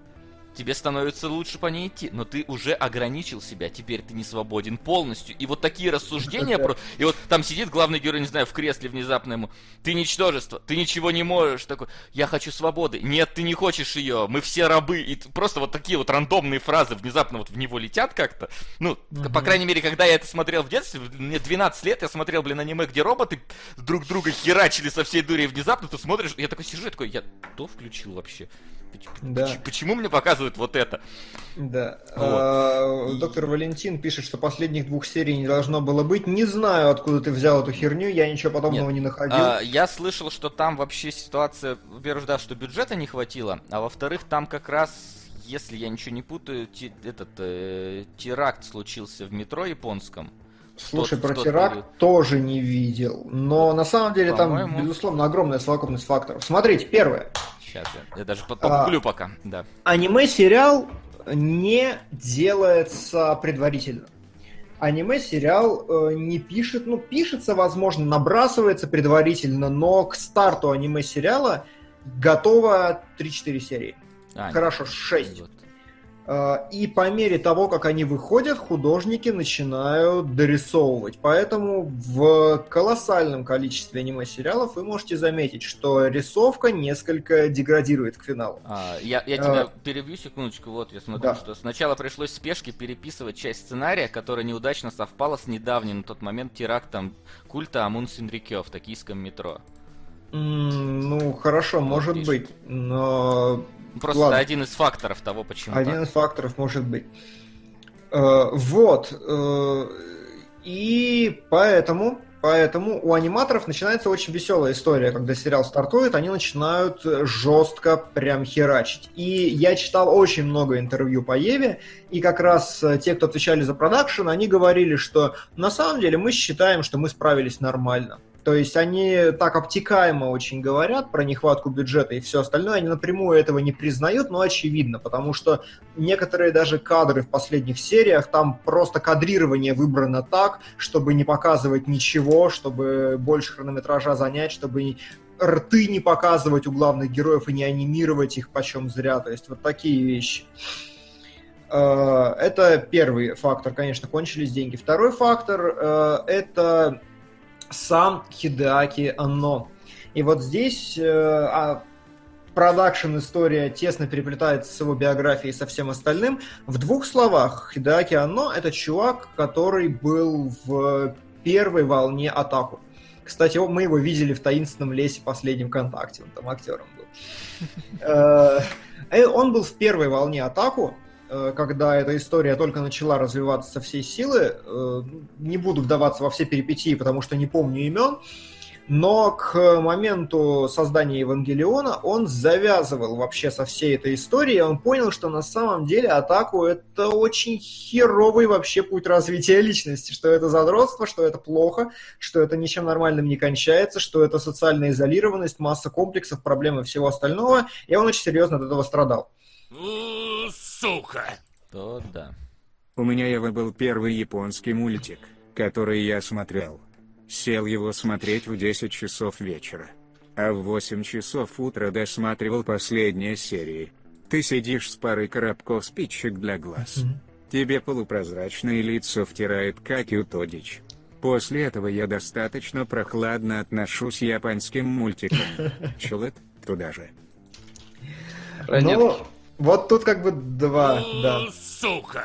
Тебе становится лучше по ней идти, но ты уже ограничил себя, теперь ты не свободен полностью. И вот такие рассуждения про... И вот там сидит главный герой, не знаю, в кресле внезапно ему. Ты ничтожество, ты ничего не можешь. Такой, я хочу свободы. Нет, ты не хочешь ее, мы все рабы. И просто вот такие вот рандомные фразы внезапно вот в него летят как-то. Ну, к- по крайней мере, когда я это смотрел в детстве, мне 12 лет, я смотрел, блин, аниме, где роботы друг друга херачили со всей дури, и внезапно ты смотришь, я такой сижу, я такой, я что включил вообще? Да. поч- Почему мне показывают вот это? Да. Вот. А, Доктор Валентин пишет, что последних двух серий не должно было быть. Не знаю, откуда ты взял эту херню, я ничего подобного Нет. не находил. А, я слышал, что там вообще ситуация, во-первых, да, что бюджета не хватило, а во-вторых, там как раз, если я ничего не путаю, ти- этот э, теракт случился в метро японском. Слушай, тот- про тот теракт период. тоже не видел. Но на самом деле там, По-моему. безусловно, огромная совокупность факторов. Смотрите, первое. Сейчас я, я даже по- А. погуглю пока, да. Аниме-сериал не делается предварительно. Аниме-сериал э, не пишет, ну, пишется, возможно, набрасывается предварительно, но к старту аниме-сериала готово 3-4 серии. А, Хорошо, нет, 6. вот. Э, И по мере того, как они выходят, художники начинают дорисовывать. Поэтому в колоссальном количестве аниме-сериалов вы можете заметить, что рисовка несколько деградирует к финалу. А, я, я А. тебя перебью секундочку, вот я смотрю, Да. что сначала пришлось в спешке переписывать часть сценария, которая неудачно совпала с недавним на тот момент терактом культа Амун Синрикё в токийском метро. Ну, хорошо, может пишет. быть, но... Просто Ладно. один из факторов того, почему Один так. из факторов может быть. Э, Вот. э, И поэтому, поэтому у аниматоров начинается очень веселая история, когда сериал стартует, они начинают жестко прям херачить. И я читал очень много интервью по Еве, и как раз э, те, кто отвечали за продакшн, они говорили, что на самом деле мы считаем, что мы справились нормально. То есть они так обтекаемо очень говорят про нехватку бюджета и все остальное, они напрямую этого не признают, но очевидно, потому что некоторые даже кадры в последних сериях, там просто кадрирование выбрано так, чтобы не показывать ничего, чтобы больше хронометража занять, чтобы рты не показывать у главных героев и не анимировать их почем зря. То есть вот такие вещи. Э, Это первый фактор, конечно, кончились деньги. Второй фактор э, это сам Хидеаки Анно. И вот здесь э, а, продакшн история тесно переплетается с его биографией и со всем остальным. В двух словах, Хидеаки Анно это чувак, который был в первой волне атаку. Кстати, мы его видели в таинственном лесе последнем контакте, он там актером был. [laughs] Э, Он был в первой волне атаку, когда эта история только начала развиваться со всей силы. Э, Не буду вдаваться во все перипетии, потому что не помню имен. Но к моменту создания Евангелиона он завязывал вообще со всей этой историей. Он понял, что на самом деле атаку это очень херовый вообще путь развития личности, что это задротство, что это плохо, что это ничем нормальным не кончается, что это социальная изолированность, масса комплексов, проблемы всего остального. И он очень серьезно от этого страдал. Сука! То да. У меня Ева был первый японский мультик, который я смотрел. Сел его смотреть в 10 часов вечера. А в 8 часов утра досматривал последние серии. Ты сидишь с парой коробков спичек для глаз. Тебе полупрозрачные лицо втирает Каки Тодич. После этого я достаточно прохладно отношусь к японским мультикам. [laughs] Чулет туда же. Ранетки. Вот тут как бы два, да. Сука!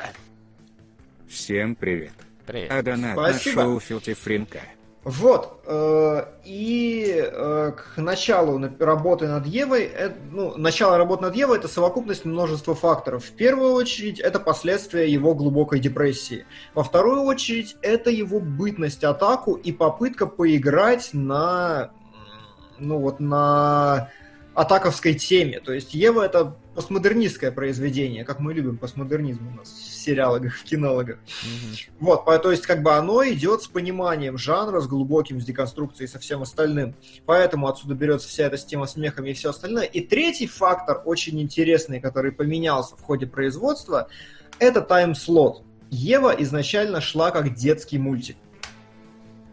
Всем привет. Привет. А донат на Спасибо. шоу Филтифринка. Вот, э, и э, к началу на- работы над Евой, э, ну, начало работы над Евой это совокупность множества факторов. В первую очередь, это последствия его глубокой депрессии. Во вторую очередь, это его бытность атаку и попытка поиграть на, ну вот, на атаковской теме. То есть Ева это постмодернистское произведение, как мы любим постмодернизм у нас в сериалогах, в кинологах. Мгм. Вот, то есть как бы оно идет с пониманием жанра, с глубоким, с деконструкцией, со всем остальным. Поэтому отсюда берется вся эта тема смехами и все остальное. И третий фактор, очень интересный, который поменялся в ходе производства, это тайм-слот. Ева изначально шла как детский мультик.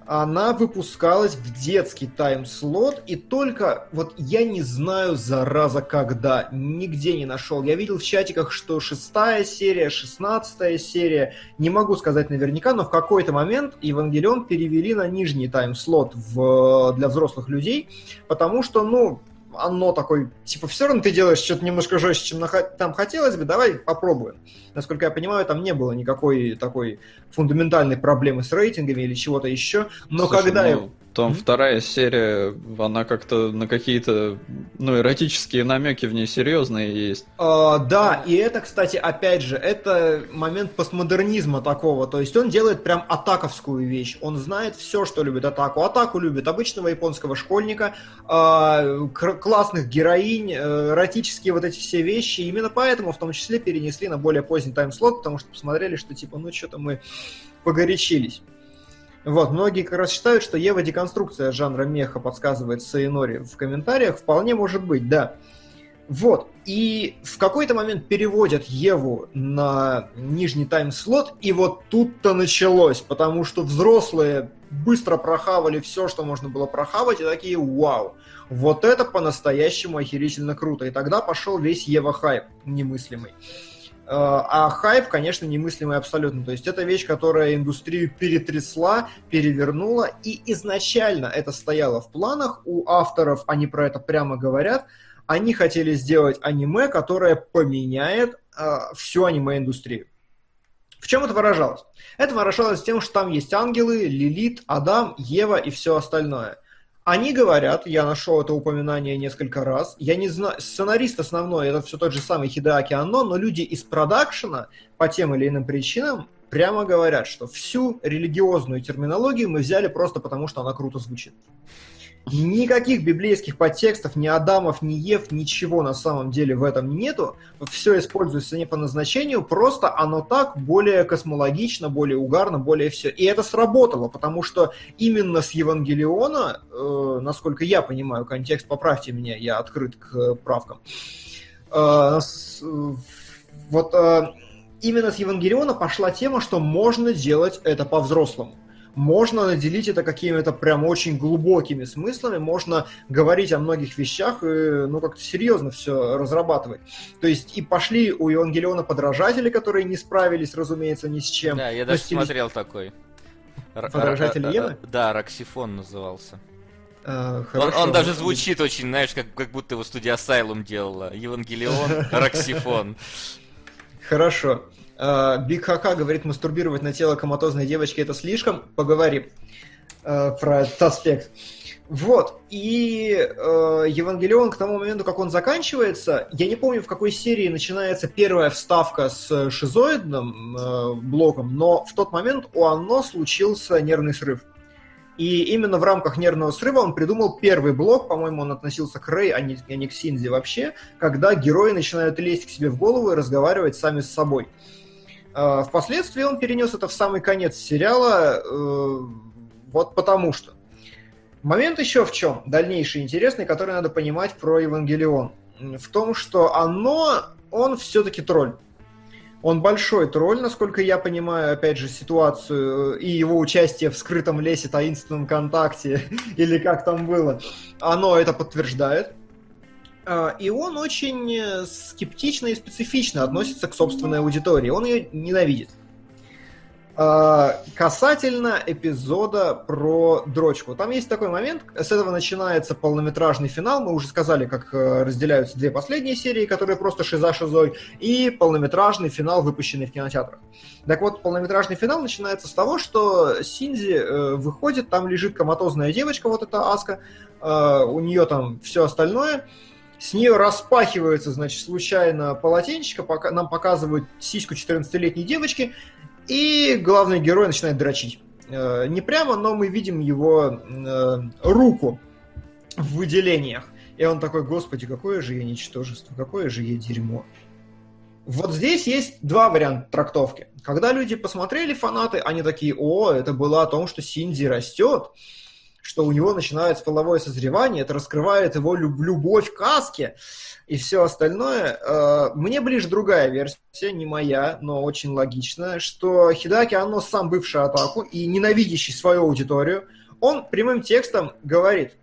Она выпускалась в детский тайм-слот, и только вот я не знаю, зараза, когда, нигде не нашел. Я видел в чатиках, что шестая серия, шестнадцатая серия, не могу сказать наверняка, но в какой-то момент Евангелион перевели на нижний тайм-слот в, для взрослых людей, потому что, ну, оно такой, типа, все равно ты делаешь что-то немножко жестче, чем там хотелось бы, давай попробуем. Насколько я понимаю, там не было никакой такой фундаментальной проблемы с рейтингами или чего-то еще, но Слушай, когда... ну, там вторая серия, она как-то на какие-то, ну, эротические намеки в ней серьезные есть. А, да, и это, кстати, опять же, это момент постмодернизма такого. То есть он делает прям атаковскую вещь. Он знает все, что любит атаку. Атаку любит обычного японского школьника, а, классных героинь, э, эротические вот эти все вещи. Именно поэтому в том числе перенесли на более поздний таймслот, потому что посмотрели, что типа, ну что-то мы погорячились. Вот, многие как раз считают, что Ева деконструкция жанра меха подсказывает Сайнори в комментариях. Вполне может быть, да. Вот, и в какой-то момент переводят Еву на нижний тайм-слот, и вот тут-то началось, потому что взрослые быстро прохавали все, что можно было прохавать, и такие, вау, вот это по-настоящему охерительно круто. И тогда пошел весь Ева-хайп немыслимый. Э, А хайп, конечно, немыслимый абсолютно. То есть это вещь, которая индустрию перетрясла, перевернула, и изначально это стояло в планах у авторов, они про это прямо говорят, они хотели сделать аниме, которое поменяет э, всю аниме-индустрию. В чем это выражалось? Это выражалось тем, что там есть ангелы, Лилит, Адам, Ева и все остальное. Они говорят, я нашел это упоминание несколько раз, я не знаю, сценарист основной, это все тот же самый Хидеаки Анно, но люди из продакшена по тем или иным причинам прямо говорят, что всю религиозную терминологию мы взяли просто потому, что она круто звучит. Никаких библейских подтекстов, ни Адамов, ни Ев, ничего на самом деле в этом нету. Все используется не по назначению, просто оно так более космологично, более угарно, более все. И это сработало, потому что именно с Евангелиона, э, насколько я понимаю контекст, поправьте меня, я открыт к правкам. Э, с, вот э, именно с Евангелиона пошла тема, что можно делать это по-взрослому можно наделить это какими-то прям очень глубокими смыслами, можно говорить о многих вещах и, ну, как-то серьезно все разрабатывать. То есть и пошли у Евангелиона подражатели, которые не справились, разумеется, ни с чем. Да, я даже стилист... смотрел такой. Подражатели Евы? Да, Роксифон назывался. А, он, он даже звучит очень, знаешь, как, как будто его студия Asylum делала. Евангелион, [laughs] Роксифон. Хорошо. Э, Биг Хака говорит, мастурбировать на тело коматозной девочки это слишком. Поговорим э, про этот аспект. Вот, и э, Евангелион к тому моменту, как он заканчивается, я не помню, в какой серии начинается первая вставка с шизоидным э, блоком, но в тот момент у Анно случился нервный срыв. И именно в рамках нервного срыва он придумал первый блок, по-моему, он относился к Рэй, а не, а не к Синзи вообще, когда герои начинают лезть к себе в голову и разговаривать сами с собой. А, впоследствии он перенес это в самый конец сериала, э, вот потому что. Момент еще в чем, дальнейший интересный, который надо понимать про Евангелион. В том, что оно, он все-таки тролль. Он большой тролль, насколько я понимаю, опять же, ситуацию и его участие в скрытом лесе, таинственном контакте, [laughs] или как там было, оно это подтверждает. А, и он очень э, скептично и специфично относится к собственной аудитории. Он ее ненавидит. А, касательно эпизода про дрочку. Там есть такой момент, с этого начинается полнометражный финал. Мы уже сказали, как э, разделяются две последние серии, которые просто шиза шизой, и полнометражный финал, выпущенный в кинотеатрах. Так вот, полнометражный финал начинается с того, что Синзи э, выходит, там лежит коматозная девочка, вот эта Аска, у нее там все остальное, с нее распахивается, значит, случайно полотенчика, пока, нам показывают сиську 14-летней девочки, и главный герой начинает дрочить. Э, не прямо, но мы видим его э, руку в выделениях. И он такой, господи, какое же я ничтожество, какое же я дерьмо. Вот здесь есть два варианта трактовки. Когда люди посмотрели фанаты, они такие, о, это было о том, что Синди растет, что у него начинается половое созревание, это раскрывает его любовь к Аске и все остальное. Э, мне ближе другая версия, не моя, но очень логичная, что Хидаки Анно сам бывший атаку и ненавидящий свою аудиторию, он прямым текстом говорит,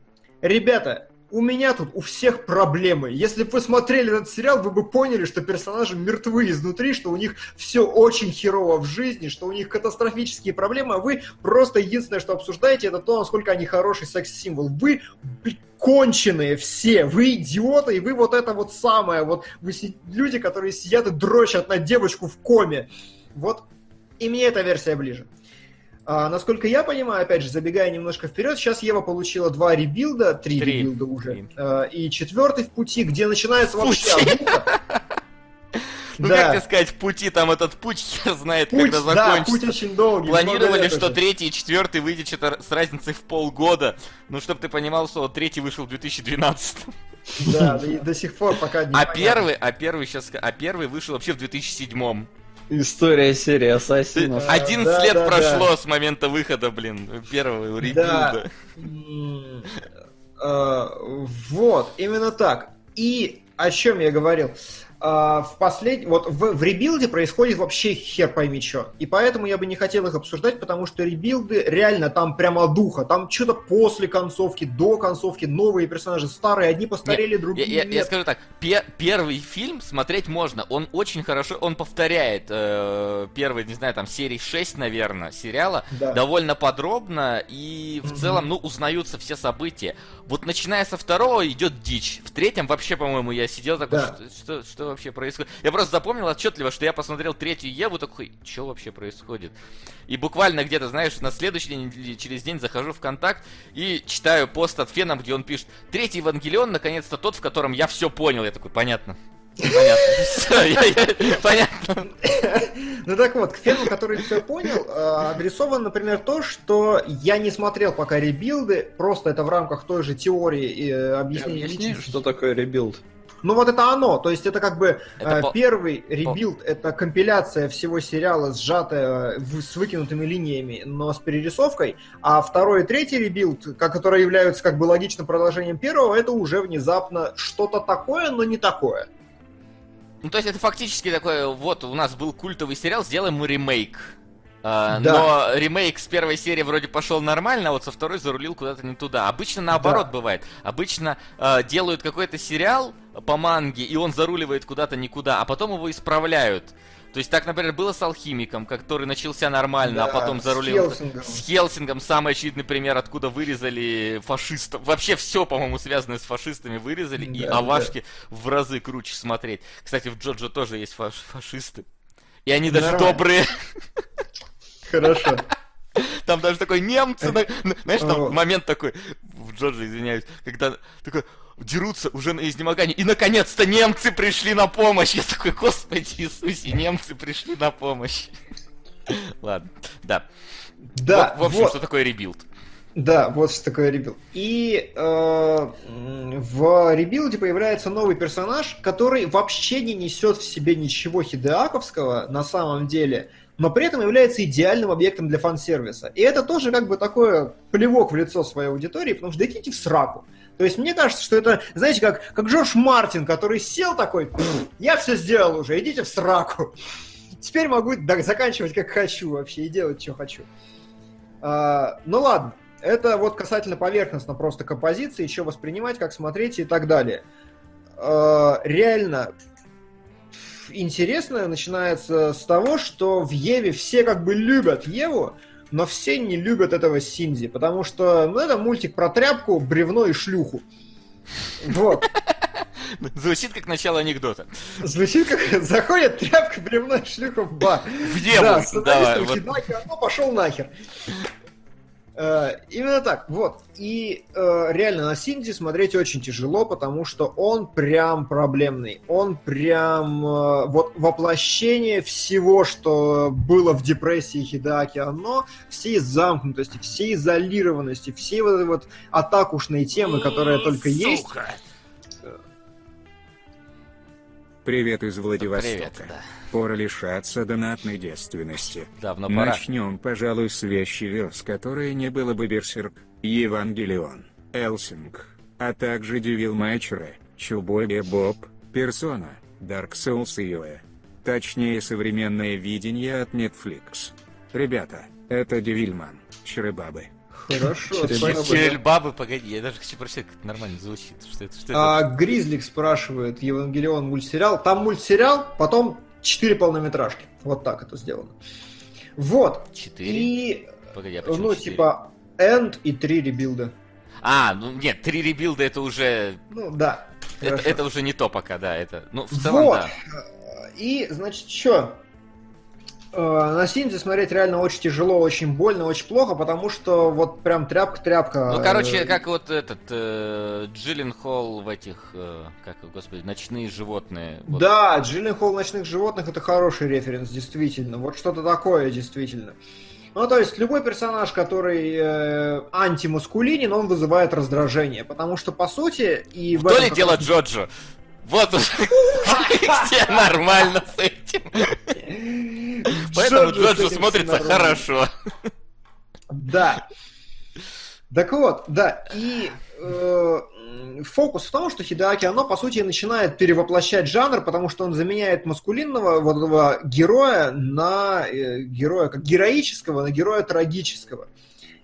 ребята, у меня тут у всех проблемы. Если бы вы смотрели этот сериал, вы бы поняли, что персонажи мертвы изнутри, что у них все очень херово в жизни, что у них катастрофические проблемы, а вы просто единственное, что обсуждаете, это то, насколько они хороший секс-символ. Вы конченые все, вы идиоты, и вы вот это вот самое, вот вы люди, которые сидят и дрочат на девочку в коме. Вот и мне эта версия ближе. А, насколько я понимаю, опять же, забегая немножко вперед, сейчас Ева получила два ребилда, три, три. ребилда уже, а, и четвертый в пути, где начинается вообще Ну, да. как тебе сказать, в пути, там этот путь [laughs] хер знает, путь, когда закончится. Да, путь очень долгий. Планировали, что третий и четвертый выйдет что-то с разницей в полгода. Ну, чтобы ты понимал, что третий вышел в 2012. Да, и до сих пор пока не А первый, а первый сейчас, а первый вышел вообще в 2007. История серии Ассасинов. 11 да, лет да, прошло да. с момента выхода, блин, первого ребилда. Да. А, вот, именно так. И о чем я говорил? А, в послед... вот в, в ребилде происходит вообще хер пойми что. И поэтому я бы не хотел их обсуждать, потому что ребилды реально там прямо дохуя. Там что-то после концовки, до концовки, новые персонажи, старые, одни постарели, нет, другие я, нет. Я, скажу так, пер, первый фильм смотреть можно, он очень хорошо, он повторяет э, первый, не знаю, там серии 6, наверное, сериала, да. довольно подробно, и в mm-hmm. целом, ну, узнаются все события. Вот начиная со второго идет дичь. В третьем вообще, по-моему, я сидел такой, да. что, что, что вообще происходит? Я просто запомнил отчетливо, что я посмотрел третью Еву, такой, что вообще происходит? И буквально где-то, знаешь, на следующий день или через день захожу в контакт и читаю пост от Фена, где он пишет, третий Евангелион, наконец-то тот, в котором я все понял. Я такой, понятно. Понятно. [laughs] Всё, я- я- Понятно. [laughs] Ну так вот, к фену, который все понял, э, адресован, например, то, что я не смотрел пока ребилды, просто это в рамках той же теории и э, объяснения Объясни, что такое ребилд. Ну вот это оно, то есть это как бы Это э, по- первый ребилд, это компиляция всего сериала, сжатая в- с выкинутыми линиями, но с перерисовкой, а второй и третий ребилд, которые являются как бы логичным продолжением первого, это уже внезапно что-то такое, но не такое. Ну, то есть это фактически такое, вот у нас был культовый сериал, сделаем мы ремейк. А, Да. Но ремейк с первой серии вроде пошел нормально, а вот со второй зарулил куда-то не туда. Обычно наоборот Да. бывает. Обычно а, делают какой-то сериал по манге, и он заруливает куда-то никуда, а потом его исправляют. То есть так, например, было с Алхимиком, который начался нормально, а Да, потом с зарулил. Хелсингом. С Хелсингом самый очевидный пример, откуда вырезали фашистов. Вообще все, по-моему, связанное с фашистами вырезали, и Да, овашки в разы круче смотреть. Кстати, в Джоджо тоже есть фаш- фашисты. И они даже Нормально. добрые. [laughs] Хорошо. Там даже такой немцы, на- на- знаешь, там момент такой, в Джоджо, извиняюсь, когда такой дерутся уже на изнемогании, и наконец-то немцы пришли на помощь. Я такой, господи Иисусе, немцы пришли на помощь. Ладно, да. Да, Вот, в общем, вот. что такое ребилд. Да, вот что такое Rebuild. И э, в Rebuild е появляется новый персонаж, который вообще не несет в себе ничего хидеаковского на самом деле, но при этом является идеальным объектом для фан-сервиса. И это тоже как бы такое плевок в лицо своей аудитории, потому что да идите в сраку. То есть мне кажется, что это, знаете, как, как Джордж Мартин, который сел такой, «Пф, я все сделал уже, идите в сраку. Теперь могу заканчивать как хочу вообще и делать, что хочу. А, ну ладно, это вот касательно поверхностно просто композиции, что воспринимать, как смотреть и так далее. А, реально интересное начинается с того, что в Еве все как бы любят Еву, но все не любят этого Синди, потому что ну, это мультик про тряпку, бревно и шлюху. Вот. [laughs] Звучит как начало анекдота. Звучит как [laughs] заходит тряпка, бревно и шлюха в бар. В Еву, Да, давай, сценаристом вот. Хидаки Анно пошел нахер. Э, Именно так, вот. И э, реально на Синди смотреть очень тяжело, потому что он прям проблемный. Он прям э, вот воплощение всего, что было в депрессии Хидаки Анно, всей замкнутости, всей изолированности, всей вот этой вот атакушной темы, которая только есть. Привет из Владивостока. Привет, да. Пора лишаться донатной девственности. Давно пора. Начнем, пожалуй, с вещи вес, которой не было бы Берсерк, Евангелион, Элсинг, а также Девил Майчера, Чубоби Боб, Персона, Dark Souls и Юэ. Точнее, современное видение от Netflix. Ребята, это Девильман, Чребабы. Хорошо, спасибо. Бабы, погоди, я даже хочу прочитать, как это нормально звучит. Что это? Что это? А, Гризлик спрашивает, Евангелион мультсериал. Там мультсериал, потом четыре полнометражки. Вот так это сделано. Вот. Четыре? И, Погоди, а почему ну, четыре? типа, End и три ребилда. А, ну нет, три ребилда это уже... Ну, да. Это, хорошо. это уже не то пока, да, это... Ну, в целом, Вот. да. И, значит, что? На Синди смотреть реально очень тяжело, очень больно, очень плохо, потому что вот прям тряпка-тряпка. Ну, короче, Э, как вот этот э, Джиллин Холл в этих, э, как, господи, ночные животные. Вот. Да, Джиллен Холл «Ночных животных» это хороший референс, действительно. Вот что-то такое, действительно. Ну, то есть, любой персонаж, который э, антимаскулинен, он вызывает раздражение. Потому что, по сути, и в То ли дело Джоджо. Вот уж [laughs] все нормально с этим. [laughs] Поэтому Джоджо смотрится хорошо. Да. Так вот, да, и э, фокус в том, что Хидеаки оно по сути начинает перевоплощать жанр, потому что он заменяет маскулинного вот этого героя на э, героя как героического, на героя трагического.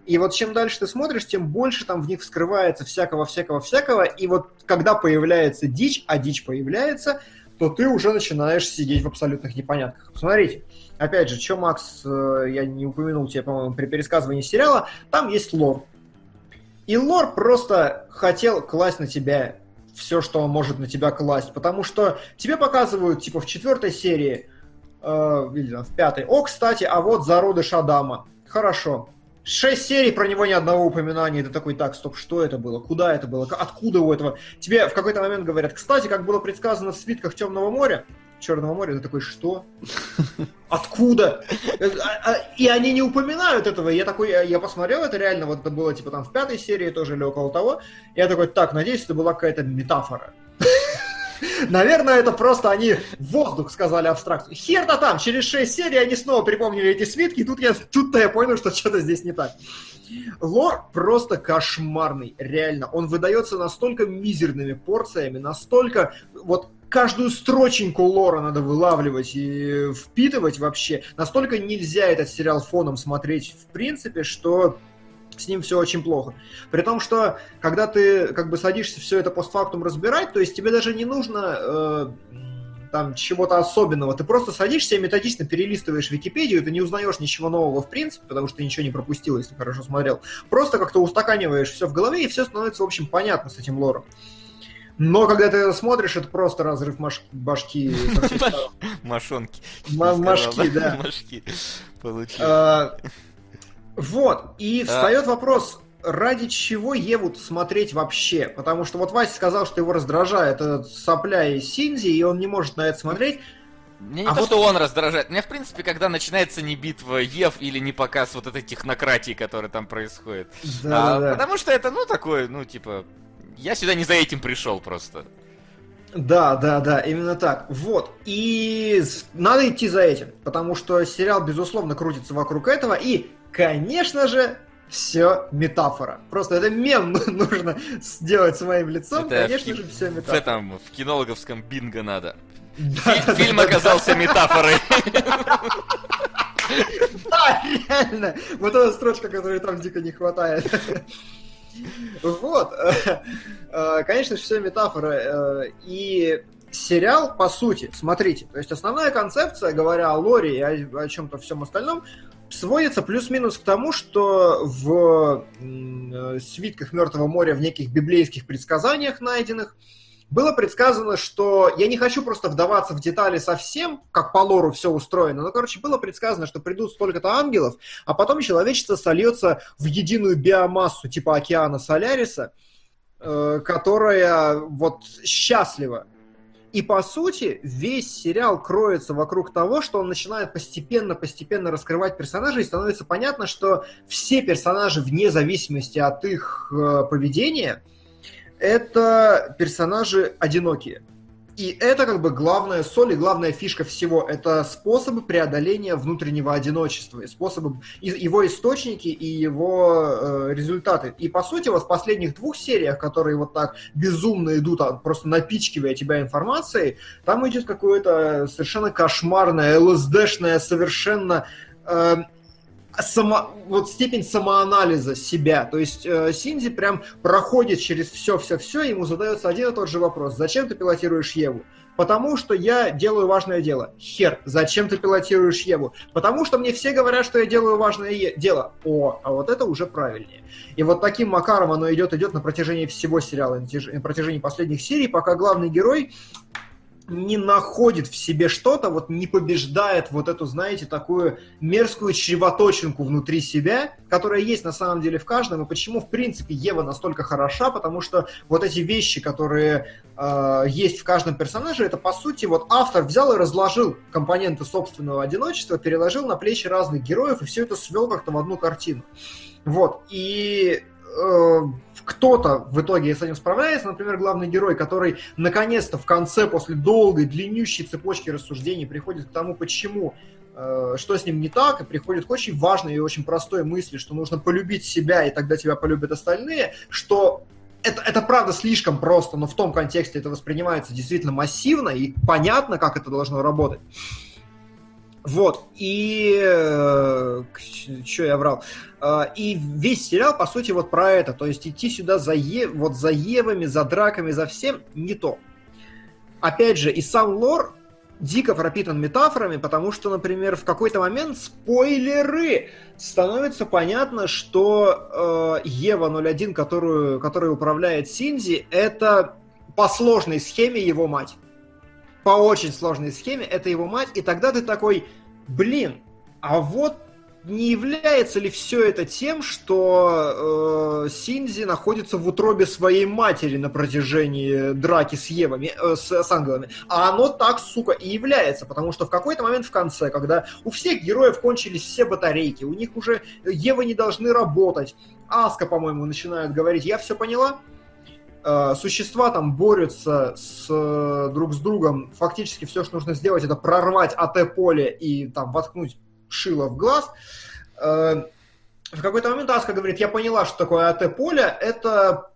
И вот чем дальше ты смотришь, тем больше там в них вскрывается всякого-всякого-всякого, и вот когда появляется дичь, а дичь появляется, то ты уже начинаешь сидеть в абсолютных непонятках. Посмотрите, опять же, что, Макс, э, я не упомянул тебе, по-моему, при пересказывании сериала, там есть лор. И лор просто хотел класть на тебя все, что он может на тебя класть. Потому что тебе показывают, типа, в четвертой серии, э, или там, в пятой, о, кстати, а вот зародыш Адама. Хорошо. Шесть серий, про него ни одного упоминания. Ты такой, так, стоп, что это было? Куда это было? Откуда у этого? Тебе в какой-то момент говорят, кстати, как было предсказано в свитках Темного моря, Черного моря, ты такой, что? Откуда? А, а, и они не упоминают этого. Я такой, я посмотрел, это реально, вот это было типа там в пятой серии тоже или около того. Я такой, так, надеюсь, это была какая-то метафора. Наверное, это просто они воздух сказали абстракцию. Хер-то там, через 6 серий они снова припомнили эти свитки, и тут я, тут-то я понял, что что-то здесь не так. Лор просто кошмарный, реально. Он выдается настолько мизерными порциями, настолько вот каждую строченьку лора надо вылавливать и впитывать вообще. Настолько нельзя этот сериал фоном смотреть в принципе, что с ним все очень плохо. При том, что когда ты как бы садишься все это постфактум разбирать, то есть тебе даже не нужно э, там чего-то особенного, ты просто садишься и методично перелистываешь Википедию, ты не узнаешь ничего нового в принципе, потому что ты ничего не пропустил, если хорошо смотрел. Просто как-то устаканиваешь все в голове, и все становится, в общем, понятно с этим лором. Но когда ты это смотришь, это просто разрыв башки. Машонки. Машки, да. Машки. Вот, и встает вопрос, ради чего Еву смотреть вообще? Потому что вот Вася сказал, что его раздражает этот сопля и Синзи, и он не может на это смотреть. Мне не а то, вот... что он раздражает. Меня, в принципе, когда начинается не битва Ев или не показ вот этой технократии, которая там происходит. Да, а, да. Потому что это, ну, такое, ну, типа, я сюда не за этим пришел просто. Да, да, да, именно так. Вот. И надо идти за этим, потому что сериал, безусловно, крутится вокруг этого. И, конечно же, все метафора. Просто это мем [laughs] нужно сделать с моим лицом. Это конечно в, же, все метафора. В этом, в кинологовском бинго надо. Да, Фильм да, оказался да. метафорой. [laughs] Да, реально. Вот эта строчка, которой там дико не хватает. [laughs] Вот. Э, конечно, все метафора. Э, и сериал, по сути, смотрите, то есть основная концепция, говоря о лоре и о, о чем-то всем остальном, сводится плюс-минус к тому, что в э, свитках Мертвого моря, в неких библейских предсказаниях найденных, было предсказано, что я не хочу просто вдаваться в детали совсем, как по лору все устроено, но, короче, было предсказано, что придут столько-то ангелов, а потом человечество сольется в единую биомассу типа океана Соляриса, э, которая вот счастлива и по сути весь сериал кроется вокруг того, что он начинает постепенно-постепенно раскрывать персонажей, и становится понятно, что все персонажи, вне зависимости от их э, поведения, это персонажи одинокие. И это как бы главная соль и главная фишка всего. Это способы преодоления внутреннего одиночества, и способы, его источники и его э, результаты. И по сути вот в последних двух сериях, которые вот так безумно идут, а, просто напичкивая тебя информацией, там идет какое-то совершенно кошмарное, ЛСДшное, совершенно э, само, вот степень самоанализа себя. То есть э, Синди прям проходит через все-все-все, ему задается один и тот же вопрос. Зачем ты пилотируешь Еву? Потому что я делаю важное дело. Хер, зачем ты пилотируешь Еву? Потому что мне все говорят, что я делаю важное е- дело. О, а вот это уже правильнее. И вот таким макаром оно идет, идет на протяжении всего сериала, на протяжении последних серий, пока главный герой не находит в себе что-то, вот не побеждает вот эту, знаете, такую мерзкую чревоточинку внутри себя, которая есть на самом деле в каждом, и почему, в принципе, Ева настолько хороша, потому что вот эти вещи, которые э, есть в каждом персонаже, это, по сути, вот автор взял и разложил компоненты собственного одиночества, переложил на плечи разных героев, и все это свел как-то в одну картину. Вот, и э, кто-то в итоге с этим справляется, например, главный герой, который наконец-то в конце, после долгой, длиннющей цепочки рассуждений, приходит к тому, почему э, что с ним не так, и приходит к очень важной и очень простой мысли, что нужно полюбить себя, и тогда тебя полюбят остальные, что это, это правда слишком просто, но в том контексте это воспринимается действительно массивно и понятно, как это должно работать. Вот, и... Э, что я врал? Э, и весь сериал, по сути, вот про это. То есть идти сюда за, е... вот за Евами, за драками, за всем не то. Опять же, и сам лор дико пропитан метафорами, потому что, например, в какой-то момент спойлеры становится понятно, что э, Ева 01, которую, которую управляет Синзи, это по сложной схеме его мать. По очень сложной схеме это его мать, и тогда ты такой, блин, а вот не является ли все это тем, что э, Синзи находится в утробе своей матери на протяжении драки с Евами, э, с, с ангелами? А оно так, сука, и является, потому что в какой-то момент в конце, когда у всех героев кончились все батарейки, у них уже Евы не должны работать, Аска, по-моему, начинает говорить, я все поняла, э, существа там борются с, э, друг с другом, фактически все, что нужно сделать, это прорвать АТ-поле и там воткнуть шило в глаз. Э, в какой-то момент Аска говорит, я поняла, что такое АТ-поле, это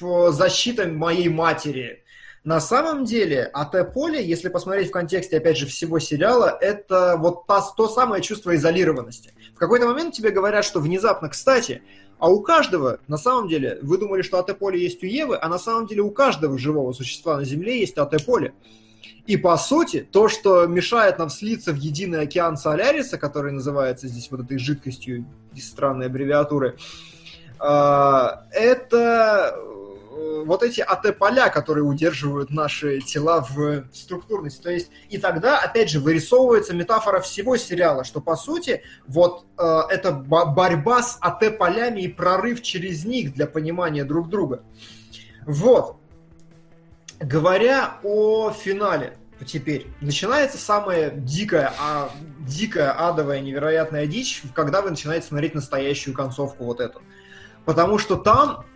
защита моей матери. На самом деле, АТ-поле, если посмотреть в контексте, опять же, всего сериала, это вот та, то самое чувство изолированности. В какой-то момент тебе говорят, что внезапно, кстати, а у каждого, на самом деле, вы думали, что АТ-поле есть у Евы, а на самом деле у каждого живого существа на Земле есть АТ-поле. И по сути, то, что мешает нам слиться в единый океан Соляриса, который называется здесь вот этой жидкостью из странной аббревиатуры, а, это вот эти АТ-поля, которые удерживают наши тела в структурности. То есть, и тогда, опять же, вырисовывается метафора всего сериала, что, по сути, вот э, это борьба с АТ-полями и прорыв через них для понимания друг друга. Вот. Говоря о финале, теперь начинается самая дикая, а, дикая, адовая, невероятная дичь, когда вы начинаете смотреть настоящую концовку вот эту. Потому что там, э,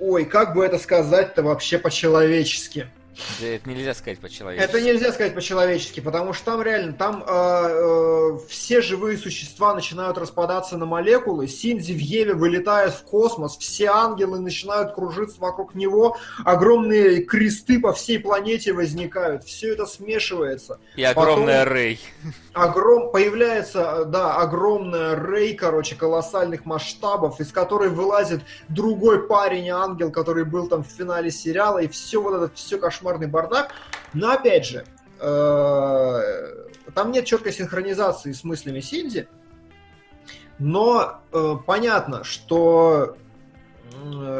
ой, как бы это сказать-то вообще по-человечески – это нельзя сказать по-человечески. Это нельзя сказать по-человечески, потому что там реально, там э, э, все живые существа начинают распадаться на молекулы, Синзи в Еве вылетает в космос, все ангелы начинают кружиться вокруг него, огромные кресты по всей планете возникают, все это смешивается. И огромная Потом... Рэй. Огром... Появляется, да, огромная Рэй, короче, колоссальных масштабов, из которой вылазит другой парень, ангел, который был там в финале сериала, и все вот это, все кошмар кошмарный бардак. Но опять же, э, там нет четкой синхронизации с мыслями Синди, но э, понятно, что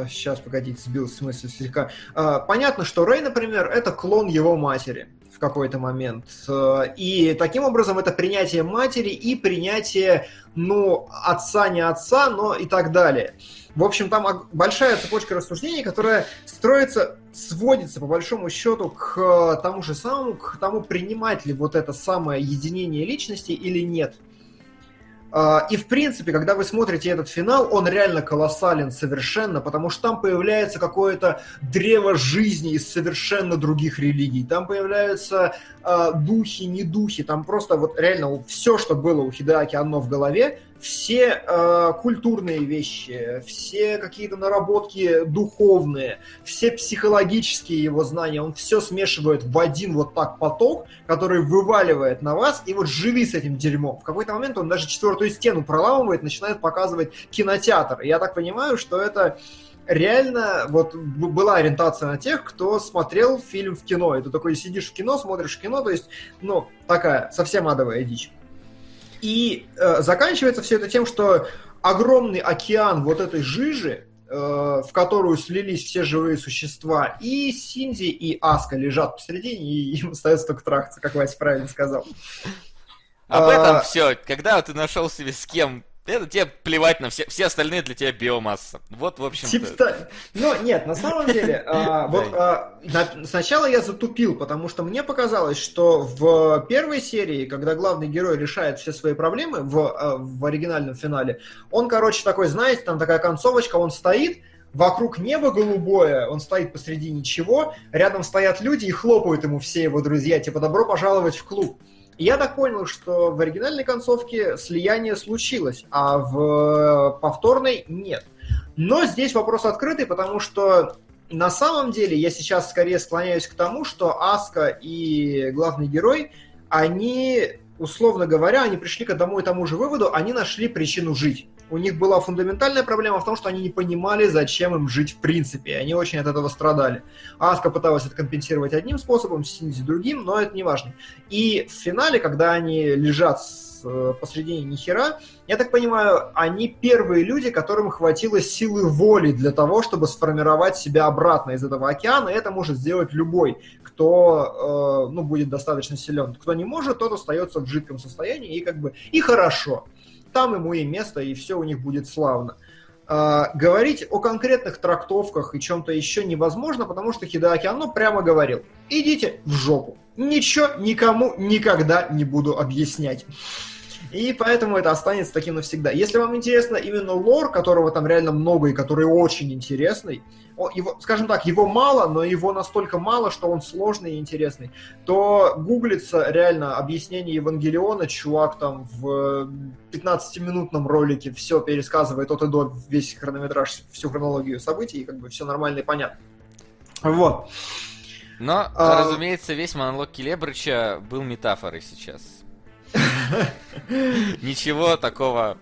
сейчас, погодите, сбил смысл слегка. Э, понятно, что Рэй, например, это клон его матери в какой-то момент. И таким образом это принятие матери и принятие, ну, отца не отца, но и так далее. В общем, там большая цепочка рассуждений, которая строится, сводится по большому счету к тому же самому, к тому, принимать ли вот это самое единение личности или нет. А, и в принципе, когда вы смотрите этот финал, он реально колоссален совершенно, потому что там появляется какое-то древо жизни из совершенно других религий. Там появляются э, духи, не духи, там просто вот реально все, что было у Хидаки оно в голове, все э, культурные вещи, все какие-то наработки духовные, все психологические его знания, он все смешивает в один вот так поток, который вываливает на вас, и вот живи с этим дерьмом. В какой-то момент он даже четвертую стену проламывает, начинает показывать кинотеатр. И я так понимаю, что это реально вот была ориентация на тех, кто смотрел фильм в кино. И ты такой сидишь в кино, смотришь кино, то есть, ну, такая совсем адовая дичь. И э, заканчивается все это тем, что огромный океан вот этой жижи, э, в которую слились все живые существа, и Синди, и Аска лежат посередине, и им остается только трахаться, как Вася правильно сказал. Об этом а... все. Когда ты нашел себе с кем это тебе плевать на все, все остальные для тебя биомасса. Вот, в общем Типа, ну, нет, на самом деле, а, [laughs] вот а, на, сначала я затупил, потому что мне показалось, что в первой серии, когда главный герой решает все свои проблемы в, а, в оригинальном финале, он, короче, такой, знаете, там такая концовочка, он стоит, вокруг небо голубое, он стоит посреди ничего, рядом стоят люди и хлопают ему все его друзья, типа, добро пожаловать в клуб я так понял, что в оригинальной концовке слияние случилось, а в повторной нет. Но здесь вопрос открытый, потому что на самом деле я сейчас скорее склоняюсь к тому, что Аска и главный герой, они, условно говоря, они пришли к одному и тому же выводу, они нашли причину жить у них была фундаментальная проблема в том, что они не понимали, зачем им жить в принципе. И они очень от этого страдали. Аска пыталась это компенсировать одним способом, Синзи другим, но это не важно. И в финале, когда они лежат э, посредине нихера. Я так понимаю, они первые люди, которым хватило силы воли для того, чтобы сформировать себя обратно из этого океана, и это может сделать любой, кто э, ну, будет достаточно силен. Кто не может, тот остается в жидком состоянии, и как бы и хорошо. Там ему и место, и все у них будет славно. Uh, говорить о конкретных трактовках и чем-то еще невозможно, потому что Хидаки Анно прямо говорил, идите в жопу. Ничего никому никогда не буду объяснять. И поэтому это останется таким навсегда. Если вам интересно именно лор, которого там реально много и который очень интересный, его, скажем так, его мало, но его настолько мало, что он сложный и интересный, то гуглится реально объяснение Евангелиона, чувак там в 15-минутном ролике все пересказывает от и до весь хронометраж, всю хронологию событий, и как бы все нормально и понятно. Вот. Но, а... разумеется, весь монолог Келебрыча был метафорой сейчас. [laughs] Ничего такого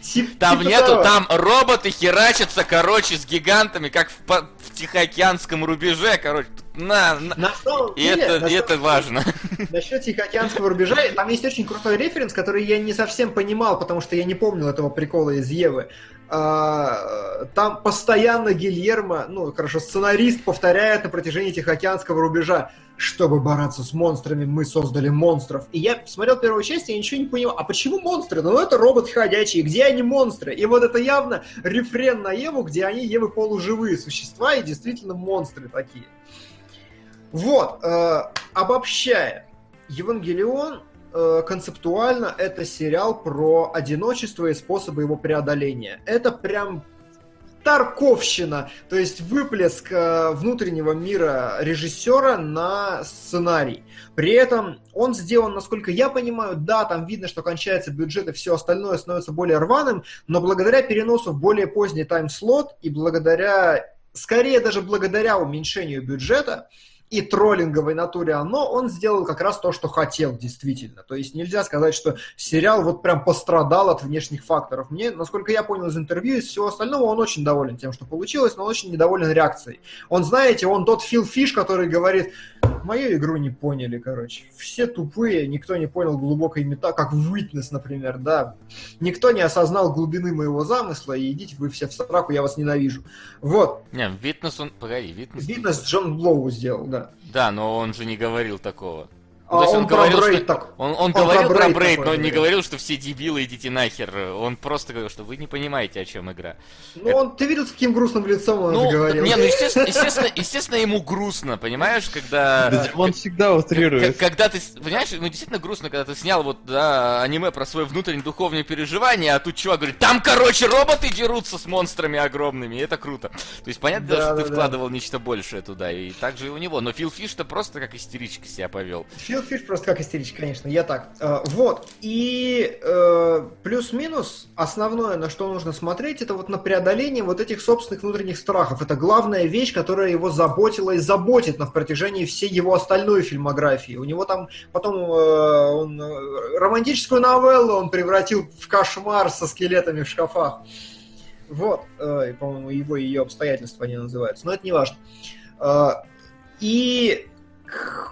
Тип, там типа нету, того. там роботы херачатся, короче, с гигантами, как в, в Тихоокеанском рубеже, короче. На, на. на и деле, это, на и это важно. [laughs] Насчет Тихоокеанского рубежа, там есть очень крутой референс, который я не совсем понимал, потому что я не помнил этого прикола из Евы. А, там постоянно Гильермо, ну, хорошо, сценарист повторяет на протяжении Тихоокеанского рубежа чтобы бороться с монстрами, мы создали монстров. И я смотрел первую часть, и я ничего не понимал. А почему монстры? Ну, это робот ходячий. Где они монстры? И вот это явно рефрен на Еву, где они Евы полуживые существа и действительно монстры такие. Вот, э, обобщая, Евангелион концептуально это сериал про одиночество и способы его преодоления. Это прям Тарковщина, то есть выплеск э, внутреннего мира режиссера на сценарий. При этом он сделан, насколько я понимаю, да, там видно, что кончается бюджет и все остальное становится более рваным, но благодаря переносу в более поздний тайм-слот и благодаря, скорее даже благодаря уменьшению бюджета, и троллинговой натуре оно, он сделал как раз то, что хотел действительно. То есть нельзя сказать, что сериал вот прям пострадал от внешних факторов. Мне, насколько я понял из интервью, из всего остального, он очень доволен тем, что получилось, но он очень недоволен реакцией. Он, знаете, он тот Фил Фиш, который говорит, мою игру не поняли, короче. Все тупые, никто не понял глубокой мета, как Witness, например, да. Никто не осознал глубины моего замысла, и идите вы все в сраку, я вас ненавижу. Вот. Не, Witness он, погоди, Witness... Witness Джон Блоу сделал, да. Да, но он же не говорил такого. Ну, а то есть он, он говорил, про что... так. Он, он, он говорил про Брейд, но он не говорил, что все дебилы, идите нахер. Он просто говорил, что вы не понимаете, о чем игра. Ну, Это... он, ты видел, с каким грустным лицом он ну, это говорил? Не, ну, естественно, естественно, естественно, ему грустно, понимаешь, когда... Он всегда утрирует. Когда ты, понимаешь, ну, действительно грустно, когда ты снял вот, да, аниме про свое внутреннее духовное переживание, а тут чувак говорит, там, короче, роботы дерутся с монстрами огромными, и это круто. То есть, понятно, да, что да, ты да. вкладывал нечто большее туда, и так же и у него. Но Фил Фиш-то просто как истеричка себя повел. Фил Фиш просто как истерич, конечно, я так. Э, вот, и э, плюс-минус основное, на что нужно смотреть, это вот на преодоление вот этих собственных внутренних страхов. Это главная вещь, которая его заботила и заботит на протяжении всей его остальной фильмографии. У него там потом э, он, романтическую новеллу он превратил в кошмар со скелетами в шкафах. Вот, по-моему, его и ее обстоятельства они называются, но это не важно. И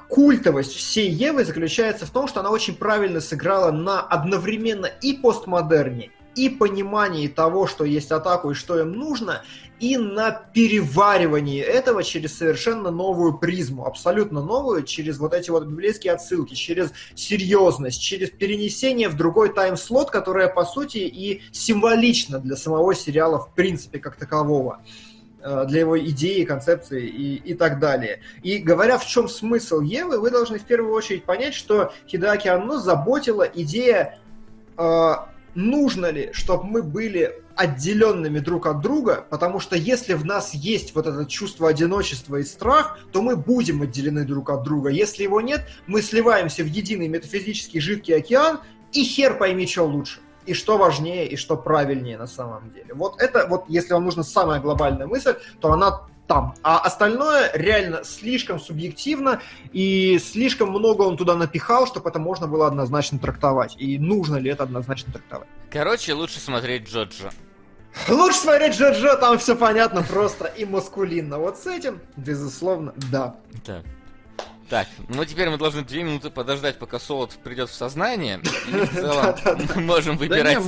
культовость всей Евы заключается в том, что она очень правильно сыграла на одновременно и постмодерне, и понимании того, что есть атаку и что им нужно, и на переваривании этого через совершенно новую призму, абсолютно новую, через вот эти вот библейские отсылки, через серьезность, через перенесение в другой тайм-слот, которое, по сути, и символично для самого сериала в принципе как такового. Э, для его идеи, концепции и, и так далее. И говоря, в чем смысл Евы, вы должны в первую очередь понять, что Хидаки Анно заботила идея, э, нужно ли, чтобы мы были отделенными друг от друга, потому что если в нас есть вот это чувство одиночества и страх, то мы будем отделены друг от друга. Если его нет, мы сливаемся в единый метафизический жидкий океан, и хер пойми, что лучше и что важнее, и что правильнее на самом деле. Вот это, вот если вам нужна самая глобальная мысль, то она там. А остальное реально слишком субъективно, и слишком много он туда напихал, чтобы это можно было однозначно трактовать. И нужно ли это однозначно трактовать. Короче, лучше смотреть Джоджо. Лучше смотреть Джоджо, там все понятно просто и маскулинно. Вот с этим, безусловно, да. Да. Так, ну теперь мы должны две минуты подождать, пока Солод придет в сознание. И в [laughs] целом мы можем Да не, выбирать.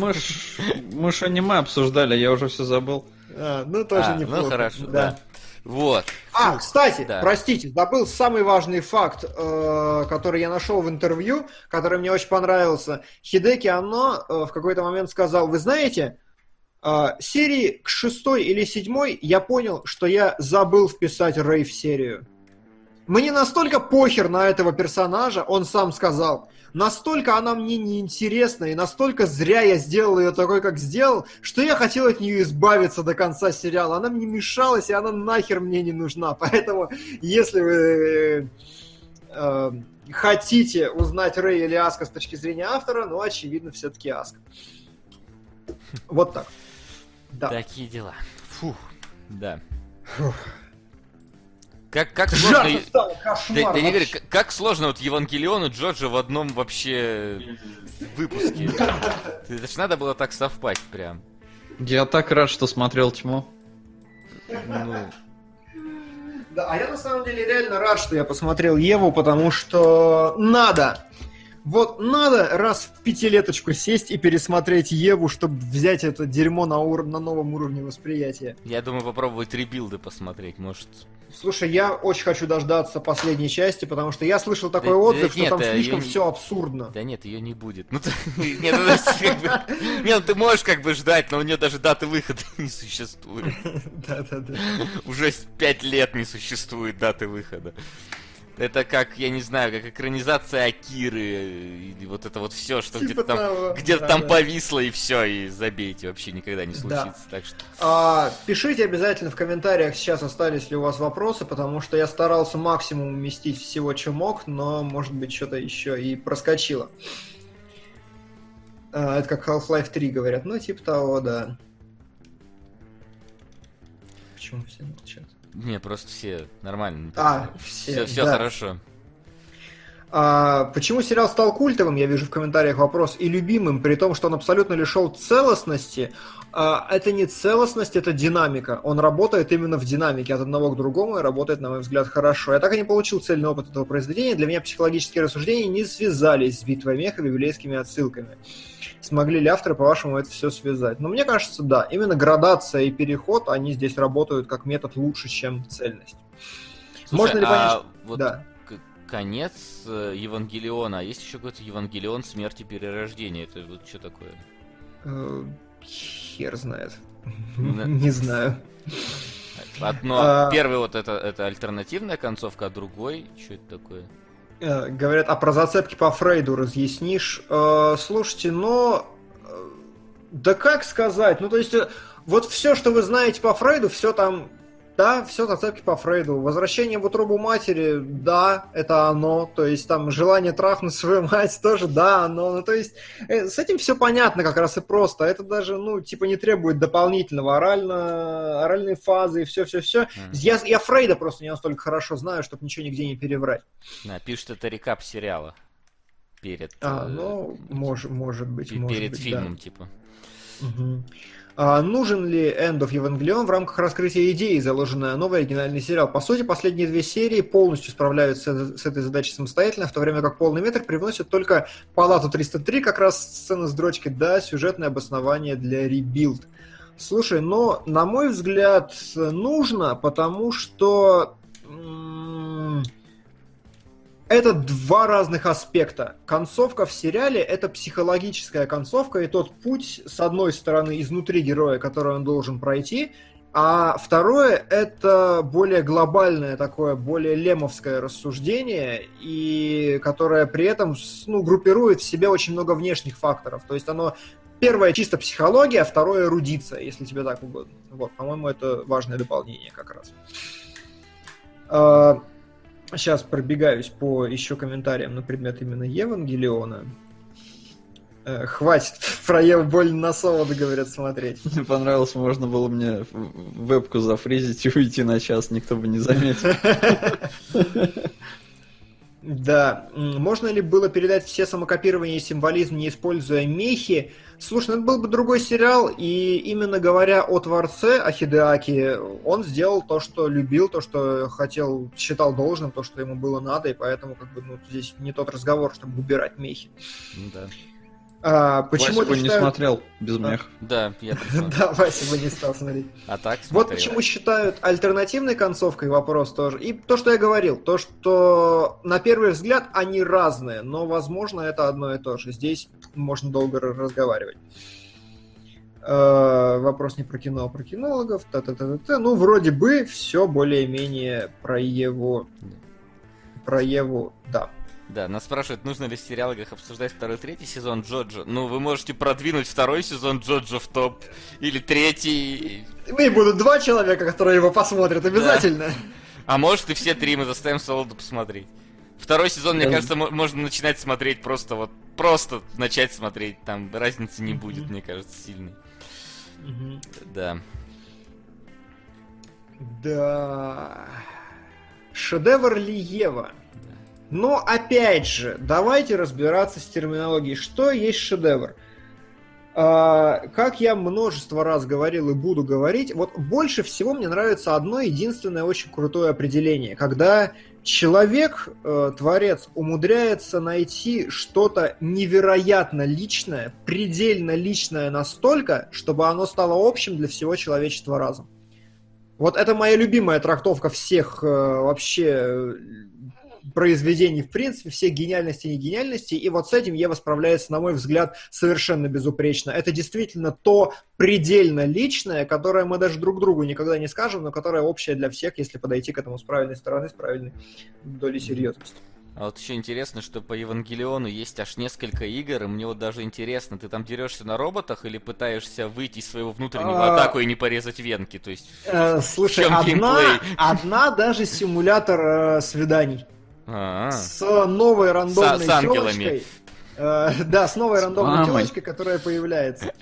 мы ж, аниме обсуждали, я уже все забыл. А, ну, тоже А, неплохо. ну хорошо, да. Вот. А, кстати, Да. простите, забыл самый важный факт, э, который я нашел в интервью, который мне очень понравился. Хидеки Анно э, в какой-то момент сказал, вы знаете, э, серии к шестой или седьмой я понял, что я забыл вписать Рэй в серию. Мне настолько похер на этого персонажа, он сам сказал, настолько она мне неинтересна, и настолько зря я сделал ее такой, как сделал, что я хотел от нее избавиться до конца сериала. Она мне мешалась, и она нахер мне не нужна. [laughs] Поэтому, если вы э, хотите узнать Рэй или Аска с точки зрения автора, ну, очевидно, все-таки Аска. Вот так. Да. Такие дела. Фух, да. Фух. Как, как сложно... Жарко стало, кошмар Да, да не говори, как, как сложно вот Евангелиону Джорджа в одном вообще выпуске. Это ж надо было так совпасть прям. Я так рад, что смотрел тьму. Ну, Да, а я на самом деле реально рад, что я посмотрел Еву, потому что надо. Вот надо раз в пятилеточку сесть и пересмотреть Еву, чтобы взять это дерьмо на, ур- на новом уровне восприятия. я думаю, попробовать ребилды посмотреть, может... Слушай, я очень хочу дождаться последней части, потому что я слышал такой Да- отзыв, да что нет, там э, слишком не- все абсурдно. Да нет, ее не будет. Ну, ты- [laughs] нет, ну, [laughs] ну, ты можешь как бы ждать, но у нее даже даты выхода [laughs] не существует. Да-да-да. Уже пять лет не существует даты выхода. Это как, я не знаю, как экранизация Акиры, и вот это вот все, что Типа где-то там, того, где-то там да-да. повисло, и все, и забейте, вообще никогда не Да. случится. Так что А, пишите обязательно в комментариях сейчас, остались ли у вас вопросы, потому что я старался максимум уместить всего, что мог, но, может быть, что-то еще и проскочило. А, это как Half-Life 3 говорят. Ну, типа того, да. Почему все молчат? Не, просто все нормально. А, все, все, все да. хорошо. А, почему сериал стал культовым, я вижу в комментариях вопрос, и любимым, при том, что он абсолютно лишен целостности? А, это не целостность, это динамика. Он работает именно в динамике от одного к другому и работает, на мой взгляд, хорошо. Я так и не получил цельный опыт этого произведения. Для меня психологические рассуждения не связались с битвой меха и библейскими отсылками. Смогли ли авторы, по-вашему, это все связать? Но мне кажется, да. Именно градация и переход, они здесь работают как метод лучше, чем цельность. Слушай, Можно ли понять? а вот Да. конец э, Евангелиона, а есть еще какой-то Евангелион смерти перерождения? Это вот что такое? Э, Хер знает. [laughs] Не знаю. Одно, А. первый вот это, это альтернативная концовка, а другой, что это такое? Э, Говорят, а про зацепки по Фрейду разъяснишь. Э, Слушайте, но... э, Да как сказать? Ну, то есть, вот все, что вы знаете по Фрейду, все там... Да, все зацепки по Фрейду. Возвращение в утробу матери, да, это оно. То есть там желание трахнуть свою [laughs] мать тоже, да, оно. Ну, то есть э, с этим все понятно как раз и просто. Это даже, ну, типа не требует дополнительного орально, оральной фазы и все-все-все. М. Я, я Фрейда просто не настолько хорошо знаю, чтобы ничего нигде не переврать. Да, пишет это рекап сериала. Перед, А, э, ну, может, может быть, пе- может перед быть, фильмом, типа. да. А, нужен ли End of Evangelion в рамках раскрытия идеи, заложенная новый оригинальный сериал? По сути, последние две серии полностью справляются с этой задачей самостоятельно, в то время как полный метр привносит только Палату 303, как раз сцена с дрочкой, да, сюжетное обоснование для Rebuild. Слушай, но, на мой взгляд, нужно, потому что... м, это два разных аспекта. Концовка в сериале — это психологическая концовка, и тот путь, с одной стороны, изнутри героя, который он должен пройти, а второе — это более глобальное такое, более лемовское рассуждение, и которое при этом ну, группирует в себе очень много внешних факторов. То есть оно Первое чисто психология, а второе эрудиция, если тебе так угодно. Вот, по-моему, это важное дополнение как раз. Сейчас пробегаюсь по еще комментариям на предмет именно Евангелиона. Э, Хватит [laughs] про Еву больно на солода, говорят, смотреть. [laughs] Мне понравилось, можно было мне вебку зафризить и уйти на час, никто бы не заметил. [laughs] Да. Можно ли было передать все самокопирования и символизм, не используя мехи? Слушай, ну это был бы другой сериал, и именно говоря о творце, о Хидеаки, он сделал то, что любил, то, что хотел, считал должным, то, что ему было надо, и поэтому как бы ну, здесь не тот разговор, чтобы убирать мехи. Ну да. А, почему Вася бы не считают- смотрел без Да. мех. Да, я. [laughs] Да, Вася бы не стал смотреть. А так Вот почему считают альтернативной концовкой вопрос тоже. И то, что я говорил, то, что на первый взгляд они разные, но, возможно, это одно и то же. Здесь можно долго разговаривать. Э, Вопрос не про кино, а про кинологов. Та-та-та-та-та. Ну, вроде бы все более-менее про Еву. Про Еву, да. Да, нас спрашивают, нужно ли в сериалах обсуждать второй третий сезон Джоджо. Ну, вы можете продвинуть второй сезон Джоджо в топ. Или третий. Ну и будут два человека, которые его посмотрят, обязательно. А может и все три мы заставим Солоду посмотреть. Второй сезон, мне кажется, мо- можно начинать смотреть просто вот... Просто начать смотреть. Там разницы не будет, мне кажется, сильной. Да. Да. Шедевр ли Ева? Но опять же, давайте разбираться с терминологией. Что есть шедевр? А, как я множество раз говорил и буду говорить, вот больше всего мне нравится одно единственное очень крутое определение, когда человек, э, творец, умудряется найти что-то невероятно личное, предельно личное настолько, чтобы оно стало общим для всего человечества разом. Вот это моя любимая трактовка всех э, вообще произведений, в принципе, всех гениальностей и негениальностей, и вот с этим Ева справляется, на мой взгляд, совершенно безупречно. Это действительно то предельно личное, которое мы даже друг другу никогда не скажем, но которое общее для всех, если подойти к этому с правильной стороны, с правильной долей серьезности. А вот еще интересно, что по Евангелиону есть аж несколько игр, и мне вот даже интересно, ты там дерешься на роботах или пытаешься выйти из своего внутреннего А. атаку и не порезать венки? То есть... Э, слушай, одна, геймплей? одна даже симулятор э, свиданий. А, С новой рандомной С- с ангелами. телочкой. Э, да, с новой рандомной мамой. телочкой, которая появляется.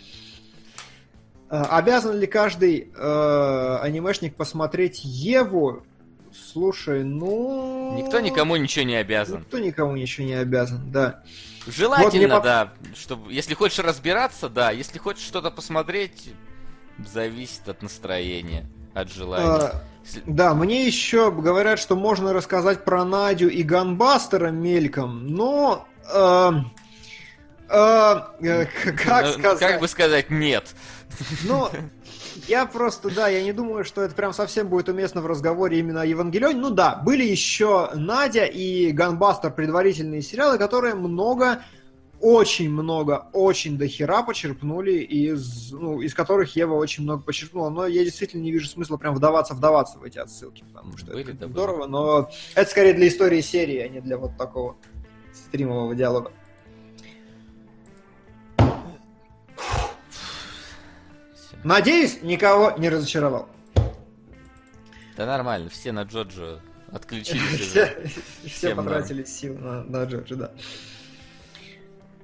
Э, обязан ли каждый э, анимешник посмотреть Еву? Слушай, ну... Никто никому ничего не обязан. Никто никому ничего не обязан, да. Желательно, Вот да, чтобы... Если хочешь разбираться, да. Если хочешь что-то посмотреть, зависит от настроения, от желания. Если- Да, мне еще говорят, что можно рассказать про Надю и Ганбастера мельком, но... э, э, э, как Ну, сказать? Как бы сказать нет. Ну, я просто, да, я не думаю, что это прям совсем будет уместно в разговоре именно о Евангелионе. Ну да, были еще Надя и Ганбастер предварительные сериалы, которые много, очень много, очень дохера почерпнули из, ну, из которых Ева очень много почерпнула. Но я действительно не вижу смысла прям вдаваться, вдаваться в эти отсылки, потому что Были, это да, здорово, но это скорее для истории серии, а не для вот такого стримового диалога. Надеюсь, никого не разочаровал. Да нормально, все на Джоджо отключились. [laughs] Все, [laughs] потратили сил на, Джорджа, да.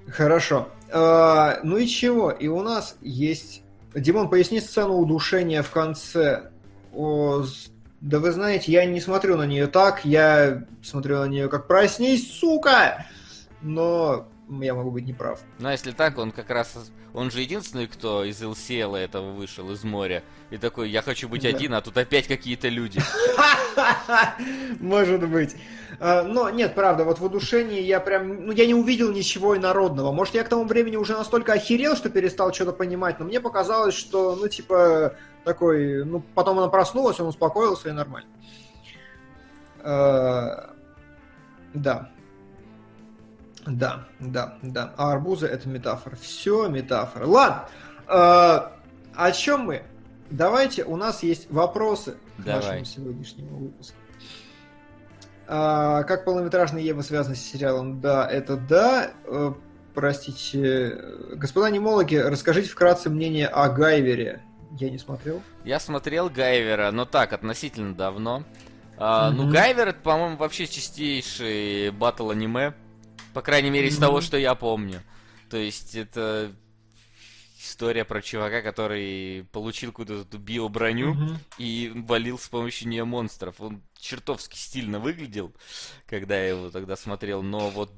Хорошо. А, ну и чего? И у нас есть... Димон, поясни сцену удушения в конце. О, да вы знаете, я не смотрю на нее так, я смотрю на нее как «Проснись, сука!» Но я могу быть неправ. А если так, он как раз... Он же единственный, кто из LCL этого вышел, из моря. И такой, я хочу быть Да. один, а тут опять какие-то люди. [laughs] Может быть. А, Но нет, правда, вот в удушении я прям, ну я не увидел ничего инородного. Может, я к тому времени уже настолько охерел, что перестал что-то понимать, но мне показалось, что, ну, типа, такой, ну, потом она проснулась, он успокоился и нормально. А, Да. Да, да, да. А арбузы это метафора. Все метафора. Ладно. А, О чем мы? Давайте, у нас есть вопросы к Давай. нашему сегодняшнему выпуску. А, как полнометражный Ева связан с сериалом? Да, это да. Э, Простите. Господа немологи, расскажите вкратце мнение о Гайвере. Я не смотрел. Я смотрел Гайвера, но так, относительно давно. А, Ну, Мгм. Гайвер это, по-моему, вообще чистейший батл аниме. По крайней мере, из того, что я помню. То есть это история про чувака, который получил какую-то биоброню Мгм. и валил с помощью нее монстров. Он чертовски стильно выглядел, когда я его тогда смотрел, но вот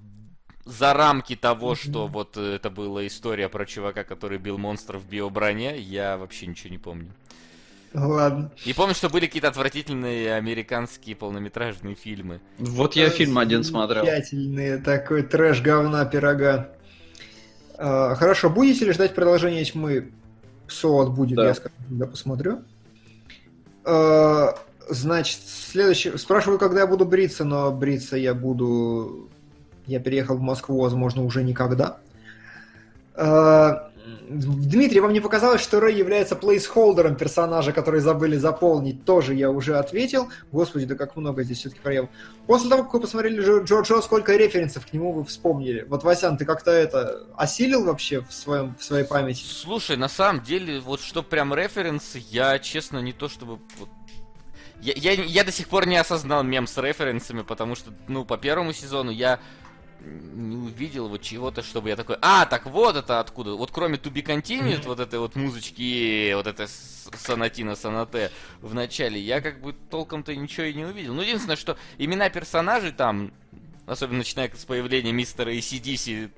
за рамки того, что вот это была история про чувака, который бил монстров в биоброне, я вообще ничего не помню. Ладно. И помню, что были какие-то отвратительные американские полнометражные фильмы. Вот я фильм один смотрел. Замечательный такой трэш говна пирога. А, хорошо, будете ли ждать продолжения тьмы? Соот будет, Да. я скажу, когда посмотрю. А, значит, следующий. Спрашиваю, когда я буду бриться, но бриться я буду. Я переехал в Москву, возможно, уже никогда. А, Дмитрий, вам не показалось, что Рэй является плейсхолдером персонажа, который забыли заполнить? Тоже я уже ответил. Господи, да как много здесь все-таки проел. После того, как вы посмотрели Джо- Джоджо, сколько референсов к нему вы вспомнили? Вот, Васян, ты как-то это осилил вообще в, своем, в своей памяти? Слушай, на самом деле, вот что прям референсы, я, честно, не то чтобы... вот, Я, я, я до сих пор не осознал мем с референсами, потому что, ну, по первому сезону я не увидел вот чего-то, чтобы я такой, а, так вот это откуда. Вот кроме To Be Continued, вот этой вот музычки, вот этой с- сонатина сонате в начале, я как бы толком-то ничего и не увидел. Ну, единственное, что имена персонажей там, особенно начиная с появления мистера ACDC,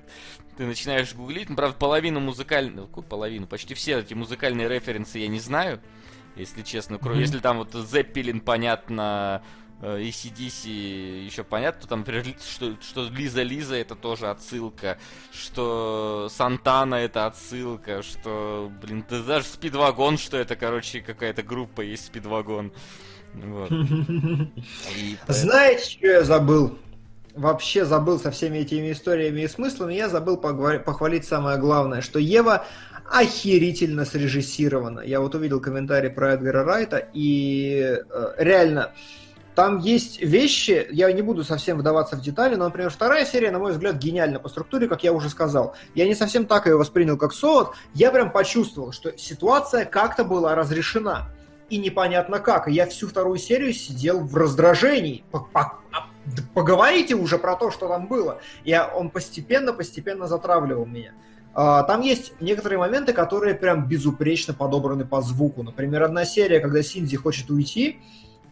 ты начинаешь гуглить, ну, правда, половину музыкальных, какую половину, почти все эти музыкальные референсы я не знаю, если честно, кроме, если там вот Зеппелин, понятно, ACDC еще понятно, там, например, что, что Лиза Лиза это тоже отсылка, что Сантана это отсылка, что, блин, да даже Спидвагон, что это, короче, какая-то группа есть Спидвагон. И Знаете, что я забыл? Вообще забыл со всеми этими историями и смыслами. Я забыл похвалить самое главное, что Ева охерительно срежиссирована. Я вот увидел комментарий про Эдгара Райта, и э, реально, там есть вещи, я не буду совсем вдаваться в детали, но, например, вторая серия, на мой взгляд, гениальна по структуре, как я уже сказал. Я не совсем так ее воспринял, как Соот. Я прям почувствовал, что ситуация как-то была разрешена. И непонятно как. И я всю вторую серию сидел в раздражении. А, Поговорите уже про то, что там было. Я, он постепенно-постепенно затравливал меня. А, Там есть некоторые моменты, которые прям безупречно подобраны по звуку. Например, одна серия, когда Синди хочет уйти,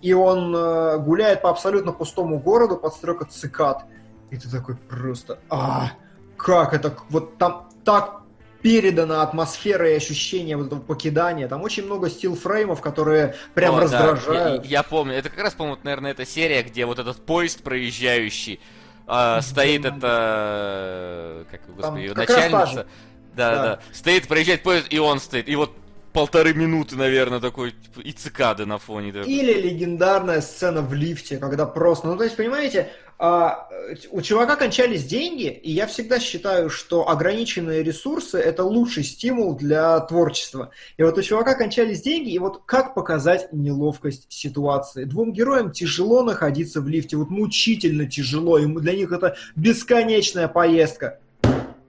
и он э, гуляет по абсолютно пустому городу под стрекот цикад. И ты такой просто... А, как это... Вот там так передана атмосфера и ощущение вот этого покидания. Там очень много стилфреймов, которые прям О, да, раздражают. я, я помню. Это как раз, по-моему, наверное, эта серия, где вот этот поезд проезжающий а, стоит это... Как, его, Там господи, как начальница. Да, да, Да. да. Стоит, проезжает поезд, и он стоит. И вот полторы минуты, наверное, такой, типа, и цикады на фоне. такой. Или легендарная сцена в лифте, когда просто... Ну, то есть, понимаете, а, у чувака кончались деньги, и я всегда считаю, что ограниченные ресурсы – это лучший стимул для творчества. И вот у чувака кончались деньги, и вот как показать неловкость ситуации? Двум героям тяжело находиться в лифте, вот мучительно тяжело, им для них это бесконечная поездка.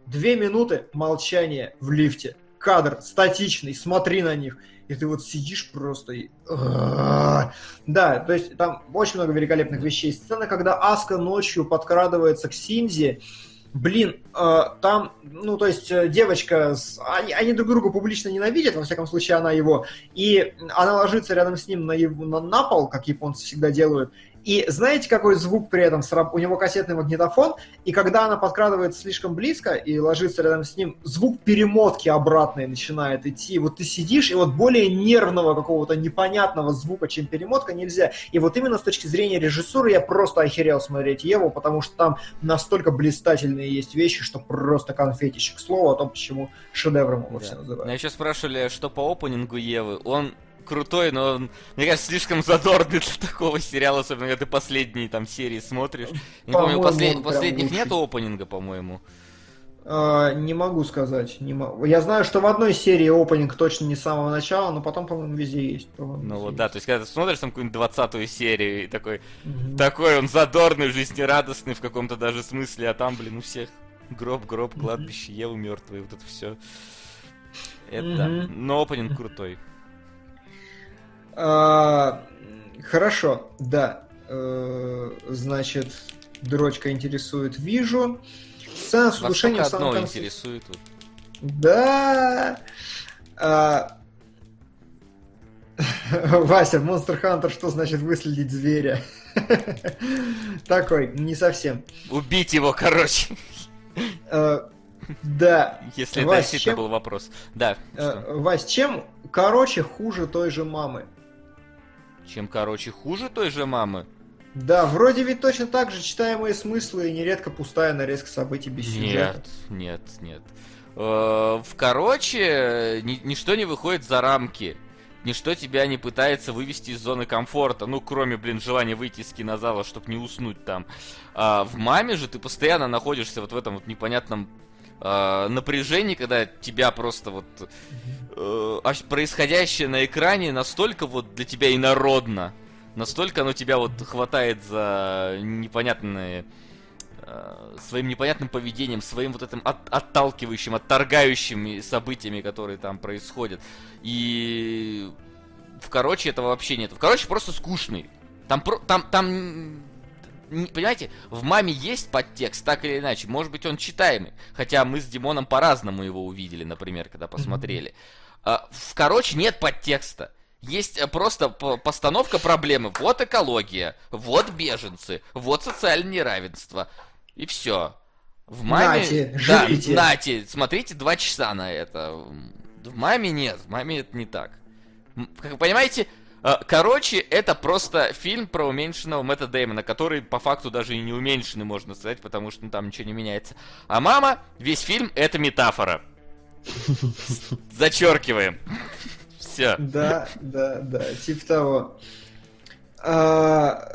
Две минуты молчания в лифте. Кадр статичный, смотри на них. И ты вот сидишь просто и... Да, то есть там очень много великолепных вещей. Сцена, когда Аска ночью подкрадывается к Синзи, Блин, э, там, ну, то есть э, девочка, с- они, они друг друга публично ненавидят, во всяком случае, она его, и она ложится рядом с ним на, его- на, на пол, как японцы всегда делают, и знаете, какой звук при этом? У него кассетный магнитофон, и когда она подкрадывается слишком близко и ложится рядом с ним, звук перемотки обратной начинает идти. Вот ты сидишь, и вот более нервного какого-то непонятного звука, чем перемотка, нельзя. И вот именно с точки зрения режиссуры я просто охерел смотреть Еву, потому что там настолько блистательные есть вещи, что просто конфетищик. Слово о том, почему шедевром его все Да. называют. Меня еще спрашивали, что по опенингу Евы. Он крутой, но он, мне кажется, слишком задорный для такого сериала, особенно когда ты последние там серии смотришь. Не помню, послед- последних нет опенинга, по-моему. А, не могу сказать. Не могу. Я знаю, что в одной серии опенинг точно не с самого начала, но потом, по-моему, везде есть. по-моему, Ну везде вот, да, есть. то есть, когда ты смотришь там какую-нибудь двадцатую серию, и такой, Мгм. такой он задорный, жизнерадостный в каком-то даже смысле, а там, блин, у всех гроб, гроб, кладбище, Евы мертвые, вот это все. Это, Мгм. но опенинг крутой. А, Хорошо, да. Э, Значит, дрочка интересует, вижу. Сцена с Вас удушением в самом одно конце. интересует. вот. Да. А, [laughs] Вася, Monster Hunter, что значит выследить зверя? [laughs] Такой, не совсем. Убить его, короче. А, Да. Если это Вась, действительно чем- был вопрос. Да. А, что? Вась, чем короче хуже той же мамы? Чем, короче, хуже той же мамы? Да, вроде ведь точно так же читаемые смыслы и нередко пустая нарезка событий без сюжета. Нет, нет, нет. Э, В короче, ни- ничто не выходит за рамки. Ничто тебя не пытается вывести из зоны комфорта. Ну, кроме, блин, желания выйти из кинозала, чтобы не уснуть там. А в маме же ты постоянно находишься вот в этом вот непонятном э, напряжении, когда тебя просто вот э, происходящее на экране настолько вот для тебя инородно. Настолько оно тебя вот хватает за непонятные э, своим непонятным поведением, своим вот этим от- отталкивающим, отторгающими событиями, которые там происходят. И в короче этого вообще нет. В короче просто скучный. Там про- там там понимаете, в маме есть подтекст, так или иначе. Может быть, он читаемый. Хотя мы с Димоном по-разному его увидели, например, когда посмотрели. А, в короче, нет подтекста. Есть э, просто по- постановка проблемы. Вот экология, вот беженцы, вот социальное неравенство. И все. В маме... Нате, да, живите. нате, смотрите два часа на это. В маме нет, в маме это не так. М, Как вы понимаете, короче, это просто фильм про уменьшенного Мэтта Дэймона, который по факту даже и не уменьшенный, можно сказать, потому что ну, там ничего не меняется. А мама, весь фильм это метафора. Зачеркиваем. Все. Да, да, да, типа того. А,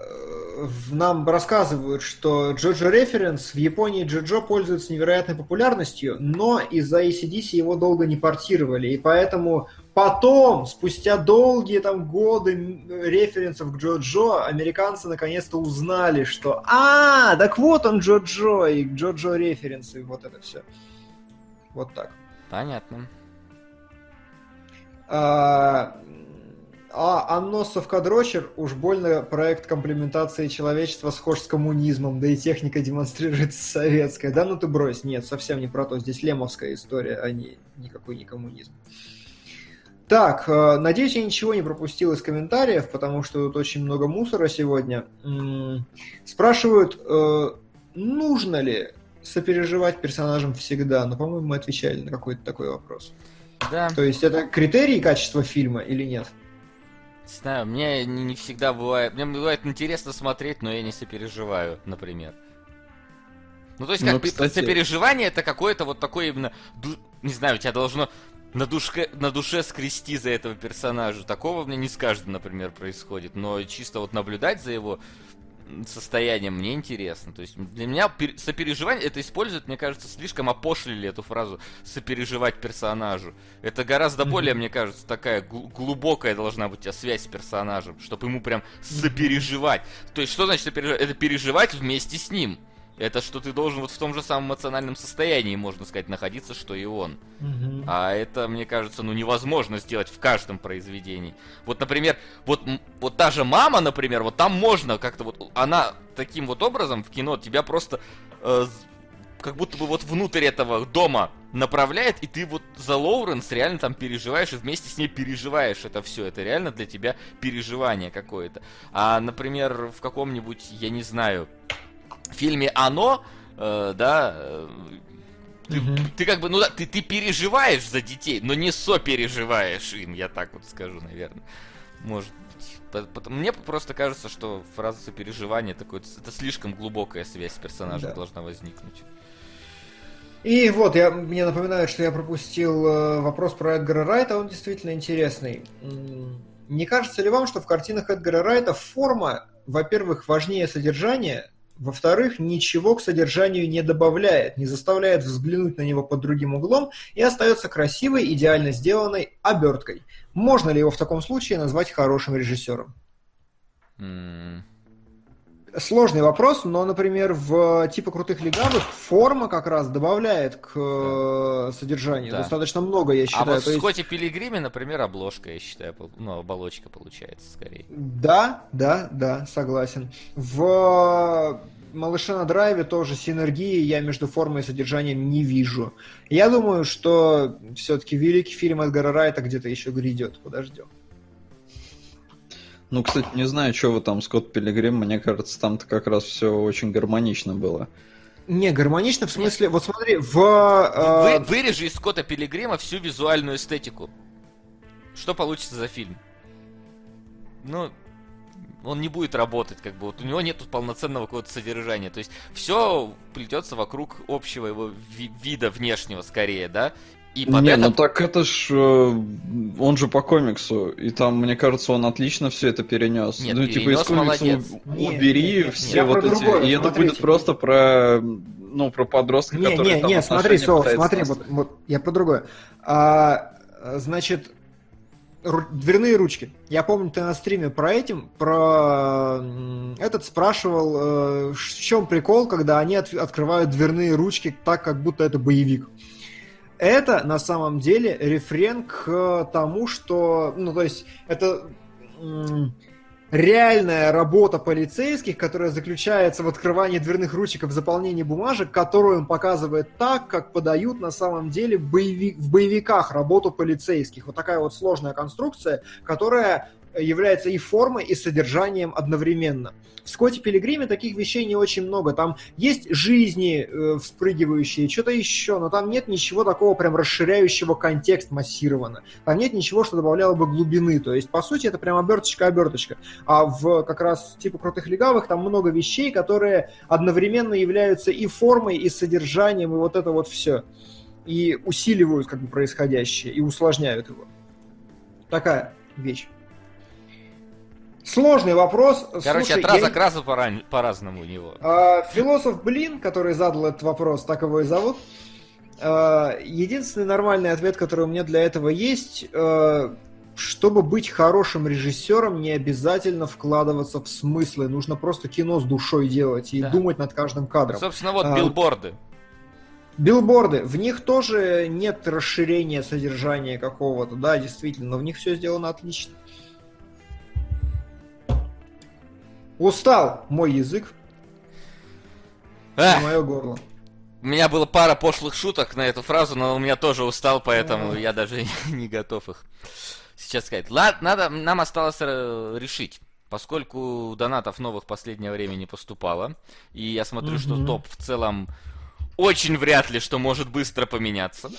нам рассказывают, что Джоджо Референс в Японии Джоджо пользуется невероятной популярностью, но из-за ACDC его долго не портировали, и поэтому потом, спустя долгие там годы референсов к Джоджо, американцы наконец-то узнали, что «А, так вот он Джоджо, и Джоджо референсы, и вот это все». Вот так. Понятно. А, а Анносов Кадрочер уж больно проект комплементации человечества схож с коммунизмом, да и техника демонстрируется советская. Да ну ты брось, нет, совсем не про то. Здесь лемовская история, а не никакой не коммунизм. Так, э, надеюсь, я ничего не пропустил из комментариев, потому что тут очень много мусора сегодня. Спрашивают, э, нужно ли сопереживать персонажам всегда? Но, по-моему, мы отвечали на какой-то такой вопрос. Да. То есть это критерий качества фильма или нет? Не знаю, мне не, не всегда бывает... Мне бывает интересно смотреть, но я не сопереживаю, например. Ну, то есть, как Ну, кстати- сопереживание это какое-то вот такое именно... Не знаю, у тебя должно на, душке, на душе скрести за этого персонажа. Такого мне не с каждым, например, происходит. Но чисто вот наблюдать за его состоянием мне интересно. То есть для меня пер- сопереживание это используют, мне кажется, слишком опошлили эту фразу сопереживать персонажу. Это гораздо более, мне кажется, такая гл- глубокая должна быть у тебя связь с персонажем, чтобы ему прям сопереживать. То есть что значит сопереживать? Это переживать вместе с ним. Это что ты должен вот в том же самом эмоциональном состоянии, можно сказать, находиться, что и он. А это, мне кажется, ну невозможно сделать в каждом произведении. Вот, например, вот, вот та же мама, например, вот там можно как-то вот, она таким вот образом в кино тебя просто э, как будто бы вот внутрь этого дома направляет, и ты вот за Лоуренс реально там переживаешь и вместе с ней переживаешь это все. Это реально для тебя переживание какое-то. А, например, в каком-нибудь, я не знаю, фильме «Оно», э, да, э, ты, ты как бы, ну да, ты, ты переживаешь за детей, но не сопереживаешь им, я так вот скажу, наверное. Может быть. Мне просто кажется, что фраза сопереживание такое, это слишком глубокая связь с персонажем Да. должна возникнуть. И вот, я, мне напоминают, что я пропустил э, вопрос про Эдгара Райта, он действительно интересный. Не кажется ли вам, что в картинах Эдгара Райта форма, во-первых, важнее содержания, во-вторых, ничего к содержанию не добавляет, не заставляет взглянуть на него под другим углом и остается красивой, идеально сделанной оберткой? Можно ли его в таком случае назвать хорошим режиссером? Сложный вопрос, но, например, в типа крутых легавых форма как раз добавляет к э, содержанию. Да. Достаточно много, я А считаю. вот То в есть- Скотте Пилигриме, например, обложка, я считаю, ну, оболочка получается скорее. Да, да, да, согласен. В «Малыша на драйве» тоже синергии я между формой и содержанием не вижу. Я думаю, что все-таки великий фильм Эдгара Райта где-то еще грядет. Подождем. Ну, кстати, не знаю, что вы там, Скотт Пилигрим, мне кажется, там-то как раз все очень гармонично было. Не, гармонично в смысле, вот смотри, в... э, Вы, вырежи из Скотта Пилигрима всю визуальную эстетику. Что получится за фильм? Ну, он не будет работать, как бы вот у него нет полноценного какого-то содержания. То есть все плетется вокруг общего его ви- вида внешнего скорее, да? И под не, это- ну так это ж... э, Он же по комиксу, и там, мне кажется, он отлично все это перенес. Нет, ну, типа, перенес, из комикса молодец. Нет, убери нет, нет, все я вот эти... другое, и это смотрите. будет просто про... Ну, про подростка, Не, который не, там не, смотри, Сол, смотри, вот, вот я про другое. А, значит, ру- дверные ручки. Я помню, ты на стриме про этим, про этот спрашивал, э, в чем прикол, когда они от- открывают дверные ручки так, как будто это боевик. Это на самом деле рефрен к тому, что, ну то есть это реальная работа полицейских, которая заключается в открывании дверных ручек и в заполнении бумажек, которую он показывает так, как подают на самом деле боеви- в боевиках работу полицейских. Вот такая вот сложная конструкция, которая является и формой, и содержанием одновременно. В Скотте Пилигриме таких вещей не очень много. Там есть жизни э, вспрыгивающие, что-то еще, но там нет ничего такого прям расширяющего контекст массированно. Там нет ничего, что добавляло бы глубины. То есть, по сути, это прям оберточка-оберточка. А в как раз типа крутых легавых там много вещей, которые одновременно являются и формой, и содержанием, и вот это вот все. И усиливают как бы происходящее, и усложняют его. Такая вещь. Сложный вопрос. Короче, Слушай, от раза я- к разу пора- по-разному у него. а, Философ Блин, который задал этот вопрос, так его и зовут. а, Единственный нормальный ответ, который у меня для этого есть, а, чтобы быть хорошим режиссером, не обязательно вкладываться в смыслы. Нужно просто кино с душой делать и Да. думать над каждым кадром. Собственно, вот А, билборды. Билборды, в них тоже нет расширения содержания какого-то, да, действительно, но в них все сделано отлично. Устал мой язык Эх, мое горло. у меня было пара пошлых шуток на эту фразу, но у меня тоже устал, поэтому я даже [laughs] не готов их сейчас сказать. Ладно, надо, нам осталось э, решить. Поскольку донатов новых в последнее время не поступало, и я смотрю, что Мгм. топ в целом очень вряд ли, что может быстро поменяться.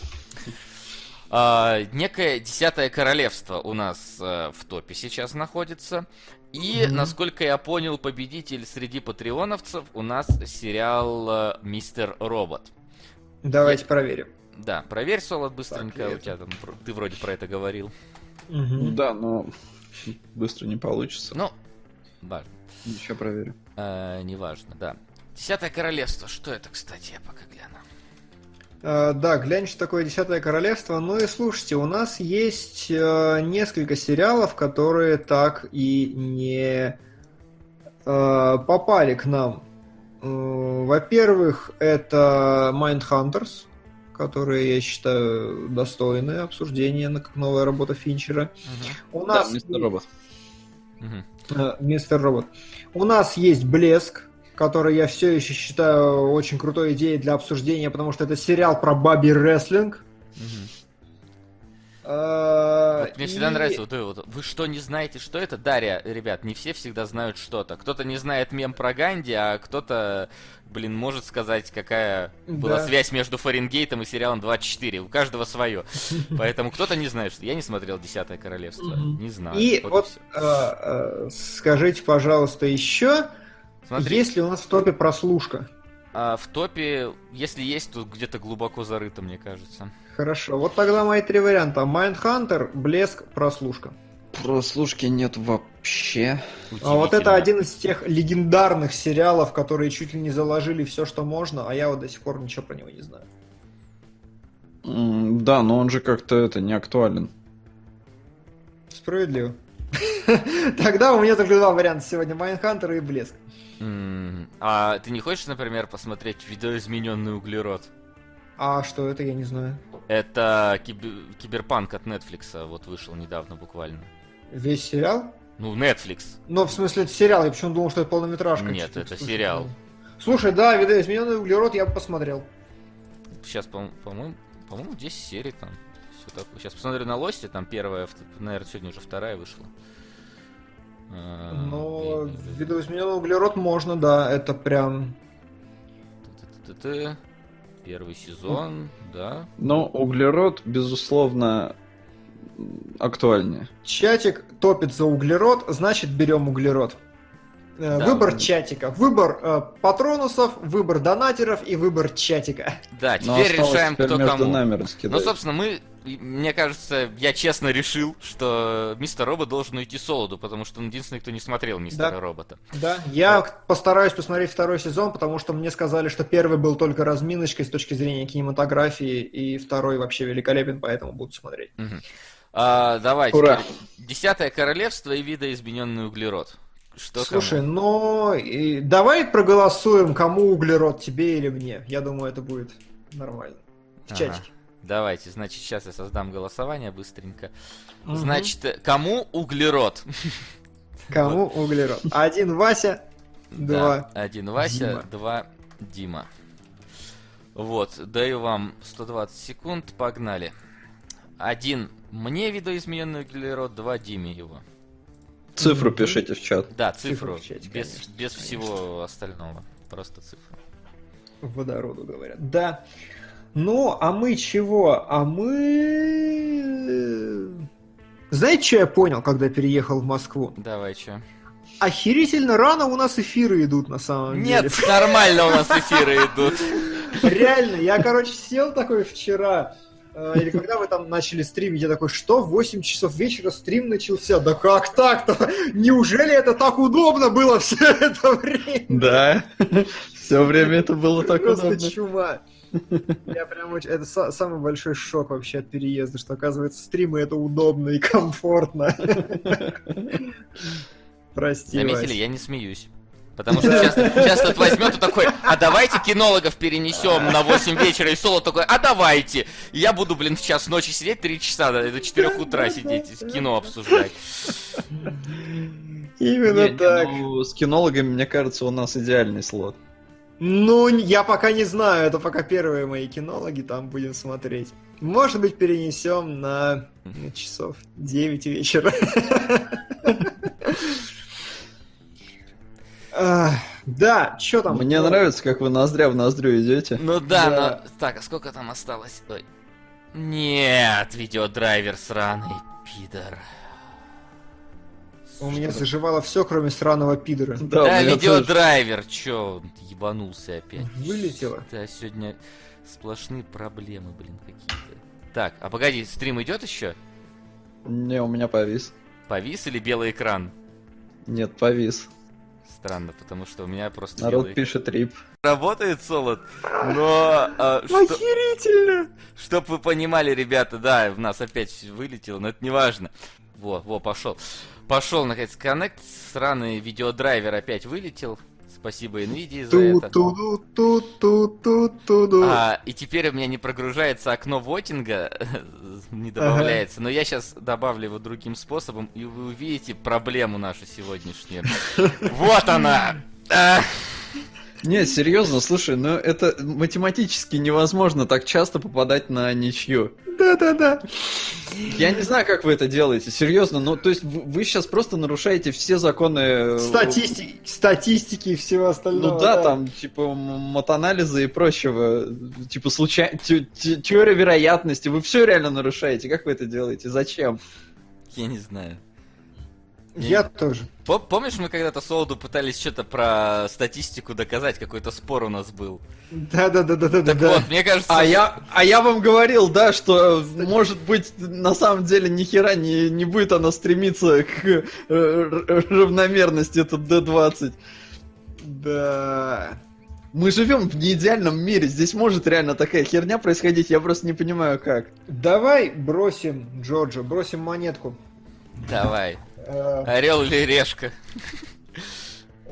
А, некое десятое королевство у нас э, в топе сейчас находится. И, Мгм. насколько я понял, победитель среди патреоновцев у нас сериал э, Мистер Робот. Давайте проверим. Да, проверь, Солод, быстренько. Так, у тебя там, ты вроде про это говорил. Ну Да, но [laughs] быстро не получится. Ну, важно. Еще проверю. Э, неважно, да. Десятое королевство, что это, кстати, я пока гляну. Э, да, глянь, что такое Десятое Королевство. Ну и слушайте, у нас есть э, несколько сериалов, которые так и не э, попали к нам. Э, во-первых, это Mindhunters, которые, я считаю, достойны обсуждения, как новая работа Финчера. У Да, нас мистер Робот. Э, Мистер Робот. У нас есть Блеск, который я все еще считаю очень крутой идеей для обсуждения, потому что это сериал про баби рестлинг. Э, Вот мне всегда и- нравится вот вот. Вы что, не знаете, что это? Дарья, ребят, не все всегда знают что-то. Кто-то не знает мем про Ганди, а кто-то, блин, может сказать, какая была Да. связь между Фаренгейтом и сериалом 24. У каждого свое. [laughs] Поэтому кто-то не знает, что я не смотрел Десятое королевство. Не знаю. И Вот э, э, скажите, пожалуйста, еще, Смотри, есть ли у нас в топе прослушка? а в топе, если есть, то где-то глубоко зарыто, мне кажется. Хорошо, вот тогда мои три варианта. Майндхантер, Блеск, прослушка. Прослушки нет вообще. А вот это один из тех легендарных сериалов, которые чуть ли не заложили все, что можно, а я вот до сих пор ничего про него не знаю. М, Да, но он же как-то это не актуален. Справедливо. [laughs] Тогда у меня только два варианта сегодня. Mindhunter и Блеск. М, А ты не хочешь, например, посмотреть видоизмененный углерод? А что это, я не знаю. Это киб- киберпанк от Netflix, вот вышел недавно буквально. Весь сериал? Ну, Netflix. Ну, в смысле, это сериал. Я почему думал, что это полнометражка. Нет, это смысле, сериал. ну. Слушай, да, видоизмененный углерод я бы посмотрел. Сейчас, по- по-моему, по-моему, 10 серий там. Все такое. Сейчас посмотрю на Лосте, там первая, наверное, сегодня уже вторая вышла. Но блин, видоизмененный углерод можно, да, это прям... Первый сезон, да. Но углерод, безусловно, актуальнее. Чатик топит за углерод, значит берем углерод. Э, Да. Выбор чатика, выбор э, патронусов, выбор донатеров и выбор чатика. Да, Но теперь решаем, теперь кто между кому. нами Ну, собственно, мы, мне кажется, я честно решил, что Мистер Робот должен уйти солоду, потому что он единственный, кто не смотрел Мистера Да. Робота. Да, я постараюсь посмотреть второй сезон, потому что мне сказали, что первый был только разминочкой с точки зрения кинематографии, и второй вообще великолепен, поэтому буду смотреть. Мгм. А, давай, Ура. Десятое королевство и видоизмененный углерод. Что Слушай, кому? ну и давай проголосуем, кому углерод, тебе или мне. Я думаю, это будет нормально. В Ага. чатике. Давайте, значит, сейчас я создам голосование быстренько. Мгм. Значит, кому углерод? Кому углерод? Один Вася, два. Да, один Вася, Дима. два Дима. Вот, даю вам 120 секунд, погнали. Один мне видоизмененный углерод, два Диме его. Цифру пишите в чат. Да, Цифру цифру, в чате, без, конечно, без конечно. всего остального, просто цифру. Водороду говорят. Да. Ну, а мы чего? А мы... Знаете, что я понял, когда переехал в Москву? Давай, чё? Охерительно рано у нас эфиры идут на самом Нет, деле. [laughs] нормально у нас эфиры идут. Реально, я, короче, сел такой вчера, э, или когда вы там начали стримить, я такой, что, в 8 часов вечера стрим начался? Да как так-то? Неужели это так удобно было все это время? Да. [laughs] Все время это было так Просто удобно. чума. Я прям очень... Это са- самый большой шок вообще от переезда, что, оказывается, стримы это удобно и комфортно. Прости, Заметили, я не смеюсь. Потому что сейчас, сейчас тут возьмет и такой, а давайте кинологов перенесем на 8 вечера, и Соло такой, а давайте. И я буду, блин, в час ночи сидеть 3 часа, до 4 утра сидеть, и кино обсуждать. Именно Не, не, так. ну, с кинологами, мне кажется, у нас идеальный слот. Ну, я пока не знаю, это пока первые мои кинологи, там будем смотреть. Может быть, перенесем на часов 9 вечера. [laughs] Да, что там? Мне нравится, как вы ноздря в ноздрю идете. Ну да, но... Так, а сколько там осталось? Ой. Нет, видеодрайвер сраный, пидор. У меня заживало все, кроме сраного пидора. Да, Да, меня тоже. видеодрайвер, чё, он ебанулся опять. Вылетело. Да, сегодня сплошные проблемы, блин, какие-то. Так, а погоди, стрим идет еще? Не, у меня повис. Повис или белый экран? Нет, повис. Странно, потому что у меня просто Народ белый пишет рип. Работает солод, но... а, что- Охерительно! Чтоб вы понимали, ребята, да, у нас опять вылетело, но это не важно. Во, во, пошел. Пошел, наконец, коннект. Сраный видеодрайвер опять вылетел. Спасибо Nvidia за это. А, и теперь у меня не прогружается окно вотинга, [laughs] не добавляется. Но я сейчас добавлю его другим способом, и вы увидите проблему нашу сегодняшнюю. [laughs] Вот она! Не, серьезно, слушай, ну это математически невозможно так часто попадать на ничью. Да-да-да. Я не знаю, как вы это делаете, серьезно, ну то есть вы, сейчас просто нарушаете все законы... э, Статистики, статистики и всего остального. Ну да, там, типа, матанализа и прочего, типа, случай... те- те- теория вероятности, вы все реально нарушаете, как вы это делаете, зачем? Я не знаю. Я тоже. Пом- Помнишь, мы когда-то Солоду пытались что-то про статистику доказать, какой-то спор у нас был? Да-да-да-да-да. Так вот, мне кажется... А я, а я вам говорил, да, что, э, может быть, на самом деле ни хера не, не будет она стремиться к э, равномерности, этот D20. Да. Мы живем в неидеальном мире, здесь может реально такая херня происходить, я просто не понимаю как. Давай бросим Джорджа, бросим монетку. Давай. Э, Орел или решка? [laughs]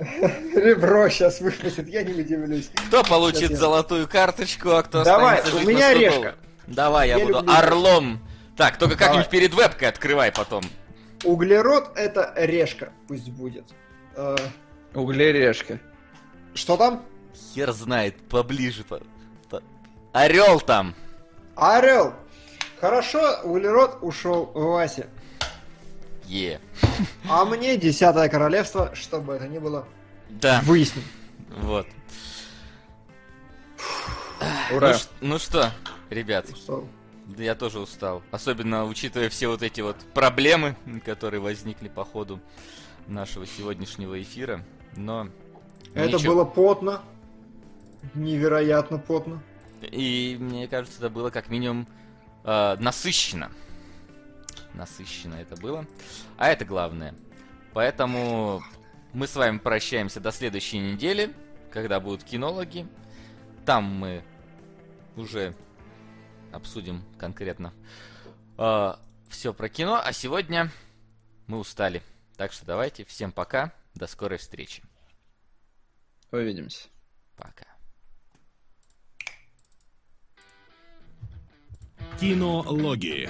Ребро сейчас выпустит, я не удивлюсь. Кто получит Сейчас я- золотую карточку, а кто Давай, останется у меня на 100 решка. Давай, я, Я буду люблю орлом. Так, только Давай. как-нибудь перед вебкой открывай потом. Углерод это решка, пусть будет. Э, Углерешка. Что там? Хер знает, поближе. По... по- Орел там! Орел! Хорошо, Углерод ушел в Васе. Е. А мне Десятое Королевство, чтобы это ни было, Да, выясним. вот. Ура. Ну, ну что, ребят, Устал. да я тоже устал. Особенно учитывая все вот эти вот проблемы, которые возникли по ходу нашего сегодняшнего эфира. Но Это ничего. было потно. Невероятно потно. И мне кажется, это было как минимум э, насыщенно. Насыщенно это было. А это главное. Поэтому мы с вами прощаемся до следующей недели, когда будут кинологи. Там мы уже обсудим конкретно все про кино. А сегодня мы устали. Так что давайте, всем пока, до скорой встречи. Увидимся. Пока. Кинологии.